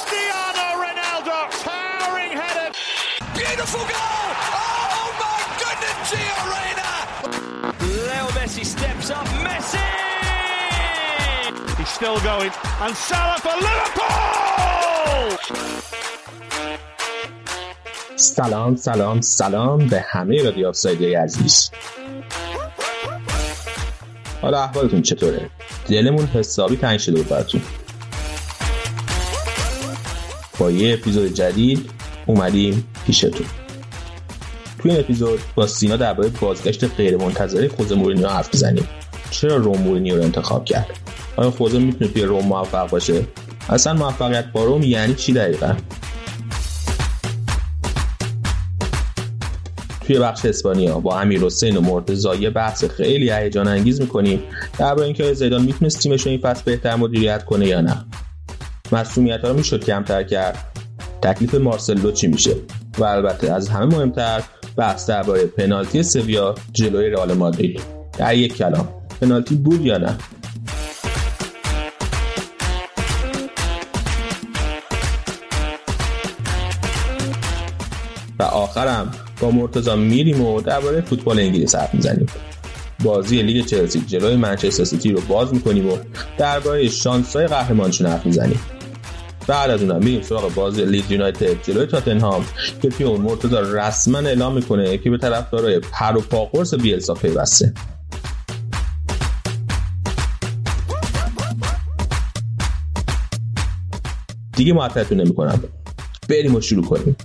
Cristiano Ronaldo, towering header. Beautiful goal! Oh my goodness, Gio Reyna! Leo Messi steps up. Messi! He's still going. And Salah for Liverpool! سلام سلام سلام به همه رادیو آفسایدی عزیز حالا احوالتون چطوره؟ دلمون حسابی تنگ شده بود براتون یه اپیزود جدید اومدیم پیشتون. توی این اپیزود با سینا درباره بازگشت غیرمنتظره خوزه مورینیو حرف بزنیم. چرا روم مورینیو رو انتخاب کرد؟ آیا خوزه می‌تونه توی روم موفق باشه؟ اصلا موفقیت با روم یعنی چی دقیقا؟ توی بخش اسپانیا با امیر حسین و مرتضی یه بحث خیلی هیجان انگیز می‌کنیم درباره اینکه زیدان می‌تونست تیمش رو این فصل بهتر مدیریت کنه یا نه. مسئولیت ها رو می‌شد کمتر کرد. تکلیف مارسلو چی میشه؟ و البته از همه مهمتر بحث درباره پنالتی سویا جلوی رئال مادرید. در یک کلام پنالتی بود یا نه؟ و آخرم با مرتضا میریم و درباره فوتبال انگلیس حرف می‌زنیم. بازی لیگ چلسی جلوی منچستر سیتی رو باز می‌کنیم و درباره شانسای قهرمانشون حرف می‌زنیم. بعد از اونم میریم سراغ بازی لیگ یونایتد. جلوی تاتنهام که توی اون مرتضا رسما اعلام می‌کنه که به طرفدارای پر و پاقرس بیلسا پیوسته. دیگه معطلتون نمی‌کنم. بریم و شروع کنیم.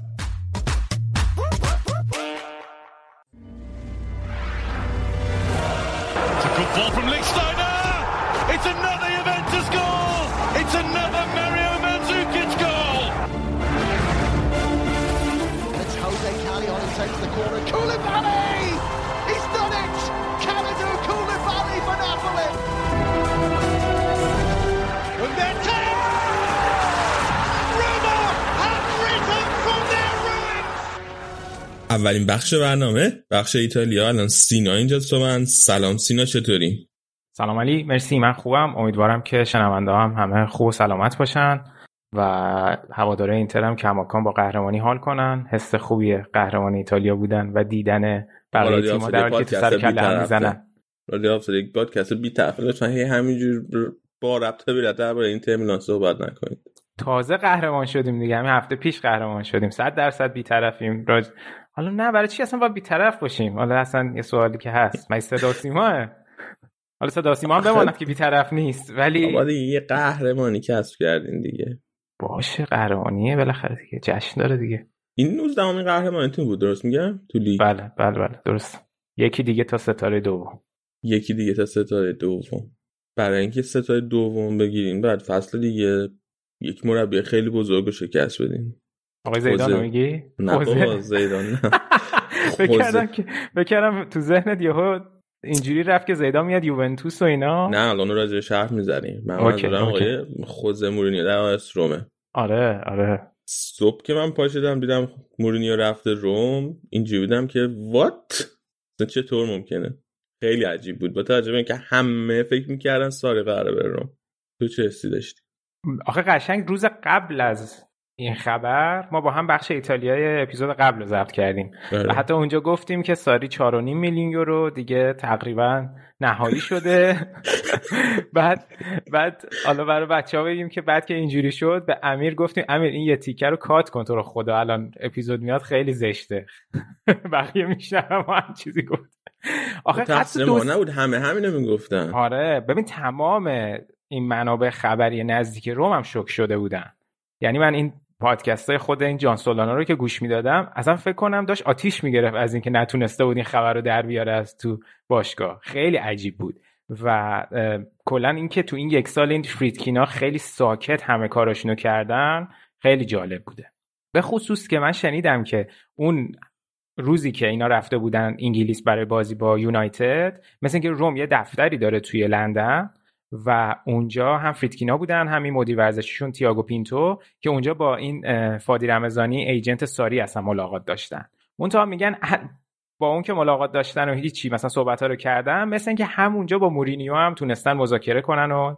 اولین بخش برنامه بخش ایتالیا. الان سینا اینجا تو من. سلام سینا چطوری؟ سلام علی مرسی من خوبم. امیدوارم که شنونده هم همه خوب و سلامت باشن و هواداره اینتر هم کماکان با قهرمانی حال کنن. حس خوبی قهرمانی ایتالیا بودن و دیدن بقیه تیم‌ها در حالی که سر کله. می‌زنن. رادیو آفساید یک پادکست بی طرفه لطفا هی همینجور با ربط به ربط درباره این میلان صحبت نکنید. تازه قهرمان شدیم دیگه. همین هفته پیش قهرمان شدیم. 100 درصد بی‌طرفیم. راج... حالا نه برای چی اصلا باید بی‌طرف باشیم؟ حالا اصلا یه سوالی که هست. من صدا و سیماه حالا صدا سیما هم بماند که بی‌طرف نیست ولی یه قهرمانی کسب کردین دیگه. باشه قهرمانیه بالاخره دیگه. جشن داره دیگه. این 19 امین قهرمانیتون بود درست میگم؟ تو لیگ؟ بله بله بله درست. یکی دیگه تا ستاره دوم. یکی دیگه تا ستاره دوم. برای اینکه ستاره دوم بگیرین بعد فصل دیگه یک مربی خیلی بزرگ شکست بدین. آقای زیدان. رو میگی نه. بابا زیدان نه فکر خوزه. کردم که فکر کردم تو ذهنت یهو اینجوری رفت که زیدان میاد یوونتوس و اینا نه الان راجع شرح می‌زنیم من منظورم. آقای خوزه مورینیو در رومه آره آره صبح که من پاشیدم دیدم مورینیو رفته روم اینجوری بودم که وات چطور ممکنه خیلی عجیب بود با توجه به اینکه همه فکر می‌کردن ساری قراره بره روم تو چه حسی داشتی آخه قشنگ روز قبل از این خبر ما با هم بخش ایتالیای اپیزود قبل رو ضبط کردیم. و حتی اونجا گفتیم که ساری 4.5 میلیون یورو دیگه تقریبا نهایی شده. بعد بعد حالا برای بچه ها بگیم که بعد که اینجوری شد به امیر گفتیم امیر این یه تیکه رو کات کن تو رو خدا الان اپیزود میاد خیلی زشته. بقیه میشنم هم چیزی گفت. آخه حتی تقصیر دو ما نبود همه همینو می‌گفتن. آره ببین تمام این منابع خبری نزدیک روم هم شک شده بودن. یعنی من این پادکست های خود این جان سولانا رو که گوش می‌دادم اصلا فکر کنم داشت آتیش می‌گرفت از اینکه نتونسته بود این خبر رو در بیاره از تو باشگاه. خیلی عجیب بود. و کلا اینکه تو این یک سال این فریدکینا خیلی ساکت همه کاراشونو کردن خیلی جالب بوده. به خصوص که من شنیدم که اون روزی که اینا رفته بودن انگلیس برای بازی با یونایتد مثل اینکه روم یه دفتری داره توی لندن و اونجا هم فریدکینا بودن همین مدیر ورزشیشون تییاگو پینتو که اونجا با این فادی رمضانی ایجنت ساری اصلا ملاقات داشتن. منتها میگن با اون که ملاقات داشتن و هیچی مثلا صحبت ها رو کردن مثل اینکه همونجا با مورینیو هم تونستن مذاکره کنن و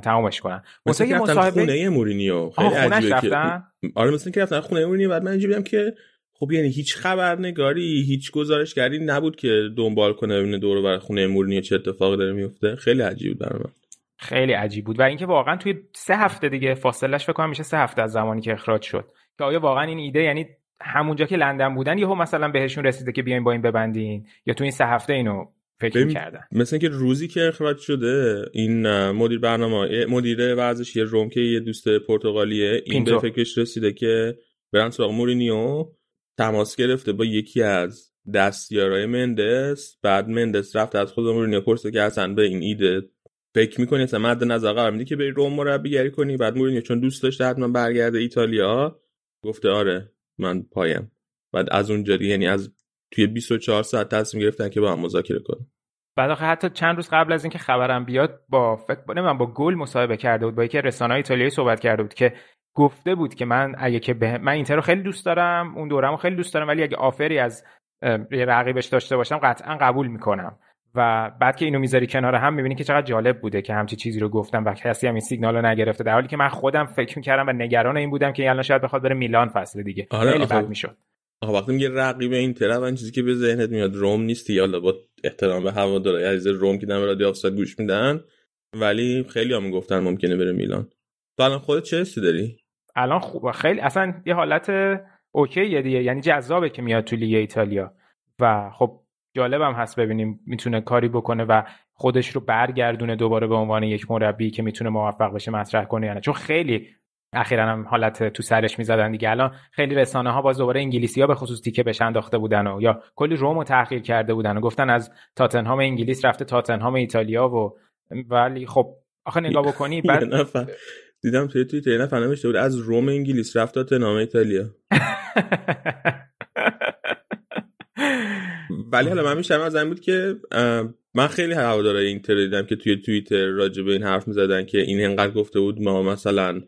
تمامش کنن. مثلا که مصاحبه خونه مورینیو. خیلی عجیبه که آره مثلا که رفتن خونه مورینیو بعد من اینجوری که خب یعنی هیچ خبرنگاری هیچ گزارشگری نبود که دنبال کنه ببینه دور بر خونه مورینیو چه اتفاقی داره میفته. خیلی عجیب بود من. خیلی عجیب بود. و اینکه واقعا توی سه هفته دیگه فاصلش فکر کنم میشه سه هفته از زمانی که اخراج شد. که آیا واقعا این ایده یعنی همونجا که لندن بودن یهو مثلا بهشون رسیده که بیاین با این ببندین؟ یا تو این سه هفته اینو فکر کردن مثل که روزی که اخراج شده این مدیر برنامه مدیر ورزشی روم که یه دوست پرتغالیه این به فکرش رسیده که برن سراغ مورینیو. تماس گرفته با یکی از دستیارای مندس. بعد مندس رفت از خود مورینیو پرسه که اصلا به این ایده فکر می‌کنی؟ اصلا مد نظر قرار میدی که بری روم مربیگری کنی؟ بعد مورینیو چون دوست داشته حتما برگرده ایتالیا گفته آره من پایم. بعد از اونجا یعنی از توی 24 ساعت تصمیم گرفتن که با هم مذاکره کنن. بعد آخه حتی چند روز قبل از اینکه خبرم بیاد با فکر من با گل مصاحبه کرده بود با یکی رسانه‌های ایتالیایی صحبت کرده بود که گفته بود که من اگه که به من اینتر رو خیلی دوست دارم اون دورم رو خیلی دوست دارم ولی اگه آفری از رقیبش داشته باشم قطعا قبول می‌کنم. و بعد که اینو می‌ذاری کنار هم می‌بینی که چقدر جالب بوده که همچی چیزی رو گفتم و کسی هم این سیگنال رو نگرفته در حالی که من خودم فکر می‌کردم و نگران این بودم که الان شاید بخواد بره میلان فصل دیگه. آره خیلی بد می‌شد. آقا وقتی میگه رقیب این طرف چیزی که به ذهنت میاد روم نیستی حالا با احترام به هوادارهای عزیز روم که دم رادیو آفساید گوش میدن ولی خیلی هم گفتن ممکنه بره میلان. تو الان خودت چه حسی داری؟ الان خوب خیلی اصلا یه حالت اوکیه دیگه. یعنی جذابه که میاد تو لیگ ایتالیا. و خب جالبم هست ببینیم می‌تونه کاری بکنه و خودش رو برگردونه دوباره به عنوان یک مربی که می‌تونه موفق بشه مطرح کنه یعنی چون خیلی اخیرا هم حالت تو سرش می‌زدن دیگه. الان خیلی رسانه ها باز دوباره انگلیسی ها به خصوص تیکه بهش انداخته بودن و یا کلی رومو تحقیر کرده بودن و گفتن از تاتنهام انگلیس رفته تاتنهام ایتالیا و ولی خب آخه نگاه بکنی بعد دیدم توی یه نفر نوشته بود. از روم انگلیس رفت تاتنهام ایتالیا. ولی حالا من میشم از این بود که من خیلی هوادارای اینتر دیدم که توی توییتر راجع به این حرف می‌زدن که این انقدر گفته بود ما مثلا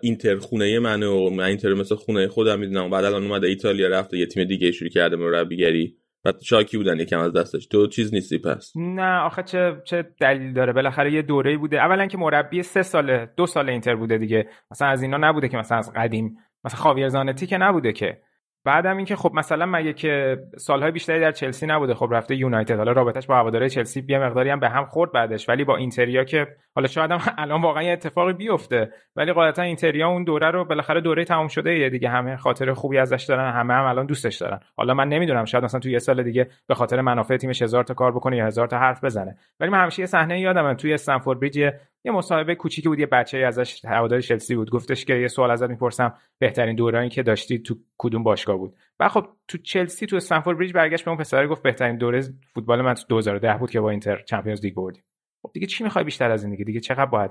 اینتر خونه منه و من اینتر مثل خونه خودم می‌دونم. بعد الان اومده ایتالیا رفته یه تیم دیگه شروع کرده مربیگری. و شاکی بودن یکم از دستش. تو چیز نیستی پس؟ نه آخه چه چه دلیل داره؟ بالاخره یه دوره بوده. اولا که مربی سه ساله دو سال اینتر بوده دیگه. مثلا از اینا نبوده که مثلا از قدیم. مثلا خاویر زانتی که نبوده که. بعدم اینکه خب مثلا مگه که سالهای بیشتری در چلسی نبوده خب رفته یونایتد. حالا رابطش با هواداره چلسی یه مقداری هم به هم خورد بعدش. ولی با اینتریا که حالا شاید هم الان واقعا یه اتفاقی بیفته. ولی غالبا اینتریا اون دوره رو بالاخره دوره تموم شده یه دیگه. همه خاطر خوبی ازش دارن همه هم الان دوستش دارن. حالا من نمی‌دونم شاید مثلا توی یه سال دیگه به خاطر منافع تیمش هزار تا کار بکنه یا هزار تا حرف بزنه. ولی من همیشه یه صحنه یادمه. توی استنفورد بریج یه مصاحبه کوچیکی بود یه بچه ازش هوادار چلسی بود. گفتش که یه سوال ازت می‌پرسم. بهترین دورانی که داشتی تو کدوم باشگاه بود؟ و خب تو چلسی تو Stamford Bridge برگشت به اون پسر گفت بهترین دوره فوتبال من تو 2010 بود که با اینتر Champions League بردیم. خب دیگه چی می‌خوای بیشتر از این دیگه؟ دیگه چقدر باید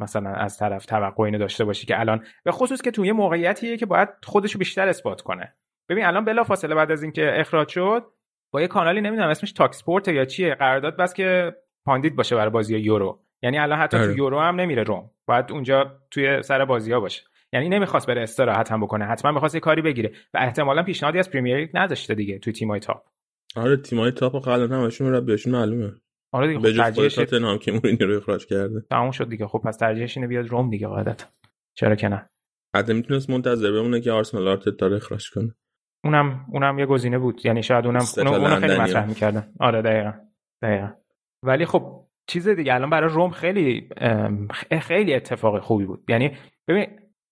مثلا از طرف توقع اینو داشته باشی که الان؟ به خصوص که توی یه موقعیتیه که باید خودشو بیشتر اثبات کنه. ببین الان بلا فاصله بعد از اینکه اخراج شد با یه کانالی نمی‌دونم اسمش talkSPORT یا چیه قرارداد بست که pundit باشه برای بازی یورو. یعنی الان حتی تو آره. یورو هم نمیره روم. باید اونجا توی سر بازی ها باشه. یعنی نمی‌خواست بره استراحت هم بکنه. حتما می‌خواست یه کاری بگیره. و احتمالا پیشنهادی از Premier League نداشته دیگه توی تیمای top. آره تیمای top قبلا همشون رو بهشون معلومه. آره دیگه خب ترجیحش تاتنهام که مورینیو رو اخراج کرده. تموم شد دیگه. خب پس ترجیحش اینه بیاد روم دیگه قاعدتا چرا که نه. حتی می‌تونست منتظر بمونه که آرسنال آرتتا رو اخراج کنه. اونم اونم یه گزینه بود. یعنی شاید اونم اونم خیلی مطرح می‌کردن. آره دقیقا. دقیقا. ولی خب چیز دیگه. الان برای روم خیلی خیلی اتفاق خوبی بود. یعنی ببین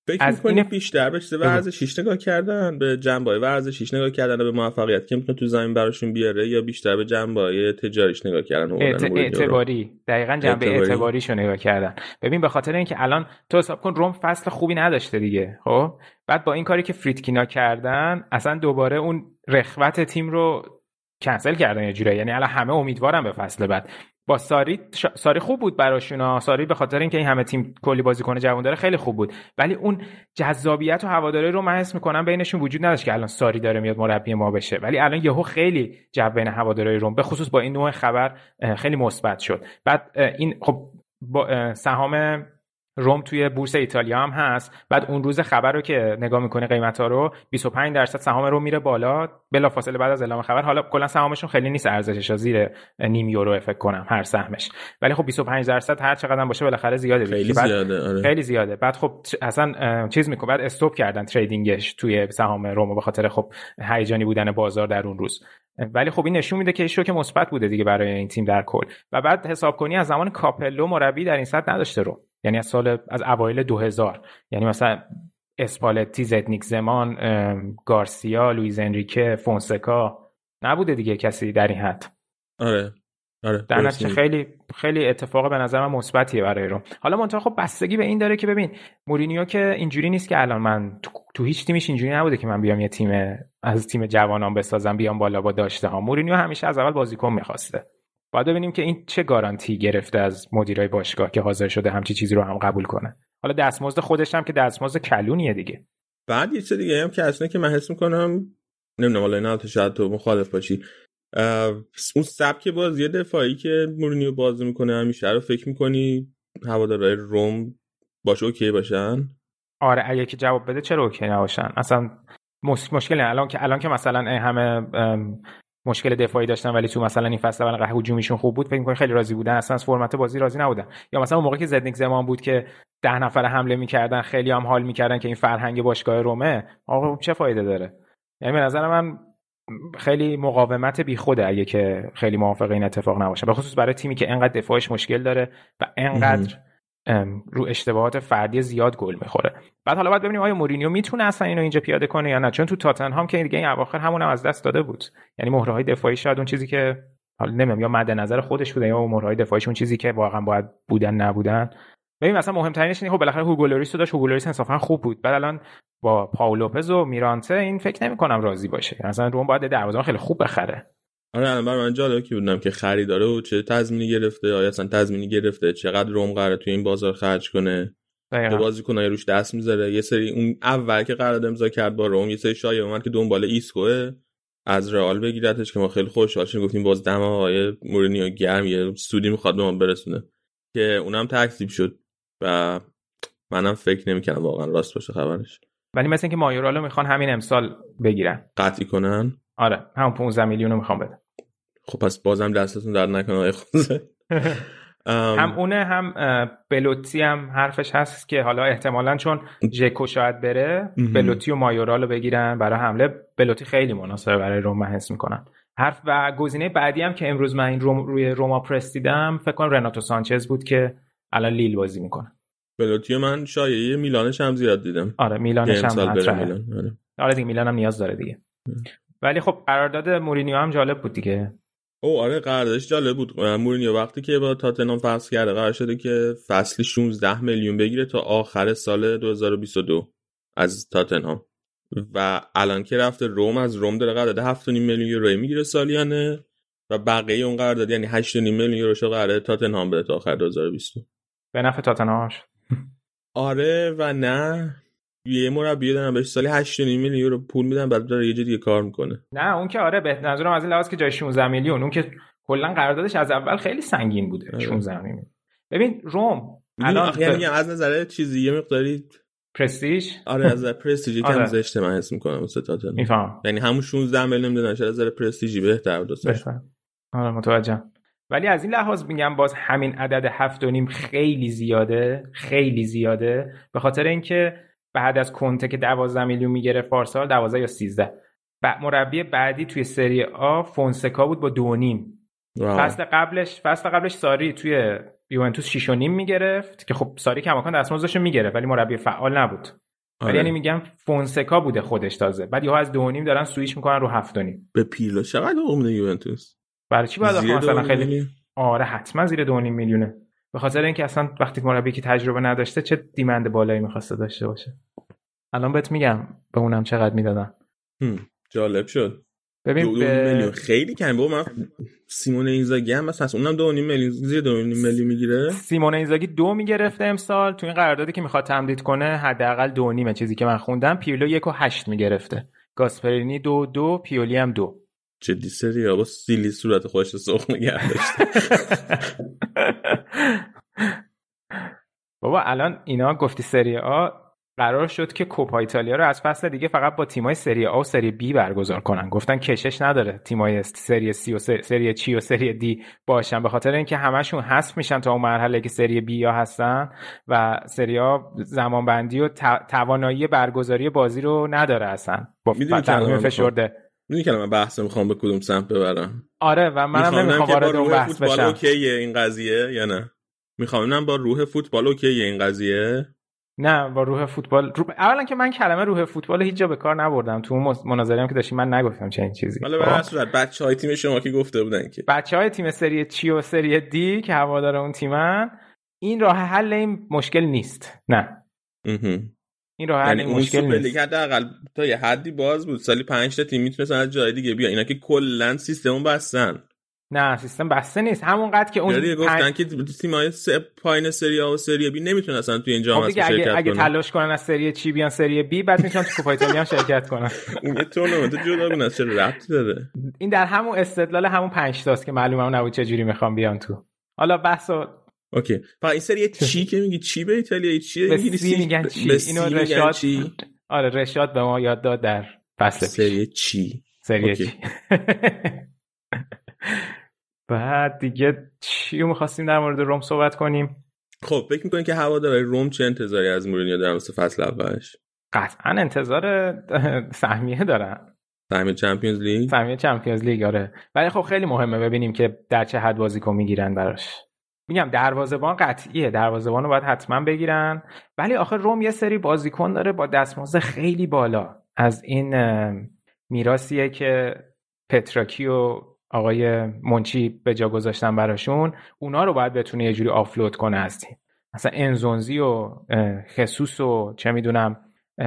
فکر از این بیشتر به چیز ورزشیش نگاه کردن؟ به جنبه ورزشیش نگاه کردن؟ به موفقیت که می‌تونه تو زمین براشون بیاره؟ یا بیشتر به جنبه تجاریش نگاه کردن؟ اعت... اعتباری. دقیقا جنبه اعتباری. اعتباریشو نگاه کردن. ببین به خاطر اینکه الان تو حساب کن روم فصل خوبی نداشته دیگه خب؟ بعد با این کاری که فریتکینا کردن اصلا دوباره اون رخوت تیم رو کنسل کردن یه جوری یعنی الان همه امیدوارن به فصل بعد. با ساری ساری خوب بود براشون ساری به خاطر اینکه این همه تیم کلی بازیکن جوان داره خیلی خوب بود. ولی اون جذابیت و هواداری رو من حس می‌کنم بینشون وجود نداشت که الان ساری داره میاد مربی ما بشه. ولی الان یهو خیلی جو بین هواداری روم به خصوص با این نوع خبر خیلی مثبت شد. بعد این خب سهام روم توی بورس ایتالیا هم هست. بعد اون روز خبر رو که نگاه می‌کنه قیمت ها رو 25 درصد سهام روم میره بالا. بلافاصله بعد از اعلام خبر حالا کلا سهامشون خیلی نیست ارزشش زیر نیم یورو فکر کنم هر سهمش. ولی خب 25 درصد هر چقدر باشه بالاخره زیاده خیلی بعد زیاده آره. خیلی زیاده. بعد خب اصلا چیز می‌کنه. بعد stop کردن trading ش توی سهام روم به خاطر خب هیجانی بودن بازار در اون روز. ولی خب این نشون میده که شوک مثبت بوده دیگه برای این تیم در کل. و بعد حساب کنی از زمان کاپلو مربی در این سطح نداشته رو یعنی از سال از اوایل 2000 یعنی مثلا اسپالتی زدنیک زمان گارسیا لوئیز انریکه فونسکا. نبوده دیگه کسی در این حد. آره. آره در نتیجه خیلی خیلی اتفاق به نظر من مثبتیه برای رو حالا منتها خب بستگی به این داره که ببین مورینیو که اینجوری نیست که الان من تو, تو هیچ تیمش اینجوری نبوده که من بیام یه تیم از تیم جوانان بسازم بیام بالا با داشته ها مورینیو همیشه از اول بازیکن می‌خواسته. باید ببینیم که این چه گارانتی گرفته از مدیرای باشگاه که حاضر شده همچی چیزی رو هم قبول کنه. حالا دستمزد خودش هم که دستمزد کلونیه دیگه. بعد یه چیز دیگه هم که اصلا که من حس می‌کنم نمی‌دونم حالا اینا تو شاید تو مخالف باشی. اون سبک بازی دفاعی که مورینیو بازی می‌کنه همیشه رو فکر می‌کنی هوادارهای روم باشه okay باشن؟ آره اگه که جواب بده چرا okay نباشن؟ اصلا مشکل الان که الان که مثلا همه مشکل دفاعی داشتن ولی تو مثلا این فصل اول هجومیشون خوب بود فکر می‌کنی خیلی راضی بودن. اصلا از فرمت بازی راضی نبودن. یا مثلا اون موقع که زدنیک زمان بود که ده نفر حمله می‌کردن خیلی هم حال می‌کردن که این فرهنگ باشگاه رومه آقا چه فایده داره؟ یعنی به نظر من خیلی مقاومت بیخوده اگه که خیلی موافق این اتفاق نباشه. به خصوص برای تیمی که انقدر دفاعش مشکل داره و انقدر رو اشتباهات فردی زیاد گل می‌خوره. بعد حالا باید ببینیم آیا مورینیو می‌تونه اصلا اینو اینجا پیاده کنه یا نه؟ چون تو تاتنهام که دیگه این اواخر همون هم از دست داده بود. یعنی مهره های دفاعی شاید اون چیزی که حالا نمی‌دونم یا مد نظر خودش بوده یا مهره های دفاعیش اون چیزی که واقعا باید بودن نبودن. ببین مثلا مهمترینش اینه خب بالاخره هوگو لوریس داشت. هوگو لوریس انصافا خوب بود. بعد الان با پائو لوپز و میرانته این فکر نمی کنم راضی باشه. مثلا روم باید دروازه‌بان خیلی خوب بخره. آره الان برای من جالبه که بدونم که خریداره و چه تضمینی گرفته آیا اصلا تضمینی گرفته چقدر روم قراره توی این بازار خرج کنه به بازیکنای روش دست می‌ذاره. یه سری اون اول که قرارداد امضا کرد با روم یه سری شایعه اومد که دنبال ایسکوه از رئال بگیرتش که ما خیلی خوشحال شدیم گفتیم باز دم آقای مورینیو گرم یه سودی می‌خواد به ما برسونه. که اونم تکذیب شد و منم فکر نمی‌کنم واقعا راست باشه خبرش. ولی مثل اینکه مایورالو می‌خوان همین امسال بگیرن. قطعی کنن. آره هم 15 میلیون رو می‌خوام بده خب پس بازم دستتون در نکنه آقای خوزه هم اونه هم بلوتی هم حرفش هست که حالا احتمالا چون ژکو شاید بره بلوتی و مایورالو بگیرن برای حمله. بلوتی خیلی مناسبه برای روم حس می‌کنن حرف و گزینه بعدی هم که امروز من این روم روی روما پرس دیدم فکر کنم رناتو سانچز بود که الان لیل بازی می‌کنه. بلوتی من شایعه میلانش هم زیاد دیدم. آره میلانش هم میلان. آره. آره دیگه میلان هم نیاز داره دیگه. ولی خب قرارداد مورینیو هم جالب بود دیگه. او آره قراردادش جالب بود. مورینیو وقتی که با تاتنهام فصل کرده قرار شده که فصلی 16 میلیون بگیره تا آخر سال 2022 از تاتنهام. و الان که رفته روم از روم داره قرارداد 7.5 میلیون یورو می‌گیره سالیانه و بقیه اون قرارداد یعنی 8.5 میلیون یورو شو قراره تاتنهام بده تا آخر 2022 به نفع تاتنهام آره و نه. یه مربی دارن بهش سالی 8 میلیون یورو پول میدن بعد داره یه دیگه کار می‌کنه. نه اون که آره به نظرم از این لحاظ که جای 16 میلیون اون که کلا قراردادش از اول خیلی سنگین بوده آره. 16 میلیون. ببین روم الان یعنی از نظر چیزی یه مقداری پرستیژ؟ آره از نظر پرستیژی آره. کم زشته من حس می‌کنم ستاتون میفهم یعنی همون 16 میلیون نمی‌دونن شاید از نظر پرستیژی بهتر بود آره متوجهم. ولی از این لحاظ میگم باز همین عدد هفت و نیم خیلی زیاده خیلی زیاده به خاطر اینکه بعد از کنته که 12 میلیون می‌گیره پارسال 12 یا 13 و مربی بعدی توی سری آ فونسکا بود با دو نیم. فصل قبلش فصل قبلش ساری توی یوونتوس 6 و نیم می‌گرفت که خب ساری کماکان دستمزدش می‌گرفت ولی مربی فعال نبود. آره. ولی یعنی میگم فونسکا بوده خودش تازه. بعد یهو از دو نیم دارن سویش می‌کنن رو هفت و نیم. به پیرلو چقدر عمده یوونتوس؟ برای چی باید مثلا خیلی آره حتما زیر دو نیم میلیونه. به خاطر اینکه اصلا وقتی مربی که تجربه نداشته چه دیمند بالایی می‌خواسته داشته باشه. الان بهت میگم به اونم چقدر می‌دادن. جالب شد. ببین. میلیون. خیلی کم. با من سیمون اینزاگی هم مثلا اونم دو نیم میلیون. زیر دو نیم میلیون می‌گیره. سیمون اینزاگی دو می‌گرفته امسال. تو این قراردادی که می‌خواد تمدید کنه حداقل دو نیمه چیزی که من خوندم پیرلو یک و هشت می‌گرفته. گاسپرینی دو دو پیولی هم دو. جدی سری با سیلی صورت خوش سخن نگه داشته. بابا الان اینا گفتی سری آ قرار شد که کوپا ایتالیا رو از فصل دیگه فقط با تیمای سری آ و سری بی برگزار کنن. گفتن کشش نداره تیمای سری سی و سری چی و سری دی باشن. به خاطر اینکه همشون حذف میشن تا اون مرحله که سری بی یا هستن و سری آ زمان بندی و توانایی برگزاری بازی رو نداره اصلا. با فشرده. می‌دونی که من بحث می‌خوام به کدوم سمت ببرم. آره و منم نمی‌خوام وارد اون بحث بشم. اوکیه این قضیه یا نه؟ می‌خوام با روح فوتبال اوکیه این قضیه؟ نه با روح فوتبال. رو... اولا که من کلمه روح فوتبال هیچ جا به کار نبردم. تو اون مناظره که داشتیم من نگفتم چه این چیزی. حالا به هر صورت بچه های تیم شما که گفته بودن که. بچه های تیم سری چی و سری دی که هوادار اون تیمن این راه حل این مشکل نیست. نه. این حل یعنی مشکل نیست لیگ حداقل تا یه حدی باز بود. سالی 5 تا تیم می‌تونستن از جای دیگه بیا اینا که کلا سیستم بستن. نه سیستم بسته نیست. همونقدر که اون دیگه گفتن که تیم‌های پایین سری آ و سری بی نمی‌تونن اصلا توی این جام شرکت اگه, اگه تلاش کنن از سری چی بیان سری بی بعد می‌تونن تو کوپا ایتالیا شرکت کنن. این یه تورنمنت جداگونه است چه ربطی داره؟ این در همون استدلال همون 5 تاست که معلومه اون نبود چه جوری می‌خوام بیان تو. حالا بحثو okay. فقط این سری چی که میگی؟ چی به ایتالیا؟ چی انگلیسی میگن چی؟ اینو رشاد آره رشاد به ما یاد داد در فصل سری چی؟ سری چی. بعد دیگه چی می‌خواستیم در مورد روم صحبت کنیم؟ خب فکر می‌کنین که هوادارهای روم چه انتظاری از مورینیو در مورد فصل اولش؟ قطعا انتظار سهمیه دارن سهمیه چمپیونز لیگ؟ سهمیه چمپیونز لیگ آره. ولی خب خیلی مهمه ببینیم که در چه حد بازیکن می‌گیرن براش. میگم دروازه‌بان قطعیه دروازه‌بان رو باید حتما بگیرن. ولی آخه روم یه سری بازیکن داره با دستمزد خیلی بالا. از این میراثیه که پتراکی و آقای منچی به جا گذاشتن براشون اونا رو باید بتونه یه جوری آفلود کنه از تیم. مثلا انزونزی و خصوص و چه می‌دونم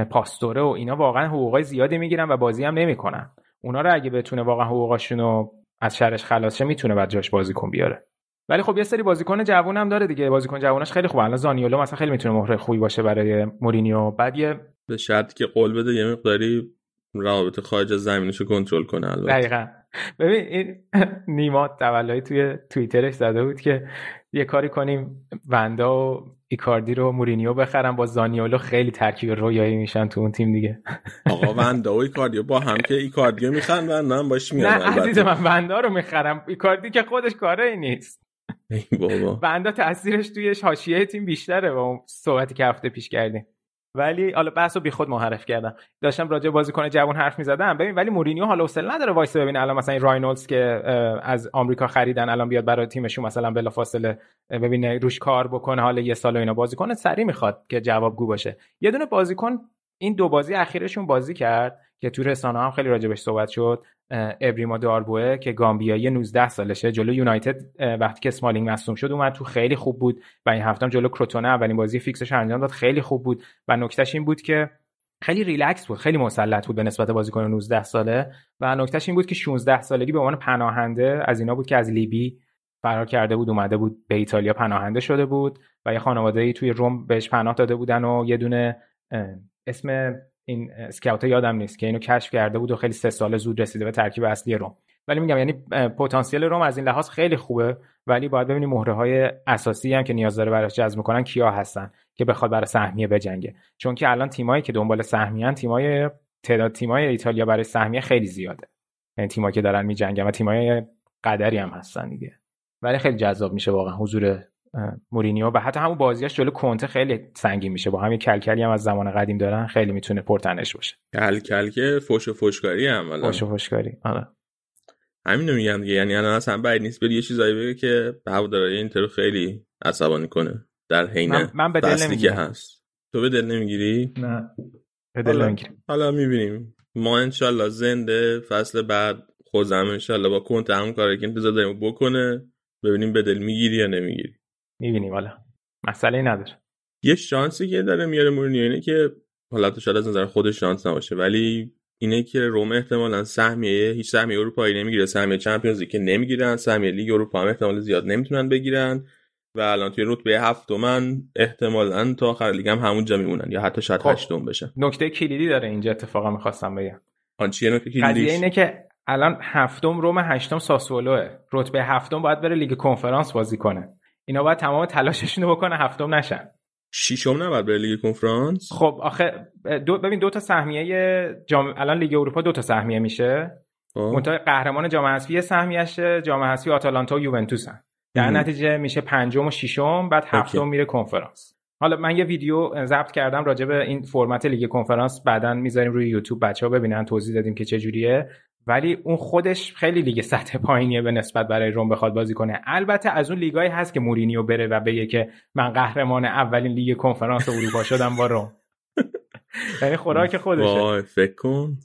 پاستوره و اینا واقعا حقوقای زیادی می‌گیرن و بازی هم نمی‌کنن. اونا رو اگه بتونه واقعا حقوقاشون رو از شرش خلاص شه می‌تونه بعد جاش بازیکن بیاره. ولی خب یه سری بازیکن جوون هم داره دیگه. بازیکن جووناش خیلی خوبه. الان زانیولو مثلا خیلی می‌تونه مهره خوبی باشه برای مورینیو. بعد یه به شرطی که قول بده یه مقداری روابط خارج از زمینش رو کنترل کنه البته. دقیقاً. ببین این نیما تولایی توی توییترش زده بود که یه کاری کنیم وندا و ایکاردی رو مورینیو بخرن. با زانیولو خیلی ترکیب رویایی میشن تو اون تیم دیگه. آقا وندا و ایکاردی با هم که ایکاردیو می‌خرن وندا هم باش میاد نه عزیز من وندا رو می‌خرم ایکاردی که خودش کاره نیست. بابا. وندا تاثیرش توی حاشیه تیم بیشتره با اون صحبتی که هفته پیش کردیم. ولی حالا بحثو بی خود منحرف کردم. داشتم راجع بازیکن جوان حرف می‌زدم. ببین ولی مورینیو حالا حوصله نداره وایس ببین الان مثلا این راینولدز که از آمریکا خریدن الان بیاد برای تیمشون مثلا بلافاصله ببینه روش کار بکنه حالا یه سال و اینا بازیکن سری می‌خواد که جوابگو باشه. یه دونه بازیکن این دو بازی اخیرشون بازی کرد که تو رسانه هم خیلی راجبش صحبت شد. ابریما داربوه که گامبیایی 19 سالشه جلو یونایتد وقتی که اسمالینگ مصدوم شد اومد تو خیلی خوب بود و این هفته هم جلو کروتونه اولین بازی فیکسش انجام داد خیلی خوب بود و نکتهش این بود که خیلی ریلکس بود خیلی مسلط بود به نسبت بازیکن 19 ساله و نکتهش این بود که 16 سالگی به عنوان پناهنده از اینا بود که از لیبی فرار کرده بود اومده بود به ایتالیا پناهنده شده بود و یه خانواده توی روم بهش پناه داده بودن و یه دونه اسم این اسکاوت یادم نیست که اینو کشف کرده بود و خیلی سه ساله زود رسیده به ترکیب اصلی روم. ولی میگم یعنی پتانسیل روم از این لحاظ خیلی خوبه ولی باید ببینیم مهره های اساسی هم که نیاز داره براش جذب می‌کنن کیا هستن که بخواد برای سهمیه بجنگه. چون که الان تیمایی که دنبال سهمیان تیمای تعداد تیمای ایتالیا برای سهمیه خیلی زیاده. یعنی تیمایی که دارن میجنگن و تیمای قدری هم هستن دیگه. ولی خیلی جذاب میشه واقعا حضور مورینیو و حتی همون بازیاش جلو کنته خیلی سنگین میشه. با همین کلکلی هم از زمان قدیم دارن خیلی می‌تونه پرتنش باشه. کلکل که فوش و فوشکاری هم ولی فوش و فوشکاری آره. همین رو میگم دیگه. یعنی الان اصلا بعید نیست بری یه چیزایی بگه که هواداری اینتر خیلی عصبانی کنه. در حین من, من به دل نمی‌گیرم. هست. تو به دل نمی‌گیری؟ نه. به دل نمی‌گیرم. حالا می‌بینیم. ما انشالله زنده فصل بعد خودم انشالله با کنت هم کاری که انتظار داریم بکنه. ببینیم به دل می‌گیری یا نمی‌گیری. می‌بینیم حالا مسئله نداره. یه شانسی که داره میاره مورینیو اینه که حالا تو شاید از نظر خودش شانس نباشه ولی اینه که روم احتمالا سهمیه هیچ سهمیه اروپایی نمی‌گیره. سهمیه Champions که نمی‌گیرن سهمیه لیگ اروپا هم احتمال زیاد نمی‌تونن بگیرن و الان توی رتبه هفتمن احتمالا تا آخر لیگ هم همونجا میمونن یا حتی شاید خب. هشتم بشن. نکته کلیدی داره اینجا اتفاقا می‌خواستم بگم. آن چیه نکته کلیدی اینه که الان هفتم روم هشتم ساسولوه. رتبه هفتم باید بره لیگ کنفرانس بازی کنه. اینا باید تمام تلاششون رو بکنه هفتم نشن شیشم نباید بره لیگ کنفرانس خب آخه دو ببین دو تا سهمیه جام الان لیگ اروپا دو تا سهمیه میشه خب. منتها قهرمان جام حذفی سهمیشه جام حذفی آتالانتا و یوونتوس هم. در. نتیجه میشه پنجم و ششم بعد هفتم میره کنفرانس حالا من یه ویدیو ضبط کردم راجع به این فرمت لیگ کنفرانس بعدا می‌ذاریم روی یوتیوب بچه ها ببینن توضیح دادیم که چه جوریه ولی اون خودش خیلی لیگ سطح پایینیه به نسبت برای روم بخواد بازی کنه. البته از اون لیگایی هست که مورینیو بره و بگه که من قهرمان اولین لیگ کنفرانس اروپا شدم با روم. یعنی خوراک خودشه. وای فکر کن.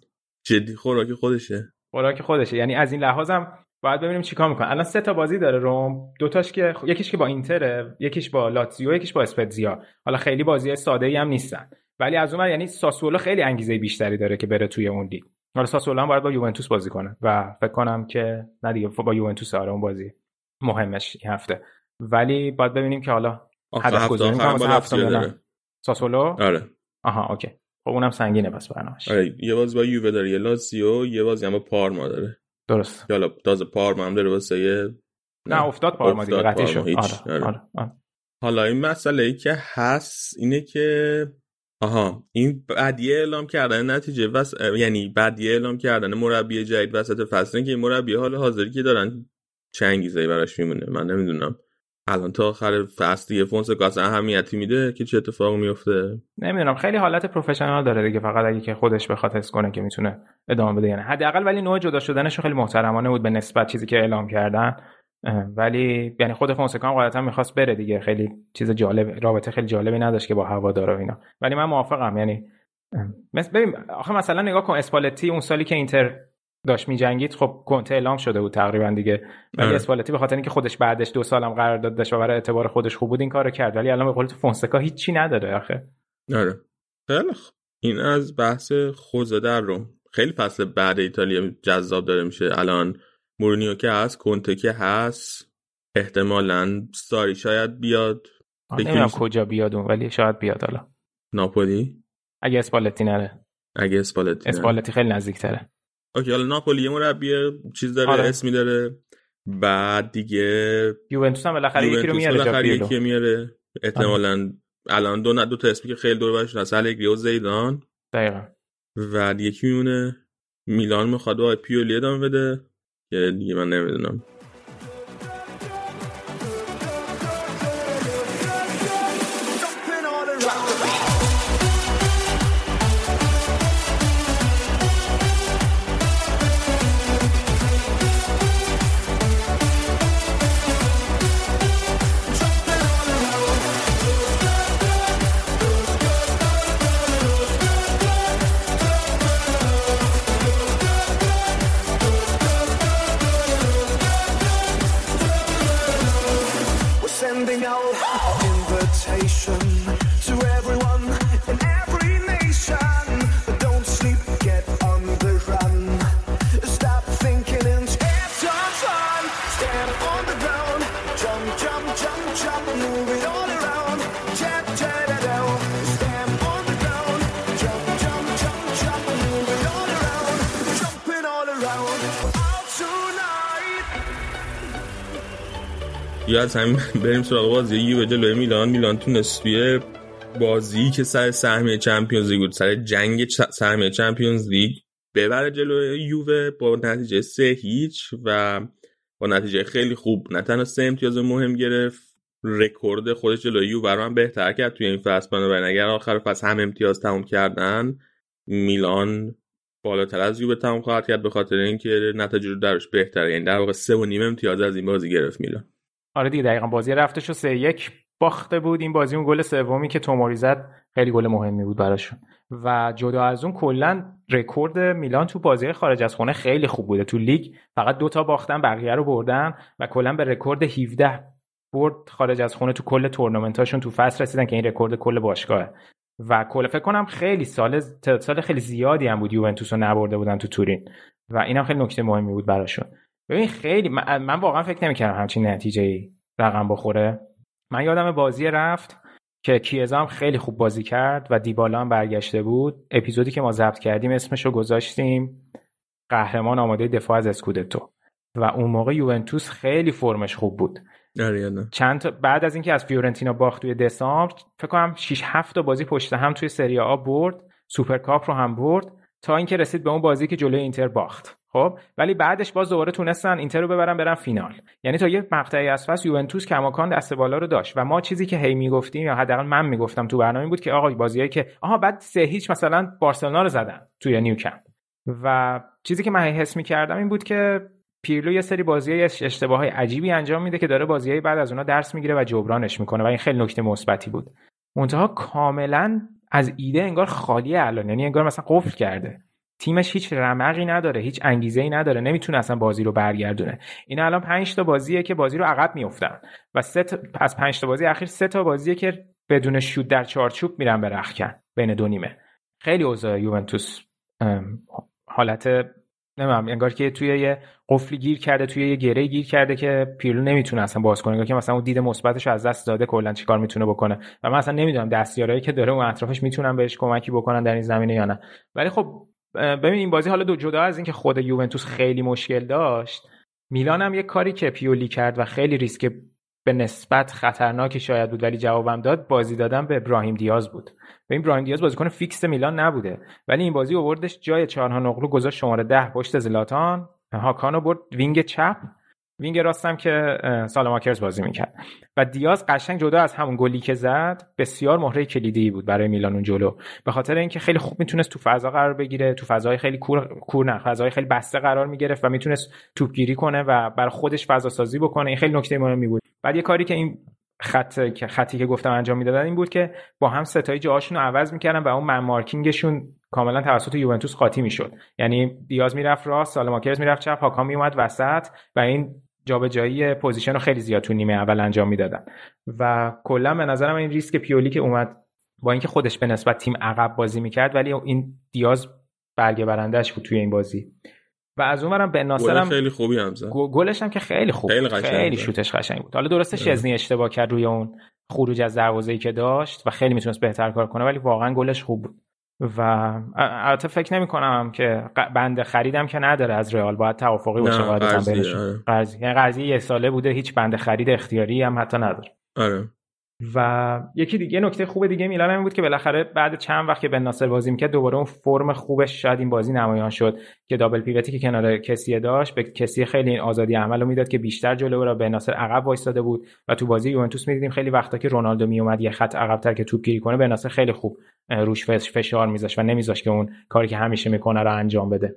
جدی خوراک خودشه. خوراک خودشه. یعنی از این لحاظم باید ببینیم چیکار می‌کنه. الان سه تا بازی داره روم. دوتاش که یکیش که با اینتره یکیش با لاتزیو یکیش با اسپتزیا. حالا خیلی بازی ساده ای هم نیستن. ولی از اون یعنی ساسولو خیلی انگیزه بیشتری داره که بره توی اون لیگ. حالا ساسولو هم باید با یوونتوس بازی کنه و فکر کنم که نه دیگه با یوونتوس آره اون بازی مهمش این هفته ولی باید ببینیم که حالا هدف گذاری آخر می‌کنم با واسه لاتزیو هفتم یا داره نه؟ ساسولو آره آها اوکی خب اونم سنگینه پس برنامه‌اش آره یه بازی با یووه داره یه لاتزیو یه بازی هم با پارما داره درست حالا تازه پارما هم داره واسه یه نه افتاد پارما دیگه قطعی شد. آره آره. آره آره. حالا این مسئله ای که هست اینه که آها. این بعدیه اعلام کردن نتیجه وس... یعنی بعدیه اعلام کردن مربی جدید وسط فصل که این مربی حال حاضری که دارن چه انگیزه براش میمونه. من نمی‌دونم. الان تا آخر فصل دیگه فونسکا اصلا اهمیتی میده که چه اتفاقی میفته نمی‌دونم. خیلی حالت پروفشنال داره دیگه. فقط اگه که خودش بخواد حس کنه که می‌تونه ادامه بده. یعنی حداقل ولی نوع جدا شدنش خیلی محترمانه بود به نسبت چیزی که اعلام کردن. ولی یعنی خود فونسکا هم غالبا می‌خواست بره دیگه. خیلی چیز جالب رابطه خیلی جالبی نداشت که با هوادارا اینا. ولی من موافقم. یعنی مثل ببین آخه مثلا نگاه کن اسپالتی اون سالی که اینتر داشت میجنگید خب کنته اعلام شده بود تقریبا دیگه. ولی آره. اسپالتی به خاطر اینکه خودش بعدش دو سالم قرارداد داشت و برای اعتبار خودش خوب بود این کارو کرد. ولی الان به قول تو فونسکا هیچی نداره آخه. آره. خیلی. این از بحث خوزه در رو خیلی فصل بعد ایتالیا جذاب داره میشه. الان مورینیو که هست کنته که هست احتمالا ساری شاید بیاد. نمی‌دونم. کجا بیاد ولی شاید بیاد حالا. ناپولی؟ اگه اسپالتی نره. اگه اسپالتی. اسپالتی خیلی نزدیک تره اوکی حالا ناپولی یه مربی چیز داره آره. اسمی داره. بعد دیگه یوونتوس هم بالاخره یکی رو میاره بالاخره یکی میاره. احتمالا الان دو دو تا اسمی که خیلی دور برش هست. الگری و زیدان. دقیقا. و یکی میونه میلان می‌خواد با پیولی ادامه بده. که دیگه من نمی‌دونم Jumping یا از همین بریم سراغ بازی یووه جلوی میلان. میلان تونست توی بازی که سر سهمیه Champions League بود سر جنگ سهمیه Champions League ببره جلوی یووه با نتیجه سه هیچ و با نتیجه خیلی خوب. نه تنها سه امتیاز مهم گرفت رکورد خودش جلوی یووه رو هم بهتر کرد توی این فصل. بنابراین اگر آخر فصل هم امتیاز تموم کردن میلان بالاتر از یووه تموم خواهد کرد به خاطر اینکه نتیجه رو در روش بهتره. یعنی در واقع سه و نیم امتیاز از این بازی گرفت میلان. آره دیگه دقیقا بازی رفتش رو سه یک باخته بود. این بازی اون گل سومی که توموری زد خیلی گل مهمی بود براشون. و جدا از اون کلا رکورد میلان تو بازی خارج از خونه خیلی خوب بوده. تو لیگ فقط دوتا باختن بقیه رو بردن و کلا به رکورد 17 برد خارج از خونه تو کل تورنمنتاشون تو فصل رسیدن که این رکورد کل باشگاهه. و کل فکر کنم خیلی سال سال خیلی زیادی هم بود یوونتوس رو نبرده بودن تو تورین. و اینم خیلی نکته مهمی بود براشون. ببین خیلی من, من واقعا فکر نمی‌کردم همچین نتیجه رقم بخوره. من یادم بازی رفت که کیزا هم خیلی خوب بازی کرد و دیبالا هم برگشته بود. اپیزودی که ما ضبط کردیم اسمش رو گذاشتیم قهرمان آماده دفاع از اسکودتو. و اون موقع یوونتوس خیلی فرمش خوب بود. آره چند تا بعد از اینکه از فیورنتینا باخت توی دسامبر فکر کنم 6 7 تا بازی پشت هم توی سری آ برد سوپرکاپ رو هم برد. تا اینکه رسید به اون بازی که جلوی اینتر باخت. خب ولی بعدش باز دوباره تونستن اینتر رو ببرن برن فینال. یعنی تا یه مقطعی از فصل یوونتوس کماکان دست بالا رو داشت و ما چیزی که هی می‌گفتیم یا حداقل من می‌گفتم تو برنامه بود که آقا بازیایی که آها بعد سه هیچ مثلا بارسلونا رو زدن توی نیوکمپ. و چیزی که من حس می‌کردم این بود که پیرلو یه سری بازی اشتباه های عجیبی انجام میده که داره بازی بعد از اونها درس می‌گیره و جبرانش می‌کنه و این خیلی نکته مثبتی بود. منتها کاملا از ایده انگار خالی الان. یعنی انگار مثلا قفل کرده. تیمش هیچ رمقی نداره هیچ انگیزه ای نداره نمی‌تونه اصلا بازی رو برگردونه. این الان 5 تا بازیه که بازی رو عقب میافتن و سه تا از 5 تا بازی اخیر سه تا بازیه که بدون شوت در چارچوب میرن به رخکن بین دو نیمه. خیلی اوضاع یوونتوس حالت نمی‌دونم انگار که توی یه قفلی گیر کرده توی یه گره گیر کرده که پیرلو نمی‌تونه اصلا باز کنه که مثلا اون دید مثبتش از دست داده کلا چیکار می‌تونه بکنه. و من اصلا نمی‌دونم دستیارایی که داره اون اطرافش می‌تونن بهش کمکی بکنن در این زمینه یا نه. ولی خب ببین این بازی حالا دو جدا از اینکه خود یوونتوس خیلی مشکل داشت میلان هم یه کاری که پیولی کرد و خیلی ریسک به نسبت خطرناکی شاید بود ولی جوابم داد بازی دادن به ابراهیم دیاز بود. و این ابراهیم دیاز بازیکن فیکس میلان نبوده ولی این بازی اووردش جای چالهان‌اوغلو گذاشت شماره ده پشت زلاتان. هاکانو برد wing چپ. wing راستم که سالماکرز بازی می‌کرد. و دیاز قشنگ جدا از همون گلی که زد بسیار مهره کلیدی بود برای میلان اون جلو. به خاطر اینکه خیلی خوب می‌تونست تو فضا قرار بگیره تو فضای خیلی کور, کور نه فضای خیلی بسته قرار می‌گرفت و می‌تونست توپگیری کنه و بر خودش فضا سازی بکنه. این خیلی نکته مهمی بود. بعد یه کاری که این خط خطی که گفتم انجام می‌دادن این بود که با هم سه‌تایی جاهاشون رو عوض می‌کردن و اون man marking شون کاملا توسط یوونتوس قاطی می‌شد. یعنی دیاز می‌رفت راست سالماکرز می‌رفت چپ هاکان میومد وسط و این جابجایی position رو خیلی زیاد تو نیمه اول انجام می‌دادن. و کلا به نظرم این ریسک پیولی که اومد با اینکه خودش به نسبت تیم عقب بازی می‌کرد ولی این دیاز برگه برندش بود توی این بازی. و از اونورم به ناصر خیلی خوبی هم زد. گلش هم که خیلی خوب خیلی, خیلی شوتش قشنگ بود. حالا درسته شزنی اشتباه کرد روی اون خروج از دروازه‌ای که داشت و خیلی می‌تونست بهتر کار کنه ولی واقعا گلش خوب بود. و البته فکر نمی کنم که بند خریدم که نداره از رئال. باید توافقی باشه باید قرضی. یعنی قرضی یه ساله بوده هیچ بند خرید اختیاری هم حتی نداره. آره. و یکی دیگه نکته خوب دیگه میلان این بود که بالاخره بعد چند وقت که بن ناصر بازی می‌کرد دوباره اون فرم خوبش شاید این بازی نمایان شد که دابل پیوتی که کنار کسی داشت به کسی خیلی این آزادی عمل می‌داد که بیشتر جلو را بن ناصر عقب وایستاده بود. و تو بازی یوونتوس می‌دیدیم خیلی وقتا که رونالدو میومد یه خط عقبتر که توپ گیری کنه بن ناصر خیلی خوب روش فشار میذاشت و نمیذاشت که اون کاری که همیشه می‌کنه رو انجام بده.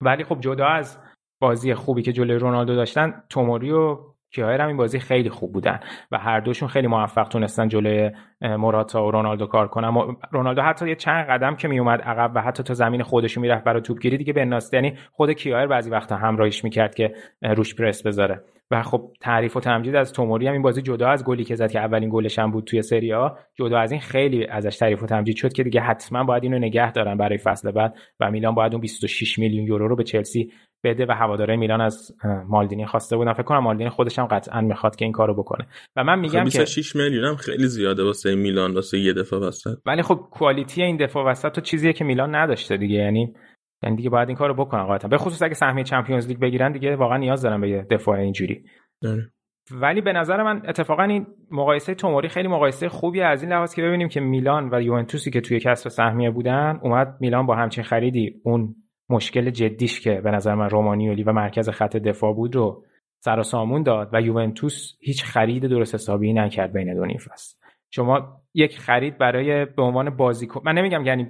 ولی خب جدا از بازی خوبی که جلوی رونالدو داشتن توموری و کیایر هم این بازی خیلی خوب بودن و هر دوشون خیلی موفق تونستن جلوی موراتا و رونالدو کار کنن. رونالدو حتی یه چند قدم که میومد عقب و حتی تا زمین خودش می‌رفت برای توپگیری دیگه به ناست یعنی خود کیایر بعضی وقتا همراهیش می‌کرد که روش پرس بذاره. و خب تعریف و تمجید از توموری هم این بازی جدا از گلی که زد که اولین گلش هم بود توی سری آ جدا از این خیلی ازش تعریف و تمجید شد که دیگه حتما باید اینو نگه دارن برای فصل بعد و میلان باید اون 26 میلیون یورو رو به چلسی بده و هواداره میلان از مالدینی خواسته بودن. فکر کنم مالدینی خودش هم قطعا می‌خواد که این کارو بکنه. و من میگم که 26 میلیون هم خیلی زیاده واسه میلان واسه یه دفعه وسط. ولی خب کوالیتی این دفاع وسط تو چیزیه که میلان نداشته دیگه. یعنی یعنی دیگه باید این کارو بکنن قاطعا. به خصوص اگه سهمیه چمپیونز لیگ بگیرن دیگه واقعا نیاز دارن به دفاع اینجوری. داره. ولی به نظر من اتفاقا این مقایسه توموری خیلی مقایسه خوبی از این لحاظ که ببینیم که میلان و یوونتوسی که توی کسب سهمیه بودن اومد میلان با همچین خریدی. اون مشکل جدیش که به نظر من رومانیولی و مرکز خط دفاع بود رو سر و سامون داد و یوونتوس هیچ خرید درست حسابی نکرد بین دو فصل. شما یک خرید برای به عنوان بازیکن من نمیگم یعنی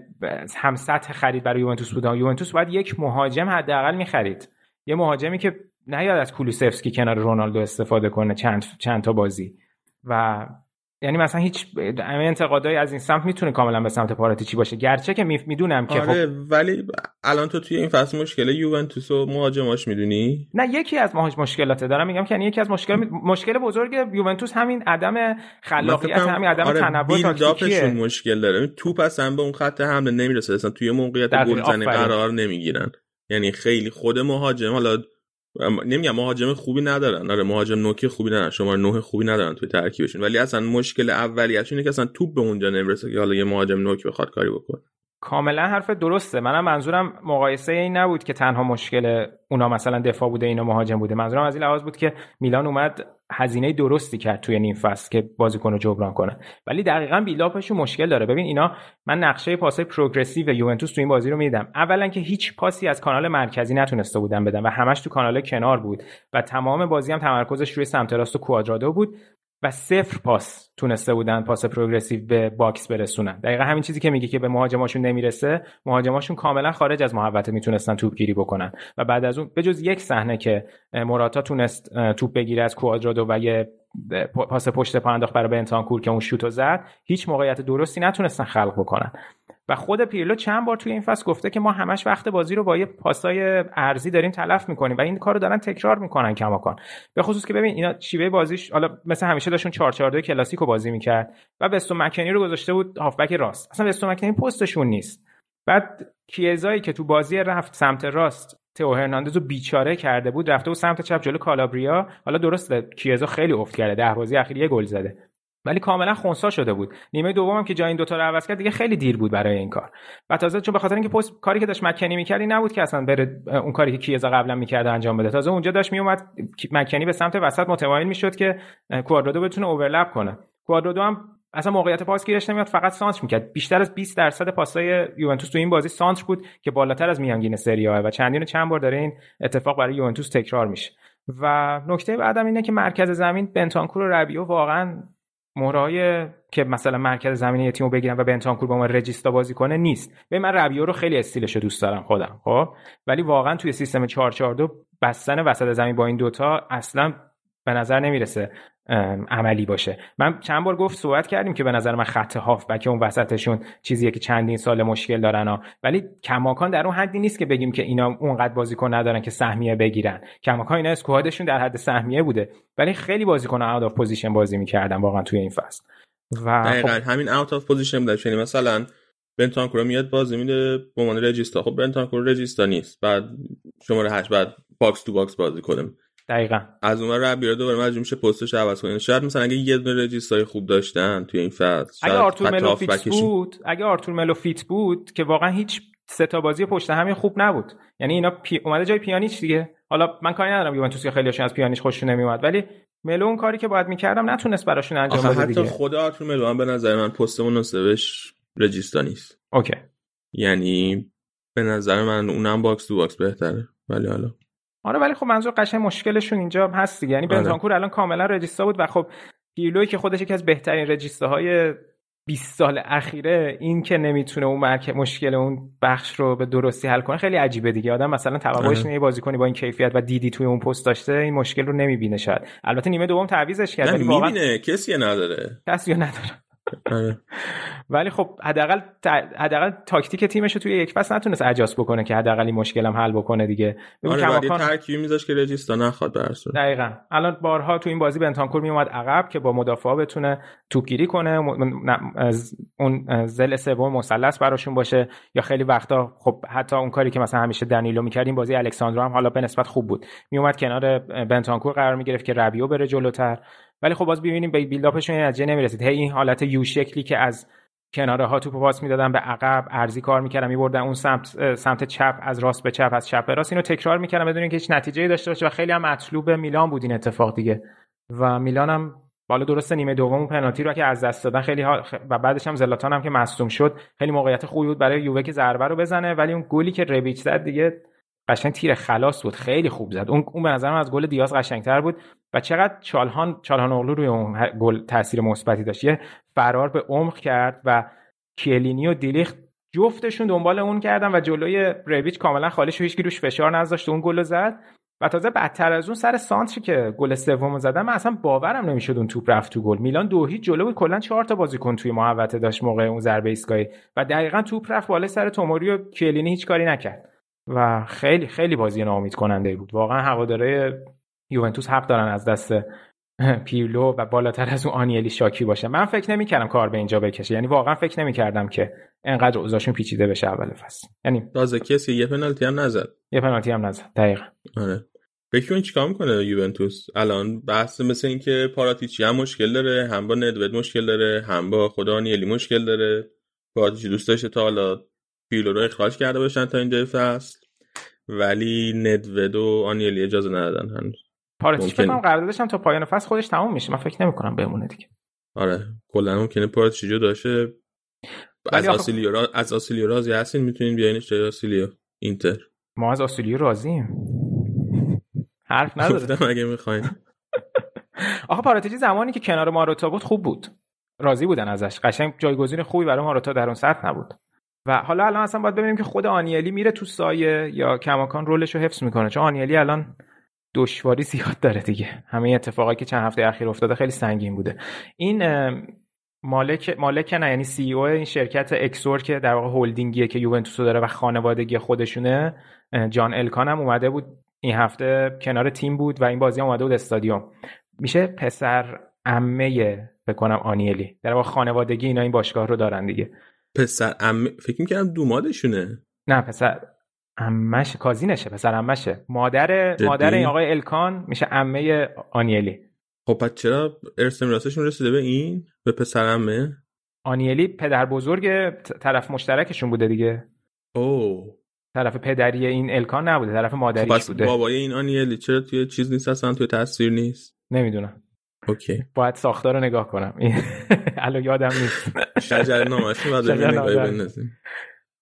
هم سطح خرید برای یوونتوس بود یوونتوس باید یک مهاجم حداقل می‌خرید. یه مهاجمی که نیاد از کولوسفسکی کنار رونالدو استفاده کنه چند چند تا بازی. و یعنی مثلا هیچ انتقادایی از این سمت می‌تونه کاملا به سمت پاراتیچی باشه. گرچه که می‌دونم که آره خب... ولی الان تو توی این فصل مشکل یوونتوس و مهاجماش می‌دونی؟ نه یکی از مهاجم مشکلاته. دارم میگم که یعنی یکی از مشکل مشکل بزرگ یوونتوس همین عدم خلاقیت همین عدم آره تنوع تاکتیکیه. مشکل داره. توپ اصلا به اون خط حمله نمی‌رسه. اصلا توی موقعیت گلزنی قرار نمی‌گیرن. یعنی خیلی خود مهاجم حالا نمیگم مهاجم خوبی ندارن. آره مهاجم نوکی خوبی ندارن. شما نوه خوبی ندارن توی ترکیبشون. ولی اصلا مشکل اولیتش اینه که اصلا توپ به اونجا نمی‌رسه که حالا یه مهاجم نوک بخواد کاری بکنه. کاملا حرف درسته. منم منظورم مقایسه این نبود که تنها مشکل اونا مثلا دفاع بوده اینا مهاجم بوده. منظورم از این لحاظ بود که میلان اومد هزینه درستی کرد توی نیم فصل که بازیکن رو جبران کنه. ولی دقیقا build-up شون مشکل داره. ببین اینا من نقشه پاسای progressive یوونتوس تو این بازی رو میدم اولا که هیچ پاسی از کانال مرکزی نتونسته بودن بدن و همش تو کانال کنار بود و تمام بازی هم تمرکزش روی سمت راست و کوادرادو بود. و صفر پاس تونسته بودن پاس progressive به box برسونن. دقیقا همین چیزی که میگه که به مهاجماشون نمی‌رسه مهاجماشون کاملا خارج از محوطه می‌تونستن توپ گیری بکنن. و بعد از اون به جز یک صحنه که موراتا تونست توپ بگیره از کوادرادو و یه پاس پشت پا انداخت برای بنتانکور که اون شوتو زد هیچ موقعیت درستی نتونستن خلق بکنن. و خود پیرلو چند بار توی این فصل گفته که ما همش وقت بازی رو با یه پاسای ارزی داریم تلف می‌کنیم و این کارو دارن تکرار می‌کنن کماکان. به خصوص که ببین اینا شیوه بازیش حالا مثل همیشه داشتون 4 4 2 کلاسیکو بازی می‌کرد و بستو مکنی رو گذاشته بود هافبک راست. اصلا بستو مکنی پستشون نیست. بعد کیزایی که تو بازی رفت سمت راست تو هرناندز رو بیچاره کرده بود رفته بود سمت چپ جلو کالابریا. حالا درسته کیزا خیلی افت کرده ده بازی اخیر یه گل زده. ولی کاملا خونسا شده بود. نیمه دومم که جای این دوتا رو عوض کرد دیگه خیلی دیر بود برای این کار. و تازه چون به خاطر اینکه پست کاری که داشت مکنی می‌کرد نبود که اصلا بره اون کاری که کیزا قبلا می‌کرد انجام بده. تازه اونجا داشت میومد مکنی به سمت وسط متمایل می‌شد که کوادرادو بتونه اوورلپ کنه. کوادرادو هم اصلا موقعیت پاس گیرش نمیاد فقط سانتر می‌کرد. بیشتر از 20 درصد پاسای یوونتوس تو این بازی سانتر بود که بالاتر از میانگین سری و چندین و چند بار داره این اتفاق برای یوونتوس تکرار میشه. و نکته بعدم اینه که مرکز زمین بنتانکور و ربیو واقعا مهرهای که مثلا مرکز زمین یه تیمو بگیرن و بنتانکور با ما رجیستا بازی کنه نیست. به من ربیو رو خیلی استیلش دوست دارم خودم خب؟ ولی واقعا توی سیستم 442 بستن وسط زمین با این دوتا اصلا به نظر نمی‌رسه. عملی باشه. من چند بار گفت صحبت کردیم که به نظر من خط هافبک اون وسطشون چیزیه که چندین سال مشکل دارن ها. ولی کماکان در اون حدی نیست که بگیم که اینا اونقدر بازیکن ندارن که سهمیه بگیرن. کماکان اینا squad شون در حد سهمیه بوده. ولی خیلی بازیکن out of position بازی می‌کردن واقعا توی این فصل. و دقیقا. خب... همین out of position بوده. یعنی مثلا بنتانکور میاد بازی میده به عنوان رجیستا. خب بنتانکور رجیستا نیست. بعد شماره 8 بعد box to box بازی کنیم. دقیقا. از اون ور رابیو دوباره مجبور میشه پستش عوض کنه. شاید مثلا اگه یه دونه رجیستای خوب داشتن توی این فصل اگه آرتور ملو fit بود اگه آرتور ملو fit بود که واقعا هیچ سه تا بازی پشت هم خوب نبود. یعنی اینا پی... اومده جای پیانیچ دیگه. حالا من کاری ندارم یوونتوس که خیلی از پیانیچ خوششون نمیومد ولی ملو اون کاری که باید می‌کردم نتونست براشون انجام بده حتی دیگه. خود آرتور ملو هم به نظر من پست مناسبش رجیستا نیست. okay. یعنی به نظر من اونم box to box بهتره. ولی حالا آره ولی خب منظور قشنگ مشکلشون اینجا هست دیگه. یعنی بنتانکور الان کاملا رجیستا بود و خب پیرلوی که خودش یکی از بهترین رجیستاهای 20 سال اخیره این که نمی‌تونه اون مرکز مشکل اون بخش رو به درستی حل کنه خیلی عجیبه دیگه. آدم مثلا توقعش اینه بازیکنی با این کیفیت و دیدی توی اون پست داشته این مشکل رو نمی‌بینه شاید. البته نیمه دوم تعویضش کرد ولی واقعا کسی نداره. کسی نداره. ولی خب حداقل حداقل تاکتیک تیمش رو توی یک فصل نتونست اجاس بکنه که حداقل این مشکل هم حل بکنه دیگه. آره کماکان... ترکیبی میذاش که رجیستا نخواد برسه دقیقا. الان بارها تو این بازی بنتانکور میومد عقب که با مدافعا بتونه توپگیری کنه. از اون زل سوم مثلث براشون باشه یا خیلی وقتا خب حتی اون کاری که مثلا همیشه دنیلو می‌کرد این بازی الکساندرو هم حالا به نسبت خوب بود. میومد کنار بنتانکور قرار می‌گرفت که ربیو بره جلوتر. ولی خب باز ببینیم به بیلداپشون نتیجه نمی‌رسید. هی این حالت یو شکلی که از کناره ها توپ پاس می‌دادن به عقب ارزی کار می‌کردن میبردن اون سمت سمت چپ از راست به چپ از چپ به راست اینو تکرار می‌کردن بدون اینکه هیچ نتیجه داشته باشه و خیلی هم مطلوب میلان بود این اتفاق دیگه. و میلان هم بالا درست نیمه دوم پنالتی رو که از دست دادن خیلی ها و بعدش هم زلاتان هم که مصدوم شد خیلی موقعیت خوبی بود برای یووه که ضربه رو بزنه ولی اون گلی که ربیچ زد دیگه قشنگ تیر خلاص بود خیلی خوب زد. اون اون به نظرم از گل دیاز قشنگتر بود و چقدر چالهان چالهان اغلو روی اون گل تاثیر مثبتی داشت. یه فرار به عمق کرد و کیلینی و دیلیخت جفتشون دنبال اون کردن و جلوی ریویچ کاملا خالی شد هیچ روش فشار نذاشت اون گل زد و تازه بدتر از اون سر سانتری که گل سومو زدن من اصلا باورم نمی‌شد اون توپ رفت تو گل. میلان دو هیچ جلو بود. کلا چهار تا بازیکن توی محوطه داشت موقع اون ضربه ایستگاهی و دقیقا توپ رفت بالای سر توموری و کیلینی هیچ کاری نکرد. و خیلی خیلی بازی ناامید کننده بود. واقعا هواداره یوونتوس حق دارن از دست پیرلو و بالاتر از اون آنیلی شاکی باشه من فکر نمی‌کردم کار به اینجا بکشه. یعنی واقعا فکر نمی‌کردم که انقدر اوضاعشون پیچیده بشه اول فصل. یعنی تازه کسی یه پنالتی هم نزد. یه پنالتی هم نزد. دقیقا. آره. فکر چیکار می‌کنه یوونتوس؟ الان بحث مثل اینکه پاراتیچی هم مشکل داره هم با ندوید مشکل داره هم با خدا آنیلی مشکل داره. پاراتیچی دوست داشته تا حالا پیلو رو اخراج کرده باشن تا اینجای فصل. ولی ندوید و آنیلی اجازه ندادن هنوز. ممکن. فکر کنم قراردادش هم تا پایان فصل خودش تموم میشه. من فکر نمی‌کنم بمونه دیگه. آره کلا ممکنه پاراتیچ جو داشته ولی از آسیلیو را... از آسیلیو راضی هستین؟ می‌تونین بیاینش جای آسیلیو اینتر. ما از آسولیو راضییم حرف نداره. اگه می‌خواین. آخه پاراتیچی زمانی که کنار ماروتا بود خوب بود. راضی بودن ازش. قشنگ جایگزین خوبی برای ماروتا در اون سطح نبود. و حالا الان اصلا باید ببینیم که خود آنیلی میره تو سایه یا کماکان رولش رو حفظ می‌کنه. چون آنیلی الان دشواری زیاد داره دیگه. همه اتفاقایی که چند هفته اخیر افتاده خیلی سنگین بوده. این مالک مالک نه یعنی سی او این شرکت اکسور که در واقع هلدینگیه که یوونتوس داره و خانوادگی خودشونه جان الکان هم اومده بود این هفته کنار تیم بود و این بازی هم اومده بود استادیوم. میشه پسر عمه بکنم آنیلی. در واقع خانوادگی اینا این باشگاه رو دارن دیگه. پسر ام... فکر می‌کردم دومادشونه نه پسر عمش کازینشه پسر عمشه. مادر جدی؟ مادر این آقای الکان میشه عمه آنیلی. خب پس چرا ارث میراثشون رسیده به این؟ به پسرمه آنیلی پدر بزرگ طرف مشترکشون بوده دیگه. او طرف پدری این الکان نبوده طرف خب مادریش پس بوده. بابای این آنیلی چرا توی چیز نیست اصلا توی تصویر نیست؟ نمی‌دونم. اوکی. باید ساختار رو نگاه کنم. الان یادم نیست. شجر نامش رو. بندازیم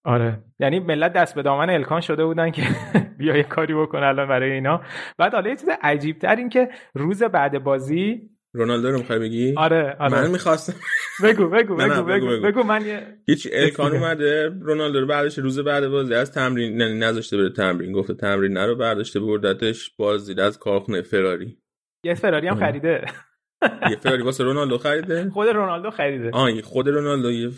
آره. یعنی ملت دست به دامن الکان شده بودن که بیا یه کاری بکن الان برای اینا. بعد حالا یه چیز عجیب تر این که روز بعد بازی رونالدو رو می‌خوای بگی؟ آره آره. من می‌خواستم. بگو بگو بگو بگو، بگو من یه هیچ الکان. اومده رونالدو رو برداشته روز بعد بازی از تمرین نه نذاشته بره تمرین گفته تمرین نرو برداشته بردتش بازدید از کارخونه فراری. یه فراری هم. خریده. یه فراری واسه رونالدو خریده؟ خود رونالدو خریده. آه یه خود رونالدو یه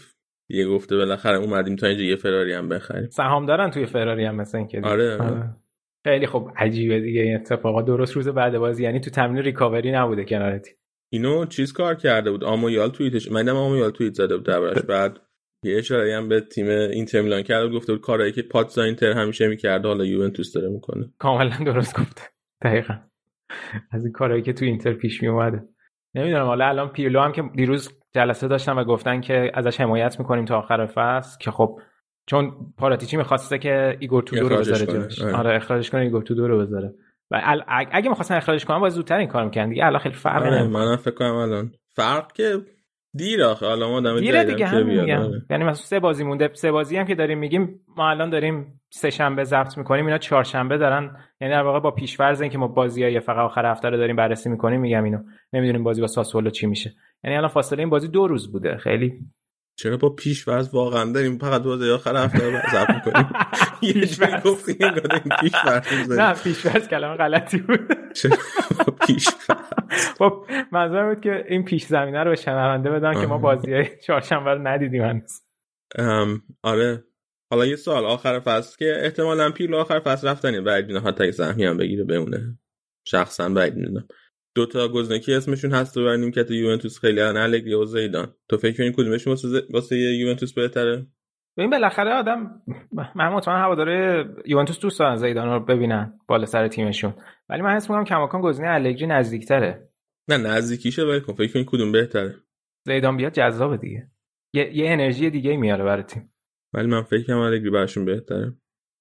یه گفته بالاخره اومدیم تا اینجا یه فراری هم بخریم. سهام دارن توی فراری هم مثل اینکه. آره، آره. خیلی خب عجیبه دیگه این اتفاقات درست روز بعد بازی یعنی تو تمرین ریکاوری نبوده کنارتی. اینو چیز کار کرده بود؟ آمویال توییتش من دیدم آمویال توییت زده بود دربارش. بعد یه اشاره هم به تیم اینتر میلان کرده بود گفته بود کارهایی که pazza اینتر همیشه می‌کرده حالا یوونتوس داره می‌کنه. کاملا درست گفته. دقیقا. از این کارهایی که تو اینتر پیش می اومده نمی‌دونم حالا الان پیرلو هم که دیروز جلسه داشتن و گفتن که ازش حمایت می‌کنیم تا آخر فصل که خب چون پاراتیچی می‌خواسته که ایگور تودور رو بذاره. جاش آره. اخراجش کنه ایگور تودور رو بذاره و ال- اگه می‌خواستن اخراجش کنن باید زودتر این کار می‌کنن دیگه الان خیلی فرق آره نمی‌کنه منم فکر کنم الان فرق که دیر آخه. حالا ما آدم دیره دیگه هم میگم. آره. یعنی مثلا سه بازی مونده سه بازی هم که داریم میگیم ما الان داریم سه شنبه ضبط می‌کنیم اینا چهارشنبه دارن یعنی در واقع با پیشفرض اینکه ما بازی فقط آخر هفته رو داریم بررسی می‌کنیم میگم اینو. نمی‌دونیم بازی با ساسولو چی میشه. یعنی الان فاصله این بازی دو روز بوده. خیلی چرا با پیش واقعا داریم فقط بازی آخر هفته رو ضبط می‌کنیم؟ پیش‌فرض. گفتی انگار پیش نه فرض پیشفرض کلمه غلطی بود. پیش خب منظورم بود که این پیش زمینه رو به شنونده بدن که ما آها. بازی چهارشنبه رو ندیدیم هنوز. آره. حالا یه سوال. آخر فصل که احتمالا پیرلو آخر فصل رفتنی بعد حتی اگه سهمی هم بگیره بمونه. شخصا می‌دونم. دو تا گزینه اسمشون هست رو بر نیمکت یوونتوس خیلی الگری و زیدان. تو فکر کنی کدومشون واسه یوونتوس بهتره؟ ببین بالاخره آدم من مطمئن هواداره یوونتوس دوست دارن زیدان رو ببینن بالا سر تیمشون. ولی من حس می‌کنم کماکان گزینه الگری نزدیکتره. نه نزدیکیشه ولی کن فکر کنی کدوم بهتره. زیدان بیاد جذابه دیگه. یه, یه انرژی دیگه میاره برای تیم. ولی من فکر کنم الگری براشون بهتره.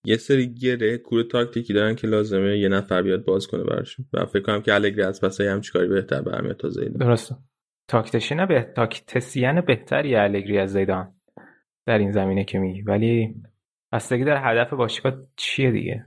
یه سری گره کور تاکتیکی دارن که لازمه یه نفر بیاد باز کنه براشون. و فکر کنم که الگری از پس هم چیکاری بهتر برمیاد تا زیدان. درسته. تاکتشین به تاکتسین بهتری الگری از زیدان. در این زمینه که میگی. ولی بستگی در هدف باشگاه چیه دیگه؟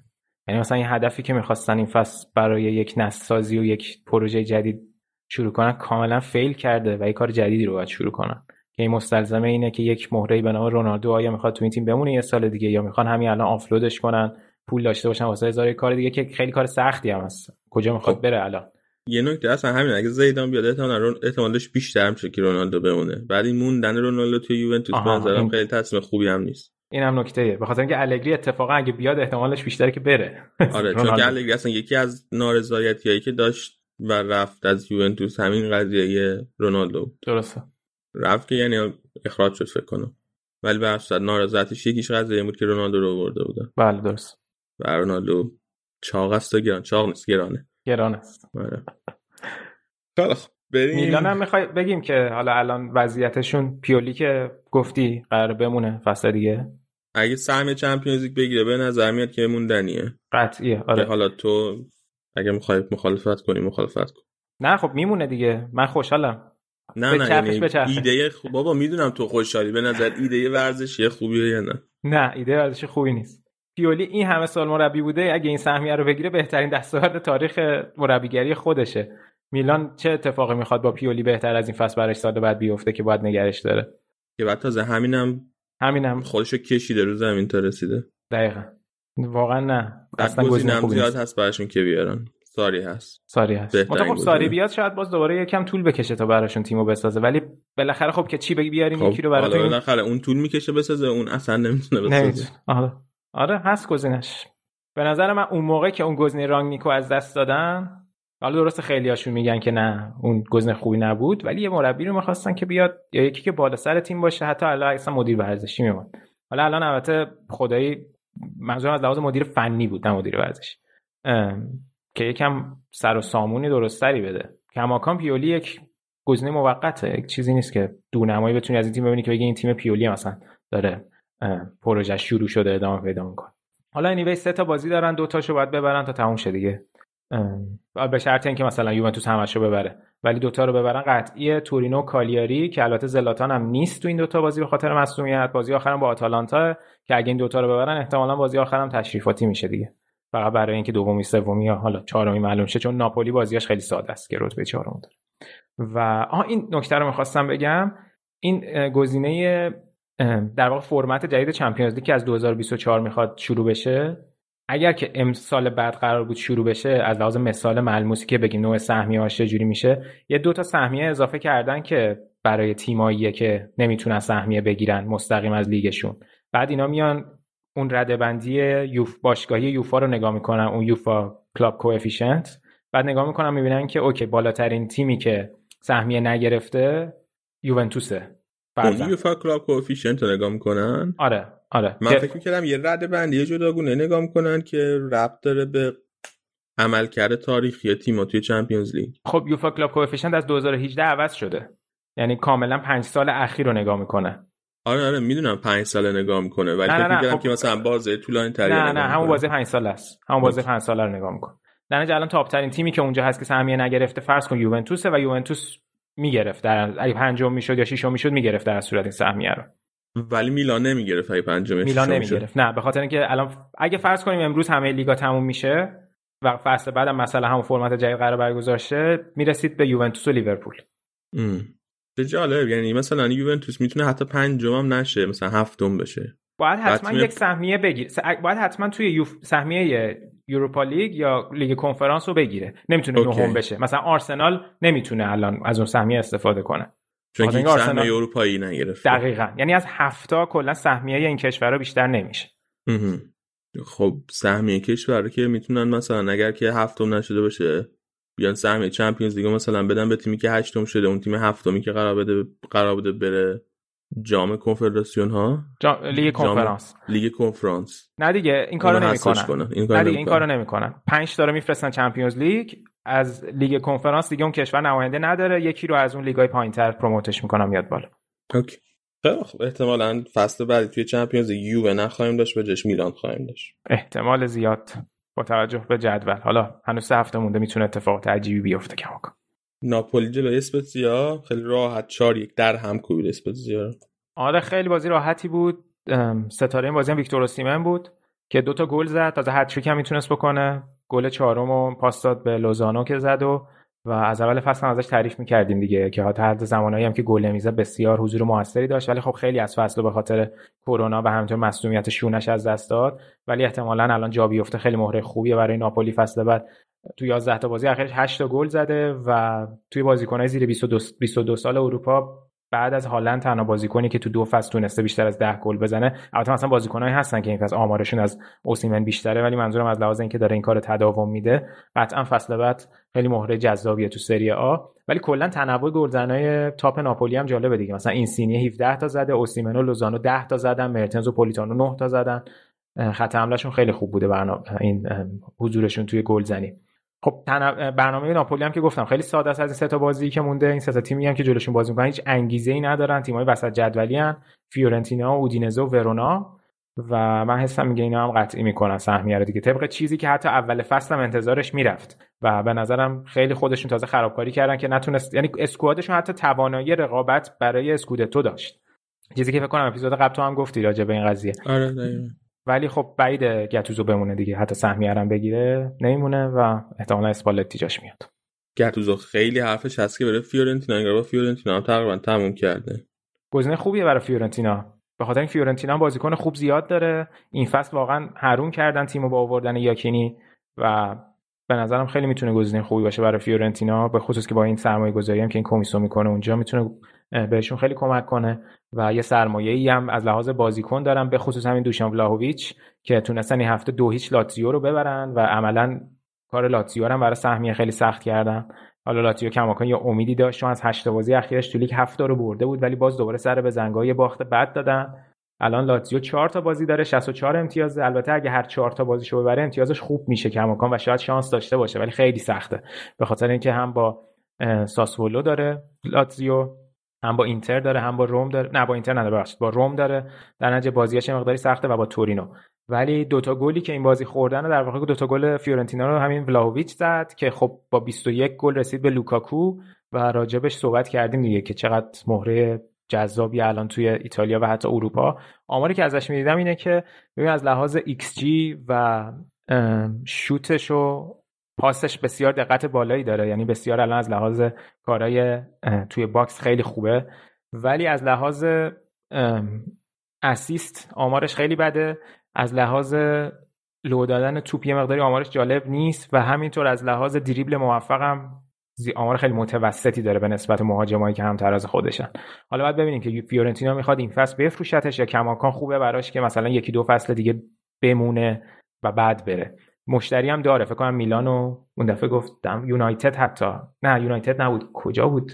یعنی مثلا این هدفی که می‌خواستن این فصل برای یک نسازی و یک پروژه جدید شروع کنن کاملا فیل کرده و یه کار جدیدی رو باید شروع کنن. که این مستلزمه اینه که یک مهره به نام رونالدو آیا می‌خواد تو این تیم بمونه یه سال دیگه یا می‌خوان همین الان آفلودش کنن پول داشته باشن واسه هزار کار دیگه که خیلی کار سختی هم هست. کجا می‌خواد خب. بره الان؟ یه نکته اصلا همین اگه زیدان بیاد احتمالاً رون- احتمالش بیشتر میشه که رونالدو بمونه. بعد این موندن رونالدو توی یوونتوس به نظرم خیلی تصمیم خوبی هم نیست. این هم نکته به خاطر اینکه الگری اتفاقا اگه بیاد احتمالش بیشتره که بره. آره چون. که الگری اصلا یکی از نارضایتیایی که داشت و رفت از یوونتوس همین قضیه رونالدو. درسته. رفت که یعنی اخراج شد فکر کنم. ولی به صورت نارضایتیش یکیش قضیه بود که رونالدو رو برده بودن. بله درست. و رونالدو چاق است و گران. چاق نیست گرانه. گران است. آره. خیلی خب بریم. میلان هم می‌خوای بگیم که حالا الان وضعیتشون پیولی که گفتی قرار بمونه فصل دیگه. اگه سهم چمپیونز لیگ بگیره به نظر میاد که موندنیه. قطعیه آره. حالا تو اگه می‌خوای مخالفت کنی مخالفت کن. نه خب میمونه دیگه. من خوشحالم. نه به نه یعنی. ایده خوب بابا می‌دونم تو خوشحالی. به نظر ایده ورزشی خوبیه یا نه. نه ایده ورزش خوبی نیست. پیولی این همه سال مربی بوده اگه این سهمیه رو بگیره بهترین دستاورد تاریخ مربیگری خودشه. میلان چه اتفاقی می‌خواد با پیولی بهتر از این فصل براش سال بعد بیفته که باید نگرش داره؟ که بعد تازه همینم همینم. خودشو کشیده رو زمین تا رسیده. دقیقا. واقعا نه. اصلا گزینه زیاد هست براشون که بیارن. ساری هست. ساری هست. خب ساری. بیاد شاید باز دوباره یکم طول بکشه تا براشون تیمو بسازه. ولی بالاخره خب که چی بگی بیاریم یکی رو خب براتون بالاخره اون طول می‌کشه بسازه اون اصلا نمی‌تونه بسازه. آره. آره هست گزینش. به نظر من اون موقع که اون گزینه رانگنیکو از دست دادن حالا درست خیلی هاشون میگن که نه اون گزینه خوبی نبود ولی یه مربی رو می‌خواستن که بیاد یا یکی که بالا سر تیم باشه حتی الان اصلا مدیر ورزشی میمون. حالا الان البته خدایی منظورم از لحاظ مدیر فنی بود نه مدیر ورزشی. که یکم سر و سامونی درستری بده. کماکان پیولی یک گزینه موقته یک چیزی نیست که دونمایی بتونی از این تیم ببینی که بگی این تیم پیولی مثلا داره پروژه شروع شده ادامه پیدا می‌کنه. حالا انیوی سه تا بازی دارن دو تاشو باید ببرن تا تموم شه دیگه. به شرط اینکه مثلا یوونتوس همشو ببره. ولی دوتا رو ببرن قطعیه تورینو کالیاری که البته زلاتان هم نیست تو این دوتا بازی به خاطر مصونیت. بازی آخرم با آتالانتا که اگه این دوتا رو ببرن احتمالا بازی آخرم تشریفاتی میشه دیگه. فقط برای اینکه دومی سومی یا حالا چهارمی معلوم شه چون ناپولی بازیاش خیلی ساده است که رتبه چهارم داره. و آها این نکته رو می‌خواستم بگم. این گزینه در واقع فرمت جدید چمپیونز لیگ که از 2024 می‌خواد شروع بشه اگر که امسال بعد قرار بود شروع بشه از لحاظ مثال ملموسی که بگیم نوع سهمیه هاش چجوری میشه یه دو تا سهمیه اضافه کردن که برای تیماییه که نمی‌تونن سهمیه بگیرن مستقیم از لیگشون. بعد اینا میان اون رده بندی یوف باشگاهی یوفا رو نگاه می‌کنن اون UEFA club coefficient. بعد نگاه می‌کنن می‌بینن که okay بالاترین تیمی که سهمیه نگرفته یوونتوسه. اون. UEFA club coefficient رو نگاه می‌کنن؟ آره آره. من فکر می‌کردم یه رد بندی جداگونه نگاه می‌کنن که ربط داره به عملکرد تاریخی تیما توی Champions League. خب UEFA club coefficient از 2018 عوض شده. یعنی کاملا پنج سال اخیر رو نگاه می‌کنه. آره آره می‌دونم پنج ساله نگاه می‌کنه ولی فکر می‌کردم خب- که مثلا بازه طولانی تری نه نه همون بازی پنج سال است. همون بازی پنج ساله رو نگاه میکن در الان تاپ ترین تیمی که اونجا هست که سهمیه نگرفته فرض کن یوونتوسه و یوونتوس می‌گرفت. در اگه پنجم می‌شد یا ششم می‌شد می‌گرفت در صورت این سهمیه رو. ولی میلان نمی‌گرفت اگه پنجم میلان. نمی‌گرفت. نه به خاطر اینکه الان اگه فرض کنیم امروز همه لیگا تموم میشه و فصل بعدم مثلا همون فرمت جدید قرار برگزار شه می‌رسید به یوونتوس و لیورپول. چه جالب. یعنی مثلا یوونتوس می‌تونه حتی پنجم هم نشه مثلا هفتم بشه. باید حتما یک سهمیه بگیره س- باید حتما توی یوف... سهمیه یوروپا لیگ یا لیگ کنفرانس رو بگیره. نمی‌تونه. نهم بشه. مثلا آرسنال نمی‌تونه الان از اون سهمیه استفاده کنه. چون هیچ آرسنال- اروپایی نگرفت دقیقا. یعنی از هفتا کلا سهمیه این کشورها بیشتر نمیشه. خب سهمیه کشور که می‌تونن مثلا اگر که هفتم نشده باشه بیان سهمیه Champions League رو مثلا بدن به تیمی که هشتم شده اون تیم هفتمی که قرار بده قرار بوده بره. جام کنفدراسیون ها جا... لیگ جام- کنفرانس. لیگ کنفرانس. نه دیگه این کارو نمی‌کنن. کنن. این نه کارو دیگه این کارو نمی‌کنن. نمی‌کنن پنج تا رو میفرستن Champions League. از لیگ کنفرانس دیگه اون کشور نماینده نداره. یکی رو از اون لیگای پایینتر promote ش می‌کنم میاد بالا. okay. خیلی خب احتمالاً فصل بعدی توی Champions یووه نخواهیم داشت به جاش میلان خواهیم داشت. احتمال زیاد. با توجه به جدول. حالا هنوز سه هفته مونده می‌تونه اتفاقات عجیبی بیفته کماکان. ناپولی جلوی اسپتزیا؟ خیلی راحت 4 یک در هم کوبید اسپتزیا. آره خیلی بازی راحتی بود. ستاره این بازی هم ویکتور اوسیمن بود که دوتا گل زد. تازه هتریک هم می‌تونست بکنه. گل چهارم رو پاس داد به لوزانو که زد و و از اول فصل هم ازش تعریف می‌کردیم دیگه که حتی حد زمانایی هم که گل نمی‌زد بسیار حضور موثری داشت. ولی خب خیلی از فصل به خاطر کرونا و همینطور مصونیت شونش از دست داد. ولی احتمالا الان جا بیفته. خیلی مهره خوبیه برای ناپولی فصل بعد. تو 11 تا بازی اخیرش 8 تا گل زده و توی بازیکن‌های زیر 22 22 سال اروپا بعد از هالند تنها بازیکنی که تو دو فصل تونسته بیشتر از 10 گل بزنه. البته مثلا بازیکنایی هستن که این فصل آمارشون از اوسیمن بیشتره ولی منظورم از لحاظ اینکه داره این کار تداوم میده قطعا فصل بعد خیلی مهره جذابیه تو سری آ. ولی کلا تنوع گلزنای تاپ ناپولی هم جالبه دیگه. مثلا این سینی 17 تا زده اوسیمن و لوزانو 10 تا زدن مرتنز و پولیتانو 9 تا زدن. خط حملهشون خیلی خوب بوده برنامه این حضورشون توی گلزنی. خب برنامه ناپولی هم که گفتم خیلی ساده است از این سه تا بازی که مونده. این سه تا تیمی هم که جلوشون بازی می‌کنن هیچ انگیزه ای ندارن. تیمای وسط جدولی ان فیورنتینا اودینزه و ورونا. و من حسم میگه اینا هم قطعی می‌کنن سهمیه رو دیگه. طبق چیزی که حتی اول فصلم انتظارش می‌رفت. و به نظرم خیلی خودشون تازه خرابکاری کردن که نتونست یعنی اسکوادشون حتی توانایی رقابت برای اسکودتو داشت. چیزی که فکر کنم اپیزود قبل تو هم گفتی راجع به این قضیه. آره دقیقا. ولی خب بعید گتوزو بمونه دیگه. حتی سهمیه هم بگیره نمیمونه و احتمالا اسپالتی جاش میاد. گتوزو خیلی حرفش هست که بره فیورنتینا انگار با فیورنتینا هم تقریبا تموم کرده. گزینه خوبیه برای فیورنتینا. به خاطر این فیورنتینا بازیکن خوب زیاد داره. این فصل واقعا حروم کردن تیمو با آوردن یاکینی و به نظرم خیلی می‌تونه گزینه خوبی باشه برای فیورنتینا به خصوص که با این سرمایه گذاری هم که این کومیسو می‌کنه اونجا می‌تونه بهشون خیلی کمک کنه. و یه سرمایه ای هم از لحاظ بازیکن دارم به خصوص همین دوشان ولاهویچ که تونستن این هفته دو هیچ لاتزیو رو ببرن و عملا کار لاتزیو هم برای سهمیه خیلی سخت کردن. حالا لاتزیو کماکان یه امیدی داشت چون از هشت بازی اخیرش تو لیگ هفت رو برده بود ولی باز دوباره سر به زنگای باخت بد دادن. الان لاتزیو 4 تا بازی داره 64 امتیاز. البته اگه هر 4 تا بازیشو ببره امتیازش خوب میشه کماکان و شاید شانس داشته باشه ولی خیلی سخته. به خاطر اینکه هم با ساسولو داره لاتزیو. هم با اینتر داره هم با روم داره. نه با اینتر نداره ببخشید. با روم داره. در نتیجه بازیش مقداری سخته و با تورینو. ولی دوتا گلی که این بازی خوردن در واقع دوتا گل فیورنتینا رو همین ولاویچ زد که خب با 21 گل رسید به لوکاکو و راجبش صحبت کردیم دیگه که چقدر مهره جذابی الان توی ایتالیا و حتی اروپا. آماری که ازش می‌دیدم اینه که ببین از لحاظ XG و شوتش و پاسش بسیار دقت بالایی داره. یعنی بسیار الان از لحاظ کارهای توی box خیلی خوبه. ولی از لحاظ assist آمارش خیلی بده. از لحاظ لو دادن توپ یه مقداری آمارش جالب نیست و همینطور از لحاظ دریبل موفقم آمار خیلی متوسطی داره به نسبت مهاجمایی که هم تراز خودشن. حالا باید ببینیم که فیورنتینا می‌خواد این فصل بفروشتش یا کماکان خوبه براش که مثلا یکی دو فصل دیگه بمونه و بعد بره. مشتری هم داره. فکر کنم میلان و اون دفعه گفتم یونایتد حتی. نه یونایتد نبود. کجا بود؟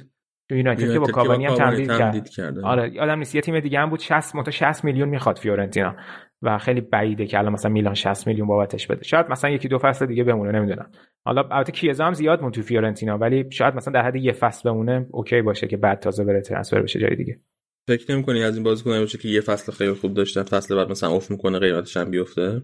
یونایتد که با کاوانی هم تمدید کرد. آره یادم نیست. یه تیم دیگه هم بود. 60 متا 60 میلیون می‌خواد فیورنتینا. و خیلی بعیده که الان مثلا میلان 60 میلیون بابتش بده. شاید مثلا یکی دو فصل دیگه بمونه نمی‌دونم. حالا البته کیزا هم زیاد موند تو فیورنتینا ولی شاید مثلا در حد یه فصل بمونه okay باشه که بعد تازه بره transfer بشه جای دیگه. فکر نمی‌کنی از این بازیکن باشه که یه فصل خیلی خوب داشته فصل بعد مثلا افت می‌کنه قیمتش هم بیفته؟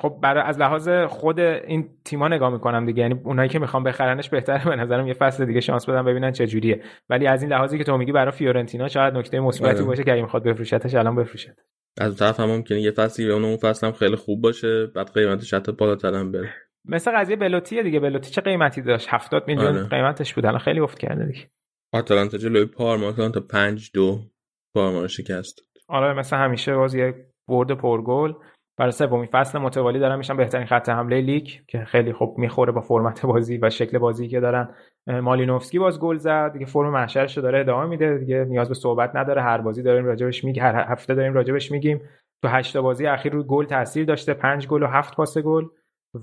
خب برای از لحاظ خود این تیما نگاه می‌کنم دیگه. یعنی اونایی که می‌خوام بخرنش بهتره به نظرم. یه فصل دیگه شانس بدم ببینن چه جوریه ولی از این لحاظی که تو میگی برای فیورنتینا شاید نکته مثبتی باشه که اگه می‌خواد بفروشتش الان بفروشه. از طرف هم ممکنه یه فصلی به اون فصل هم خیلی خوب باشه بعد قیمتش حتی بالاتر هم بره. مثل قضیه بلوتیه دیگه. بلوتی چه قیمتی داشت؟ 70 میلیون آره. قیمتش بود. الان خیلی افت کرده دیگه. آتالانتا جلوی پارما آتالانتا 5 2 پارما شکست آره مثل همیشه باز یه برد پرگل. برای سومین فصل متوالی دارن میشن بهترین خط حمله لیگ که خیلی خوب می‌خوره با فرمت بازی و شکل بازی که دارن. مالینوفسکی باز گل زد. دیگه فرم محشرش رو داره ادامه میده. دیگه نیاز به صحبت نداره. هر بازی داریم راجبش میگیم. هر هفته داریم راجبش میگیم. تو هشت بازی اخیر رو گل تاثیر داشته. پنج گل و هفت پاس گل.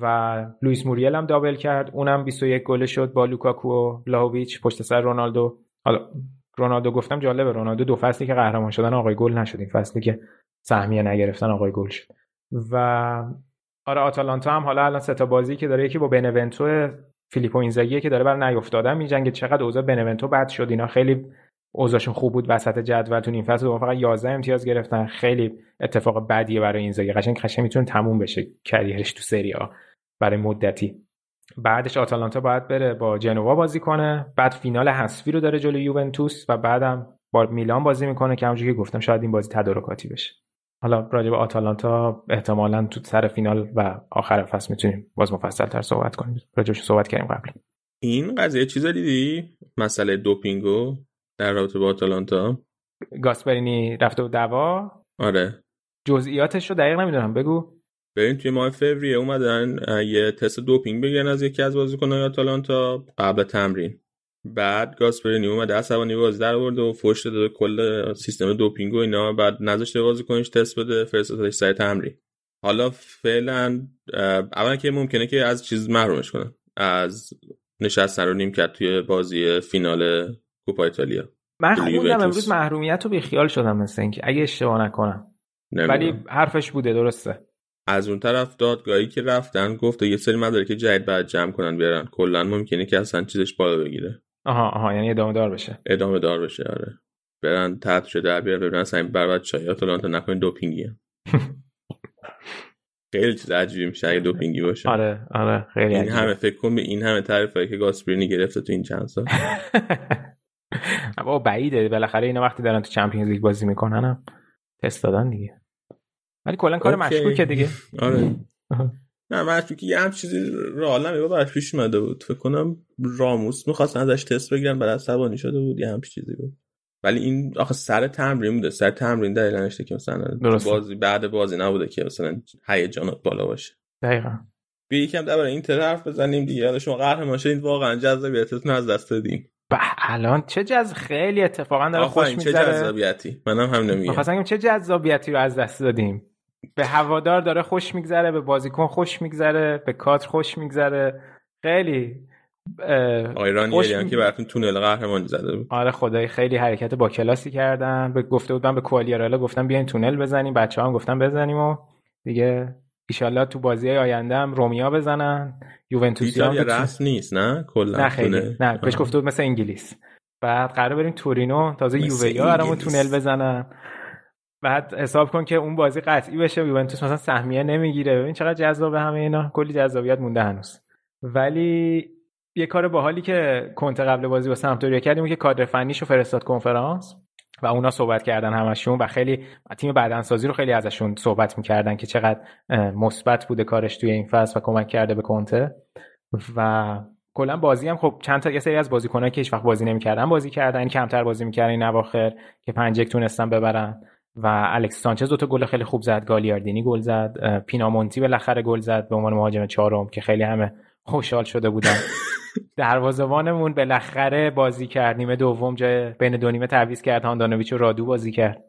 و لوئیس موریل هم double کرد. اونم 21 گل شد با لوکاکو و ولاویچ پشت سر رونالدو. حالا رونالدو گفتم جالبه. رونالدو دو فصلی که قهرمان شدن آقای گل نشد. این فصلی که سهمیه نگرفتن آقای گل شد. و آره آتالانتا هم حالا الان سه تا بازی که داره یکی با بنونتو فیلیپو اینزاگی که داره بر نیافتادن میجنگه چقدر اوضاع بنونتو بد شد اینا خیلی اوضاعشون خوب بود وسط جدول تو این فصل فقط 11 امتیاز گرفتن خیلی اتفاق بدیه برای اینزاگی قشنگ قشنگ می‌تونه تموم بشه کریرش تو سری ها برای مدتی. بعدش آتالانتا باید بره با جنوا بازی کنه بعد فینال حذفی رو داره جلوی یوونتوس و بعدم با میلان بازی می‌کنه که همونجوری که گفتم شاید این بازی تدارکاتی بشه. حالا راجع به آتالانتا احتمالا تو سر فینال و آخر فصل می‌تونیم باز مفصل تر صحبت کنیم. راجعش صحبت کردیم قبل. این قضیه چیز دیدی؟ مسئله دوپینگو در رابطه با آتالانتا. گاسپرینی رفته و دعوا. آره. جزئیاتش رو دقیق نمی‌دونم. بگو. ببین توی ماه فوریه اومدن یه تست دوپینگ بگیرن از یکی از بازیکنان آتالانتا قبل تمرین. بعد گاسپرینی اومده عصبانی بازی در آورده و فوش داده کل سیستم دوپینگ و اینا. بعد نذاشته بازی کنش تست بده فرستادش سر تمرین حالا فعلا اولا که ممکنه که از چیز محرومش کنن از نشستن رو نیم کرد توی بازی فینال کوپا ایتالیا. من خوندم امروز محرومیت رو بیخیال شدم مثل اینکه اگه اشتباه نکنم. ولی حرفش بوده درسته. از اون طرف دادگاهی که رفتن گفت یه سری مدارک جدید بعد جمع کنن بیارن کلا ممکنه که اصلا چیزش بالا بگیره. آها آها یعنی ادامه دار بشه. ادامه دار بشه آره. برن تحت شده در بیارن ببینن اصلا بر بچه‌ها. آتالانتا نکنین دوپینگی خیلی چیز عجیبی میشه اگه دوپینگی باشه. آره آره خیلی این. همه فکر کن به این همه تعریفایی که گاسپرینی گرفته تو این چند سال. بابا بعیده بالاخره اینا وقتی دارن تو چمپیونز لیگ بازی می‌کنن هم تست دادن دیگه. ولی کلا کار. مشکوکه دیگه. آره. نه مشکوکی یه هم چیزی رئال یه بار پیش اومده بود. فکر کنم راموس می‌خواستن ازش تست بگیرن بعد عصبانی شده بود. یه هم چیزی بود. ولی این آخه سر تمرین بوده. سر تمرین دلیل نشته که مثلا درسته. بازی بعد بازی نبوده که مثلا هیجانات بالا باشه. دقیقا. بیا یکم درباره این حرف بزنیم دیگه. حالا شما قهرمان شدید واقعا جذابیتتون از دست دادین. به الان چه جز خیلی اتفاقا داره خوش آفرین چه میگذره. جذابیتی. منم هم نمیگم. می‌خواستم چه جذابیتی رو از دست دادیم. به هوادار داره خوش میگذره به بازیکن خوش میگذره به کادر خوش میگذره. خیلی آیران می- که براتون تونل قهرمانی زده بود. آره خدای خیلی حرکت با کلاسی کردن. به گفته بودم به کوالیارالا گفتم بیاین تونل بزنیم. بچه هم گفتم بزنیم و دیگه ایشالله تو بازی های آینده هم رومیا بزنن. یوونتوسی هم رسم نیست نه؟ کلا نه خیلی. نه بهش. گفته بود مثل انگلیس. بعد قرار بریم تورینو تازه یوویا برامون انگلیس. تونل بزنن. بعد حساب کن که اون بازی قطعی بشه یوونتوس مثلا سهمیه نمی‌گیره. ببین چقدر جذابه همه اینا. کلی جذابیت مونده هنوز. ولی یه کار باحالی که کنت قبل بازی با سمپدوریا کردیم اون که کادر فنیشو فرستاد کنفرانس و اونا صحبت کردن همشون و خیلی تیم بدنسازی رو خیلی ازشون صحبت می‌کردن که چقدر مثبت بوده کارش توی این فصل و کمک کرده به کنته. و کلا بازی هم خب چند تا یه سری از بازیکنایی که هیچ وقت بازی نمی‌کردن بازی کردن. این کمتر بازی می‌کردن این که پنج یک تونستن ببرن. و الکس سانچز دو تا گل خیلی خوب زد گالیاردینی گل زد پینامونتی بالاخره گل زد به عنوان مهاجم چهارم که خیلی همه خوشحال شده بودن. دروازه‌بانمون بالاخره بازی کرد نیمه دوم جای بین دو نیمه تعویض کرد هاندانویچ و رادو بازی کرد.